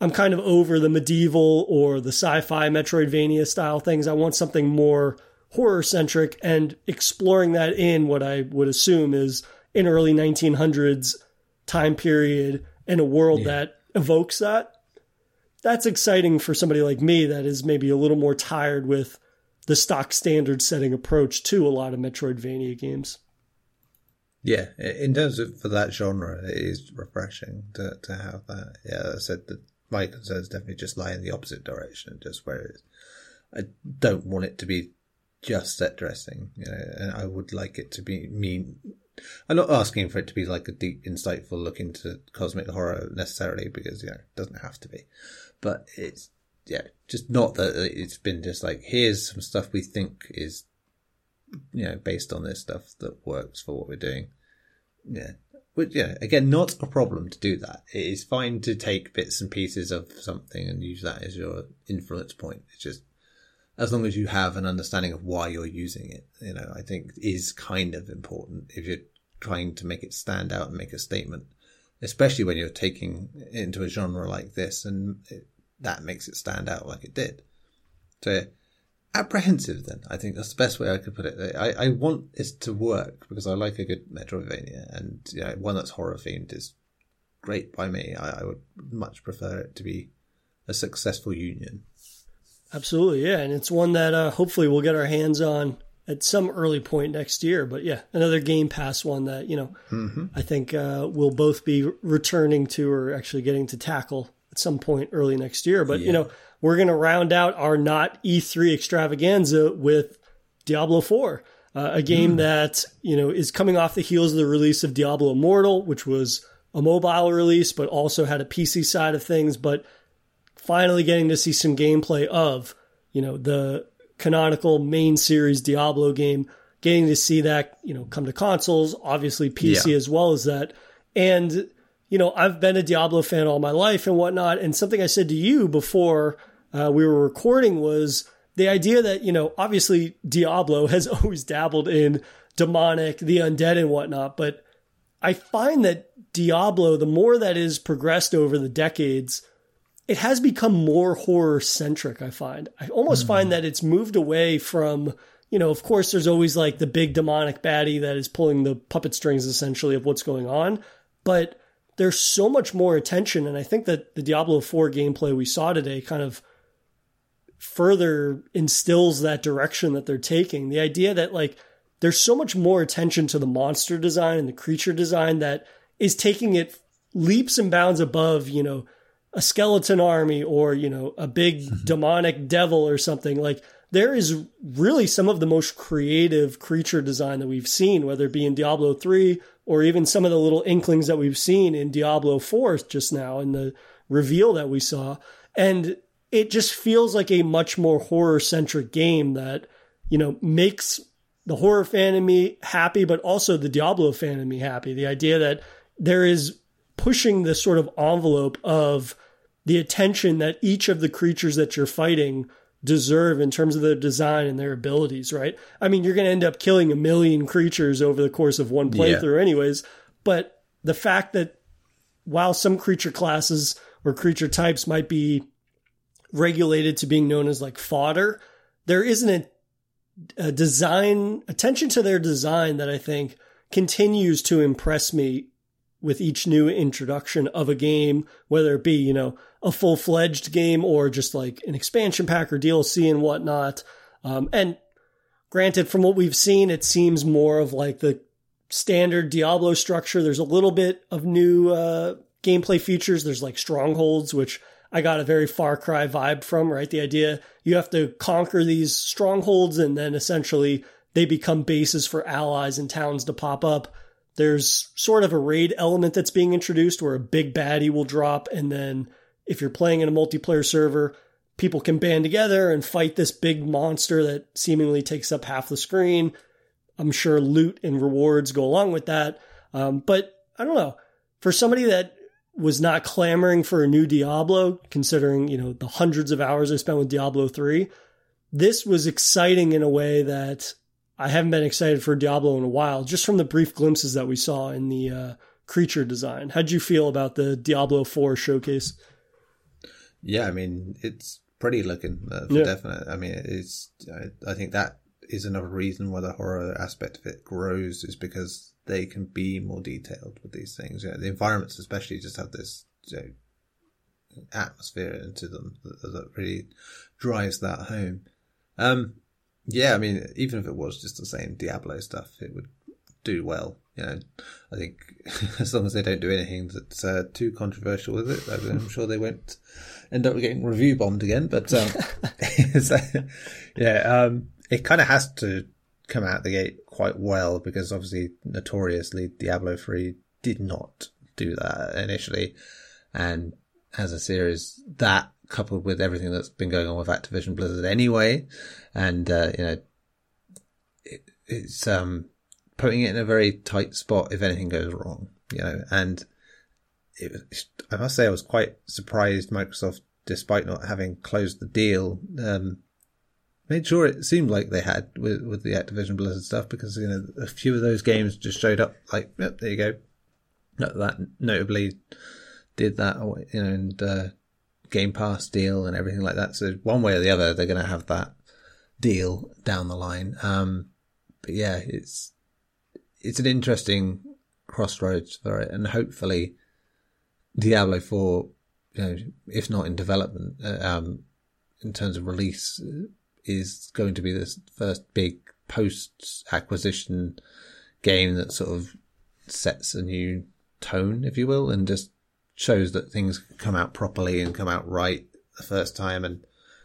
I'm kind of over the medieval or the sci-fi Metroidvania style things. I want something more horror centric and exploring that in what I would assume is an early 1900s time period and a world yeah. that evokes that. That's exciting for somebody like me that is maybe a little more tired with the stock standard setting approach to a lot of Metroidvania games. Yeah, in terms of for that genre, it is refreshing to, to have that. Yeah, I said that my concerns definitely just lie in the opposite direction, just where it is. I don't want it to be just set dressing, you know, and I would like it to be mean. I'm not asking for it to be like a deep, insightful look into cosmic horror necessarily, because you know it doesn't have to be, but it's yeah, just not that it's been just like here's some stuff we think is you know based on this stuff that works for what we're doing. Yeah, but yeah, again, not a problem to do that. It is fine to take bits and pieces of something and use that as your influence point. It's just as long as you have an understanding of why you're using it, you know, I think is kind of important if you're trying to make it stand out and make a statement, especially when you're taking into a genre like this and it, that makes it stand out like it did. So apprehensive then, I think that's the best way I could put it. I, I want this to work because I like a good Metroidvania and you know, one that's horror themed is great by me. I, I would much prefer it to be a successful union. Absolutely, yeah, and it's one that uh, hopefully we'll get our hands on at some early point next year. But yeah, another Game Pass one that you know mm-hmm. I think uh, we'll both be returning to or actually getting to tackle at some point early next year. But yeah. you know we're going to round out our not E3 extravaganza with Diablo 4, uh, a game mm. that you know is coming off the heels of the release of Diablo Immortal, which was a mobile release, but also had a PC side of things. But finally getting to see some gameplay of, you know, the canonical main series Diablo game, getting to see that, you know, come to consoles, obviously PC yeah. as well as that. And, you know, I've been a Diablo fan all my life and whatnot. And something I said to you before uh, we were recording was the idea that, you know, obviously Diablo has always dabbled in demonic, the undead and whatnot, but I find that Diablo, the more that is progressed over the decades, it has become more horror centric, I find. I almost mm-hmm. find that it's moved away from, you know, of course, there's always like the big demonic baddie that is pulling the puppet strings essentially of what's going on. But there's so much more attention. And I think that the Diablo 4 gameplay we saw today kind of further instills that direction that they're taking. The idea that like there's so much more attention to the monster design and the creature design that is taking it leaps and bounds above, you know, a skeleton army or, you know, a big mm-hmm. demonic devil or something. Like there is really some of the most creative creature design that we've seen, whether it be in Diablo 3 or even some of the little inklings that we've seen in Diablo 4 just now in the reveal that we saw. And it just feels like a much more horror centric game that, you know, makes the horror fan in me happy, but also the Diablo fan in me happy. The idea that there is pushing this sort of envelope of the attention that each of the creatures that you're fighting deserve in terms of their design and their abilities, right? I mean, you're going to end up killing a million creatures over the course of one playthrough, yeah. anyways. But the fact that while some creature classes or creature types might be regulated to being known as like fodder, there isn't a, a design, attention to their design that I think continues to impress me with each new introduction of a game, whether it be, you know, a full fledged game or just like an expansion pack or DLC and whatnot. Um, and granted, from what we've seen, it seems more of like the standard Diablo structure. There's a little bit of new uh, gameplay features. There's like strongholds, which I got a very Far Cry vibe from, right? The idea you have to conquer these strongholds and then essentially they become bases for allies and towns to pop up. There's sort of a raid element that's being introduced where a big baddie will drop. And then if you're playing in a multiplayer server, people can band together and fight this big monster that seemingly takes up half the screen. I'm sure loot and rewards go along with that. Um, but I don't know. For somebody that was not clamoring for a new Diablo, considering, you know, the hundreds of hours I spent with Diablo 3, this was exciting in a way that I haven't been excited for Diablo in a while, just from the brief glimpses that we saw in the uh, creature design. How'd you feel about the Diablo 4 showcase? Yeah, I mean it's pretty looking uh, for Yeah. definite. I mean it's. I, I think that is another reason why the horror aspect of it grows is because they can be more detailed with these things. You know, the environments especially just have this you know, atmosphere into them that, that really drives that home. Um, yeah, I mean, even if it was just the same Diablo stuff, it would do well. You know, I think as long as they don't do anything that's uh, too controversial with it, I'm sure they won't end up getting review bombed again. But um, yeah, um, it kind of has to come out the gate quite well because obviously, notoriously, Diablo 3 did not do that initially, and as a series, that coupled with everything that's been going on with Activision Blizzard anyway, and uh, you know, it, it's um putting it in a very tight spot if anything goes wrong, you know, and it was, I must say I was quite surprised Microsoft, despite not having closed the deal, um, made sure it seemed like they had with, with the Activision Blizzard stuff because, you know, a few of those games just showed up like, yep, there you go. That notably did that, you know, and, uh, Game Pass deal and everything like that. So one way or the other, they're going to have that deal down the line. Um, but yeah, it's, it's an interesting crossroads for it and hopefully Diablo 4, you know, if not in development, uh, um, in terms of release, is going to be this first big post acquisition game that sort of sets a new tone, if you will, and just shows that things come out properly and come out right the first time and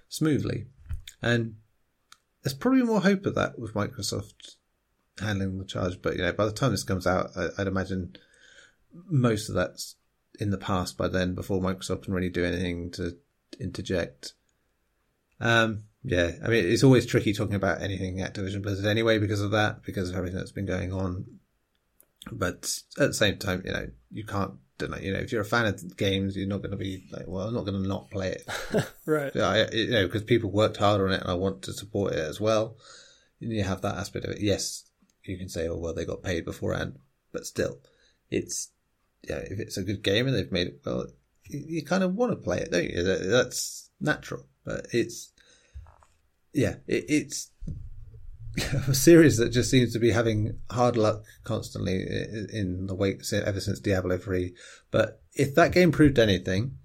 smoothly. And there's probably more hope of that with Microsoft handling the charge. But you know, by the time this comes out, I, I'd imagine most of that's in the past by then, before Microsoft can really do anything to interject. Um, yeah, I mean, it's always tricky talking about anything Activision Blizzard anyway because of that, because of everything that's been going on. But at the same time, you know, you can't deny. You know, if you're a fan of games, you're not going to be like, well, I'm not going to not play it. right. Yeah, I, you know, because people worked hard on it, and I want to support it as well. And you have that aspect of it. Yes, you can say, oh well, they got paid beforehand, but still, it's yeah. If it's a good game and they've made it well, you, you kind of want to play it, don't you? That, that's natural, but it's yeah, it, it's a series that just seems to be having hard luck constantly in the wake ever since Diablo 3. But if that game proved anything,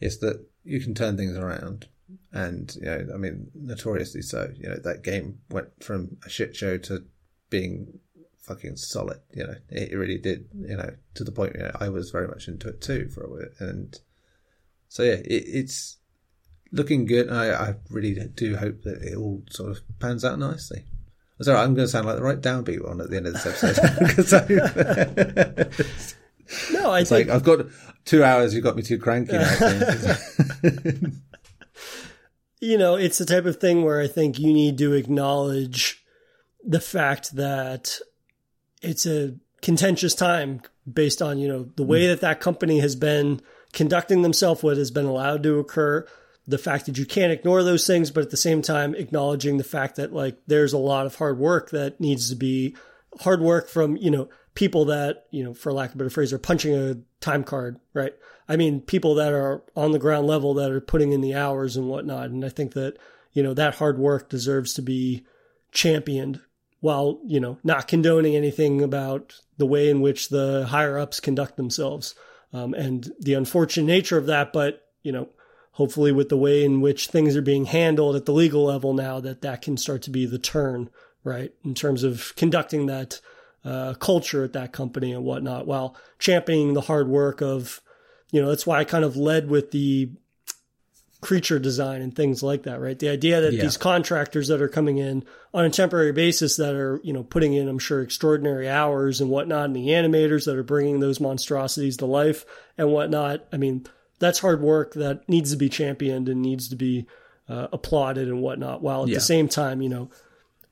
it's that you can turn things around. And, you know, I mean, notoriously so. You know, that game went from a shit show to being fucking solid. You know, it really did, you know, to the point, you know, I was very much into it too for a bit. And so, yeah, it, it's looking good. I, I really do hope that it all sort of pans out nicely. Sorry, I'm going to sound like the right downbeat one at the end of this episode. No, I it's think like, I've got two hours, you've got me too cranky now. you know, it's the type of thing where I think you need to acknowledge the fact that it's a contentious time based on, you know, the way mm. that that company has been conducting themselves, what has been allowed to occur, the fact that you can't ignore those things, but at the same time, acknowledging the fact that like there's a lot of hard work that needs to be hard work from, you know, people that, you know, for lack of a better phrase, are punching a time card, right? I mean, people that are on the ground level that are putting in the hours and whatnot. And I think that, you know, that hard work deserves to be championed while, you know, not condoning anything about the way in which the higher ups conduct themselves. Um, and the unfortunate nature of that, but, you know, hopefully with the way in which things are being handled at the legal level now, that that can start to be the turn, right? In terms of conducting that uh, culture at that company and whatnot, while championing the hard work of, you know, that's why I kind of led with the creature design and things like that, right? The idea that Yeah. these contractors that are coming in on a temporary basis that are, you know, putting in, I'm sure, extraordinary hours and whatnot, and the animators that are bringing those monstrosities to life and whatnot. I mean, that's hard work that needs to be championed and needs to be uh, applauded and whatnot, while at Yeah. the same time, you know,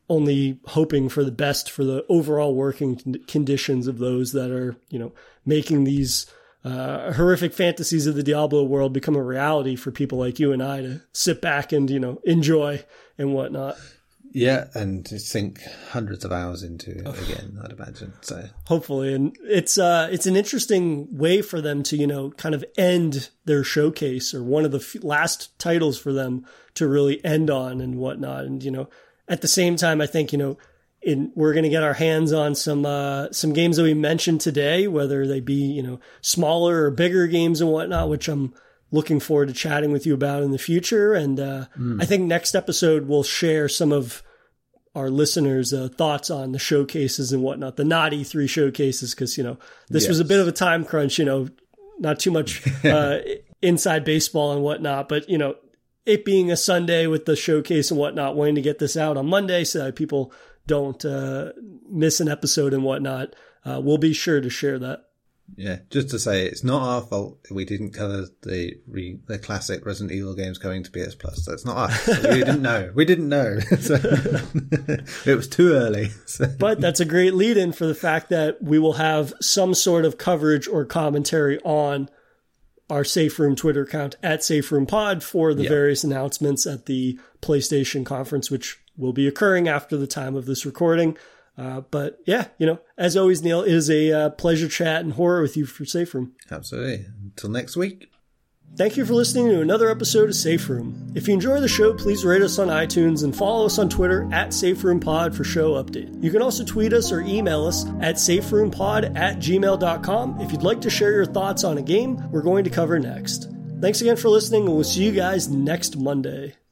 only hoping for the best for the overall working conditions of those that are, you know, making these uh, horrific fantasies of the Diablo world become a reality for people like you and I to sit back and, you know, enjoy and whatnot. Yeah, and to sink hundreds of hours into it again, I'd imagine. So hopefully, and it's uh, it's an interesting way for them to you know kind of end their showcase or one of the f- last titles for them to really end on and whatnot. And you know, at the same time, I think you know, in we're going to get our hands on some uh, some games that we mentioned today, whether they be you know smaller or bigger games and whatnot, which I'm looking forward to chatting with you about in the future. And uh, mm. I think next episode we'll share some of our listeners' uh, thoughts on the showcases and whatnot, the not E3 showcases, because you know this yes. was a bit of a time crunch. You know, not too much uh, inside baseball and whatnot, but you know, it being a Sunday with the showcase and whatnot, wanting to get this out on Monday so that people don't uh, miss an episode and whatnot. Uh, we'll be sure to share that. Yeah, just to say, it's not our fault we didn't cover the re, the classic Resident Evil games coming to PS Plus. That's not us. we didn't know. We didn't know. So, it was too early. So. But that's a great lead-in for the fact that we will have some sort of coverage or commentary on our Safe Room Twitter account at Safe Room Pod for the yep. various announcements at the PlayStation conference, which will be occurring after the time of this recording. Uh, but yeah, you know, as always, Neil, it is a uh, pleasure chat and horror with you for Safe Room. Absolutely. Until next week. Thank you for listening to another episode of Safe Room. If you enjoy the show, please rate us on iTunes and follow us on Twitter at SafeRoomPod for show update. You can also tweet us or email us at SafeRoomPod at gmail.com if you'd like to share your thoughts on a game we're going to cover next. Thanks again for listening, and we'll see you guys next Monday.